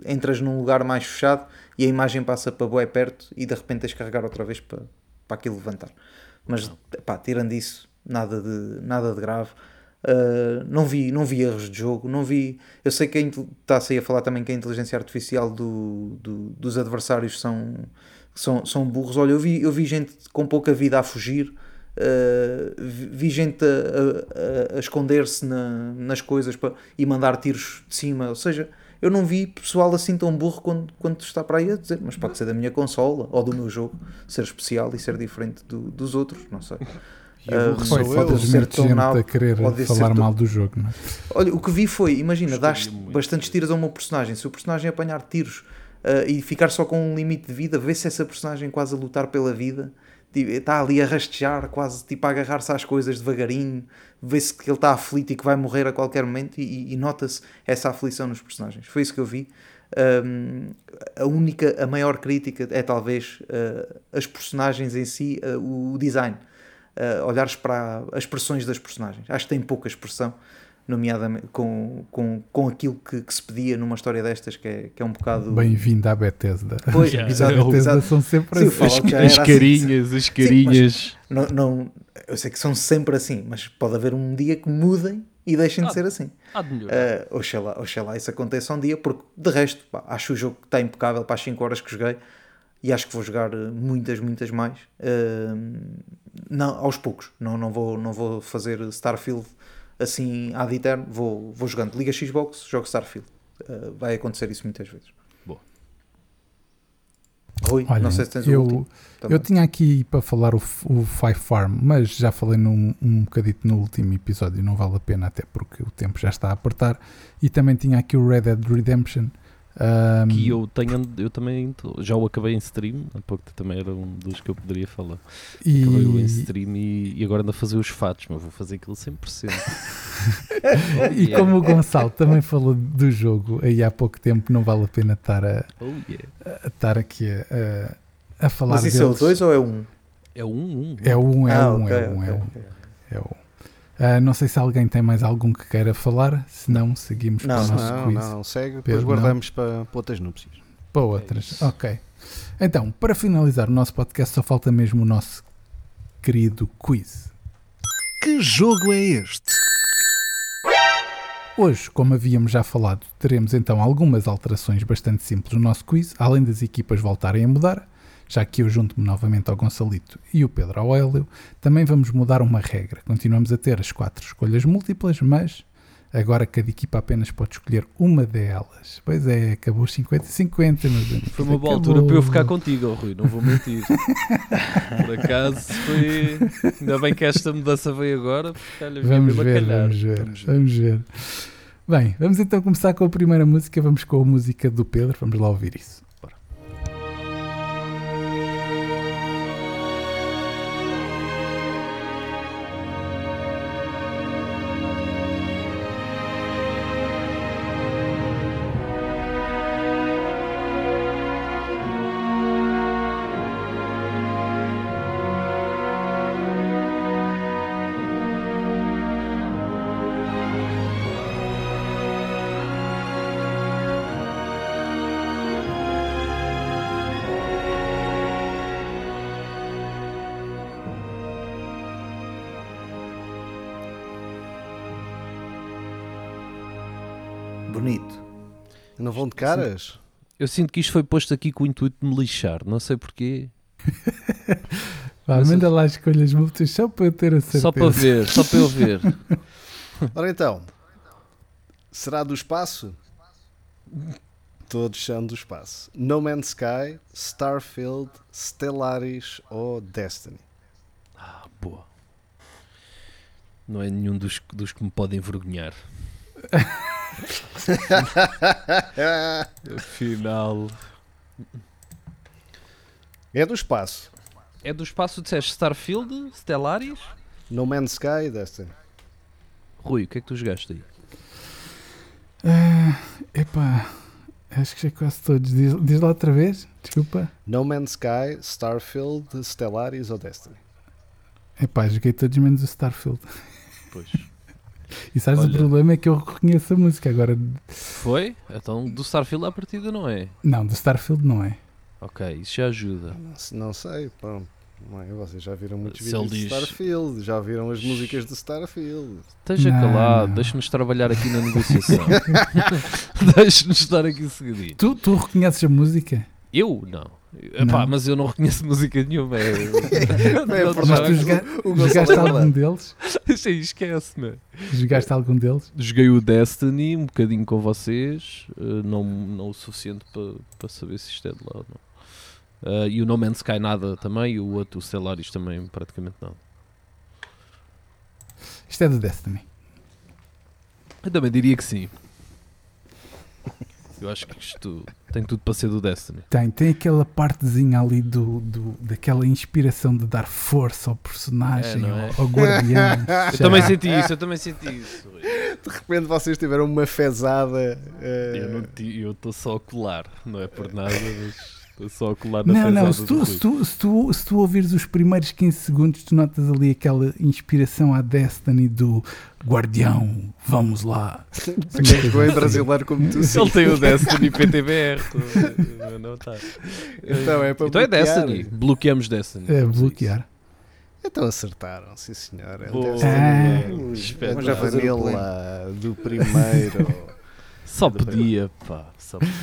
entras num lugar mais fechado e a imagem passa para bué perto e de repente tens de carregar outra vez para, para aquilo levantar. Mas pá, tirando isso, nada de, nada de grave. Uh, não, vi, não vi erros de jogo, não vi. Eu sei que a inte- está-se aí a falar também que a inteligência artificial do, do- dos adversários são, são, são burros. Olha, eu vi, eu vi gente com pouca vida a fugir, uh, vi, gente a, a- a- esconder-se na- nas coisas pa- e mandar tiros de cima. Ou seja, eu não vi pessoal assim tão burro quanto, quanto está para aí a dizer, mas pode ser da minha consola ou do meu jogo ser especial e ser diferente do- dos outros, não sei. E Ah, sou Pois, Pode eu. ser tão gente nabo, a querer falar tão- mal do jogo, não é? Olha, o que vi foi, imagina, dás bastantes tiros a uma personagem. Se o personagem apanhar tiros ah, e ficar só com um limite de vida, vê se essa personagem quase a lutar pela vida, está ali a rastejar, quase tipo a agarrar-se às coisas devagarinho, vê-se que ele está aflito e que vai morrer a qualquer momento e, e nota-se essa aflição nos personagens. Foi isso que eu vi. Ahm, a única, a maior crítica é talvez ah, as personagens em si, ah, o design. Ah, olhares para as expressões das personagens. Acho que tem pouca expressão nomeadamente com, com, com aquilo que, que se pedia numa história destas, que é, que é um bocado. Bem-vindo à Bethesda. Pois, Yeah. exato, As Bethesda são sempre Sim, assim. As era assim. carinhas, as carinhas. Não, não, eu sei que são sempre assim, mas pode haver um dia que mudem e deixem de Ah, ser assim. Há de melhorar. Uh, oxalá, oxalá isso aconteça um dia, porque de resto, pá, acho o jogo que está impecável para as 5 horas que joguei e acho que vou jogar uh, muitas, muitas mais. Uh, não, aos poucos, não, não, vou, não vou fazer Starfield assim ad eterno, vou, vou jogando Liga Xbox, jogo Starfield. Uh, vai acontecer isso muitas vezes. Boa. Rui, Olha, não sei se tens eu- o último. também. Eu tinha aqui para falar o, o Five Farm, mas já falei num, um bocadito no último episódio, não vale a pena, até porque o tempo já está a apertar. E também tinha aqui o Red Dead Redemption. Um, que eu tenho, eu também já o acabei em stream, há pouco também era um dos que eu poderia falar. E... Acabei o em stream e, e, agora ando a fazer os fatos, mas vou fazer aquilo 100%. e yeah. como o Gonçalo também falou do jogo aí há pouco tempo, não vale a pena estar, a, oh, yeah. a estar aqui a, a, falar. Mas isso deles. é o 2 ou é o 1? Um? É o 1, um, um, é o 1, um, é ah, o 1, é o 1. É o 1. É Uh, não sei se alguém tem mais algum que queira falar, se não, seguimos não, para o nosso não, quiz. Não, não, segue, Pedro, depois guardamos para, para, outras núpcias. Para outras, é ok. Então, para finalizar o nosso podcast, só falta mesmo o nosso querido quiz. Que jogo é este? Hoje, como havíamos já falado, teremos então algumas alterações bastante simples no nosso quiz, além das equipas voltarem a mudar já que eu junto-me novamente ao Gonçalito e o Pedro ao Hélio, também vamos mudar uma regra. Continuamos a ter as quatro escolhas múltiplas, mas agora cada equipa apenas pode escolher uma delas. Pois é, acabou os 50-50, meus amigos. Foi uma boa Acabou. altura para eu ficar contigo, oh, Rui, não vou mentir. Por acaso foi. Ainda bem que esta mudança veio agora, porque olha, Vamos mesmo a ver, calhar. vamos ver, vamos ver. Bem, vamos então começar com a primeira música. Vamos com a música do Pedro. Vamos lá ouvir isso. Caras? Eu sinto que isto foi posto aqui com o intuito de me lixar, não sei porquê. Vá, Mas- manda lá escolhas múltiplas só para eu ter a certeza. Só para ver, só para eu ver. Ora então, será do espaço? Todos são do espaço. No Man's Sky, Starfield, Stellaris ou Destiny? Ah, boa. Não é nenhum dos, dos que me podem envergonhar. Afinal. É do espaço. É do espaço, disseste Starfield, Stellaris? No Man's Sky, Destiny. Rui, o que é que tu jogaste aí? Ah, epá, acho que já quase todos. Diz, diz lá outra vez, desculpa. No Man's Sky, Starfield, Stellaris ou Destiny? Epá, joguei todos menos o Starfield. Pois. E sabes o Olha. problema é que eu reconheço a música. Agora, Foi? Então do Starfield à partida não é? não, do Starfield não é. Ok, isso já ajuda. Não, se- não sei, pronto. Não é? Vocês já viram muitos Se vídeos de diz- Starfield, já viram as músicas de Starfield. Esteja Não, calado, deixa-nos trabalhar aqui na negociação. Deixa-nos estar aqui seguidinho. Tu, tu reconheces a música? Eu? Não. Epá, mas eu não reconheço música nenhuma. É, É Não, verdade. Mas tu joga- o Gonçalo jogaste é algum deles? Sim, esquece, né? Jogaste algum deles? Joguei o Destiny um bocadinho com vocês, eh, não, não o suficiente para para saber se isto é de lá ou não. Eh, e o No Man's Sky nada também, e o outro, o Stellaris também praticamente nada. Isto é do Destiny. Eu também diria que sim. Eu acho que isto tem tudo para ser do Destiny. Tem, tem aquela partezinha ali do, do, daquela inspiração de dar força ao personagem, É, é? ao, ao guardião. Eu também senti isso, eu também senti isso. De repente vocês tiveram uma fezada. eh, Eu não ti- eu estou só a colar, não é por nada, mas estou só a colar na Não, não, se tu, se, tu, se, tu, se tu ouvires os primeiros 15 segundos, tu notas ali aquela inspiração à Destiny do Guardião, vamos lá. Chegou em brasileiro como tu Ele tem o Destiny PTBR. tu- Não, tá. Então é para Então é bloquear. Destiny. Bloqueamos Destiny. É, bloquear. Então acertaram, sim senhor. É o Boa. Destiny. Ah. É vamos da já fazer o Vanilla, do primeiro. Só podia, pá. Só podia.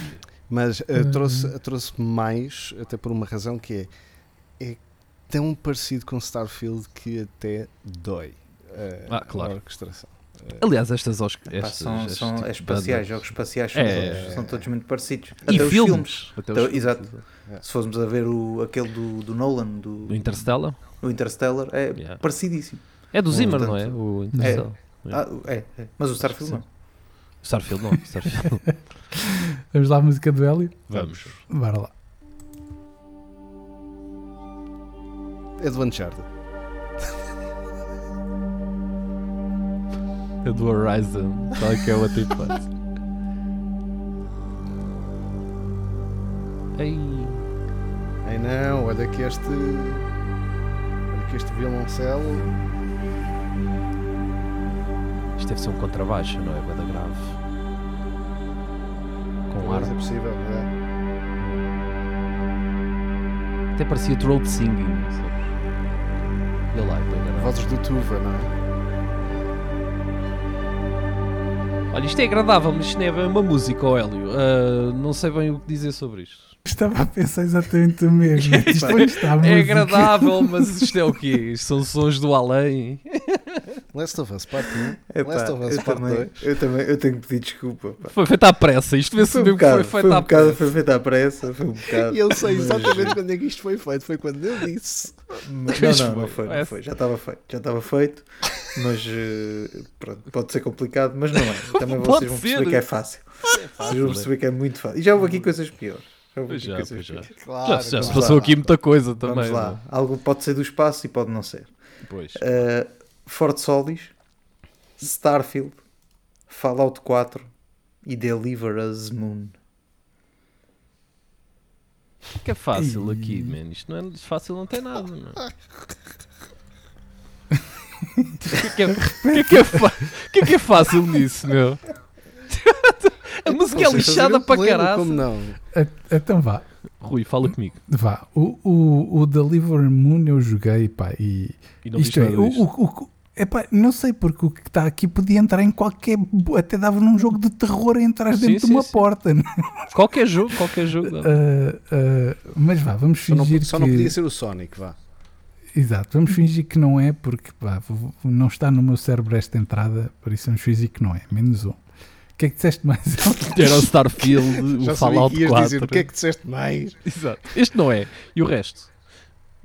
Mas Hum. trouxe, trouxe mais, até por uma razão que é, é tão parecido com Starfield que até dói. Eh, Ah, claro. A orquestração. Aliás, estas, Pá, estas, são estes são tipo é de espaciais, jogos espaciais são, É. todos, são todos muito parecidos. E Até os filmes. Até os Então, filmes. exato. Se formos a ver o, aquele do, do Nolan, do, Do Interstellar? o Interstellar, é Yeah. parecidíssimo. É do Zimmer, Portanto, não é? O Interstellar. Ah, é, é. Mas o Starfield não. Starfield não. Starfield. Vamos lá à música do Hélio? Vamos. Bora lá. É do Uncharted. É do Horizon. Qual é que é a outra hipótese? Ei. Ai não, olha que este. Olha que este violoncelo. Isto deve ser um contrabaixo, não é? Bada grave. Com ar. É possível, é. Até parecia throat singing, sabes? Olha lá. Vozes do Tuva, não é? Olha, isto é agradável, mas isto não é bem uma música, ó Hélio. Ah, não sei bem o que dizer sobre isto. Estava a pensar exatamente o mesmo. Isto onde está a É agradável, mas isto é o quê? Isto são sons do além. Last of Us Part 1. Epá, Last of Us eu, Part também, 2. eu também eu tenho que pedir desculpa. pá. Foi feito à pressa. Isto vê-se Foi um que bocado, foi foi feito um à bocado, pressa. foi feito à pressa, foi um bocado. E eu sei mas- exatamente quando é que isto foi feito. Foi quando eu disse. Mas- não, não, não foi. foi, não foi. Já estava feito, já estava feito. Mas eh, pronto, pode ser complicado, mas não é. Também Pode vocês vão ser. perceber que é fácil. Vocês vão perceber que é muito fácil. E já houve aqui coisas piores. Já houve aqui já, coisas já. piores. Claro, Já, já se passou lá. aqui muita coisa também. Vamos lá. não Algo pode ser do espaço e pode não ser. é? Pois. Uh, Fort Solis, Starfield, Fallout 4 e Deliver Us Moon. Que é fácil aqui, man. Isto não é fácil, não tem nada, não. O que, é que, é, o que, é que é que é fácil nisso, meu? A música é lixada para caralho. Como não? Então vá. Rui, fala comigo. Vá. O, o, o Deliver Moon eu joguei, pá, e E não isto é, o, o- Epá, não sei, porque o que está aqui podia entrar em qualquer. Até dava num jogo de terror a entrar Sim, dentro sim, de uma sim. porta. né? Qualquer jogo, qualquer jogo. Ah, ah, mas vá, vamos Só, não, fingir só que. não podia ser o Sonic, vá. Exato, vamos fingir que não é, porque pá, não está no meu cérebro esta entrada, por isso vamos fingir que não é. Menos um. O que é que disseste mais? Era o Starfield, o Já Fallout que ias 4. dizer o que é que disseste mais. Exato. Este não é. E o resto?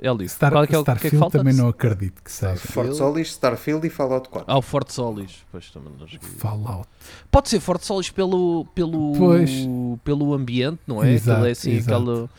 Ele disse. Star, Qual é que é o que é que Starfield falta? também não acredito que seja. Forte Solis, Starfield e Fallout 4. Ah, o Forte Solis. Pois também não joguei. Fallout. Pode ser Forte Solis pelo, pelo, Pois. pelo ambiente, não é? Exato, é assim, exato. aquela.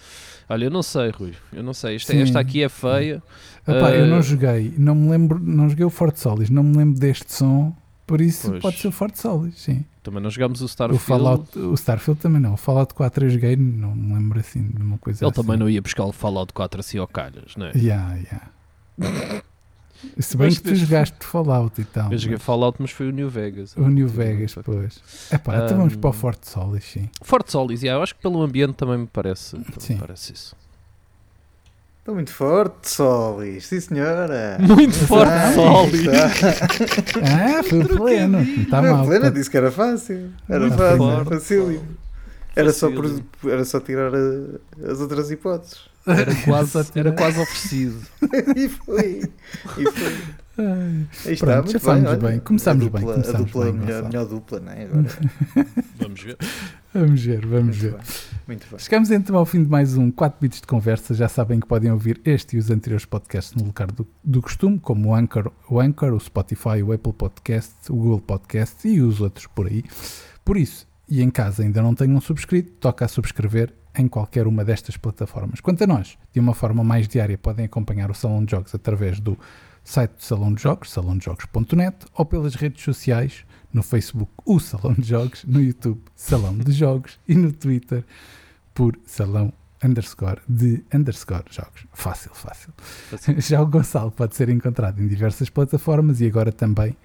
Olha, eu não sei, Rui. Eu não sei. Esta, esta aqui é feia. Epá, eu não Ah, joguei, não me lembro, não joguei o Forte Solis, não me lembro deste som, por isso Pois. pode ser o Forte Solis, sim. Também não jogámos o O Starfield. Fallout, o Starfield também não. O Fallout 4 eu joguei, não me lembro assim de uma coisa Ele assim. também não ia buscar o Fallout 4 assim ao calhas, não é? Yeah, yeah. Se bem Mas que tu jogaste Fallout e tal. Eu joguei mas- Fallout, mas foi o New Vegas. O New Vegas, pois. Epá, então vamos Um, para o Forte Solis, sim. Forte Solis, yeah, eu acho que pelo ambiente também me parece. também Sim. me parece isso. Está muito forte, Solis. Sim, senhora. Muito forte, Solis. está. Ah, foi pleno. Não está mal. plena, tá- disse que era fácil. Era Muito fácil, forte. Era só, por, era só tirar a- as outras hipóteses. Era quase, era quase oferecido. e foi. E foi. Está, Pronto, muito já fomos olha, bem. Começámos a dupla, bem, começámos a dupla, bem, melhor, melhor dupla, não é? Agora. Vamos ver. Vamos ver, vamos Muito ver. bem. Muito bem. Chegamos então ao fim de mais um 4 bits de conversa. Já sabem que podem ouvir este e os anteriores podcasts no lugar do, do costume, como o Anchor, o Anchor, o Spotify, o Apple Podcast, o Google Podcast e os outros por aí. Por isso, e em casa ainda não tenham subscrito, toca a subscrever em qualquer uma destas plataformas. Quanto a nós, de uma forma mais diária, podem acompanhar o Salão de Jogos através do site do Salão de Jogos, salãodejogos.net, ou pelas redes sociais, no Facebook, o Salão de Jogos, no YouTube, Salão de Jogos e no Twitter, por Salão underscore de underscore jogos. Fácil, fácil. Já o Gonçalo pode ser encontrado em diversas plataformas e agora também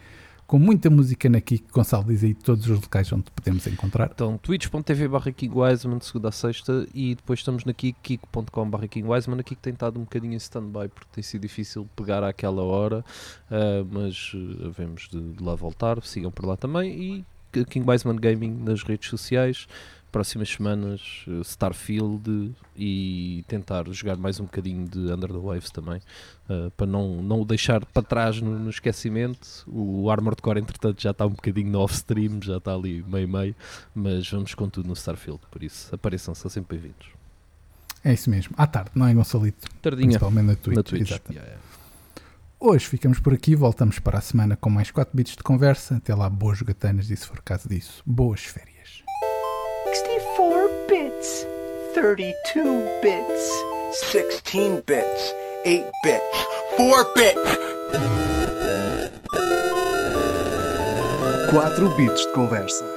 com muita música na Kik. Gonçalo diz aí todos os locais onde podemos encontrar. Então, twitch.tv barra KingWiseman de segunda a sexta e depois estamos na Kik, kik.com barra KingWiseman. A tem estado um bocadinho em stand-by porque tem sido difícil pegar àquela hora, ah, mas uh, havemos de, de lá voltar. Sigam por lá também e King Wiseman Gaming nas redes sociais. Próximas semanas, uh, Starfield e tentar jogar mais um bocadinho de Under the Waves também, uh, para não, não o deixar para trás no, no esquecimento. O Armored Core, entretanto, já está um bocadinho no off-stream, já está ali meio-meio, mas vamos com tudo no Starfield, por isso apareçam, são sempre bem-vindos. É isso mesmo. À tarde, não é, Gonçalito? Tardinha Principalmente na Twitch. na Twitch. Yeah, yeah. Hoje ficamos por aqui. Voltamos para a semana com mais 4 bits de conversa. Até lá, boas jogatanas e, se for caso disso, boas férias. 64 bits, 32 bits, 16 bits, 8 bits, 4 bits. 4 bits de conversa.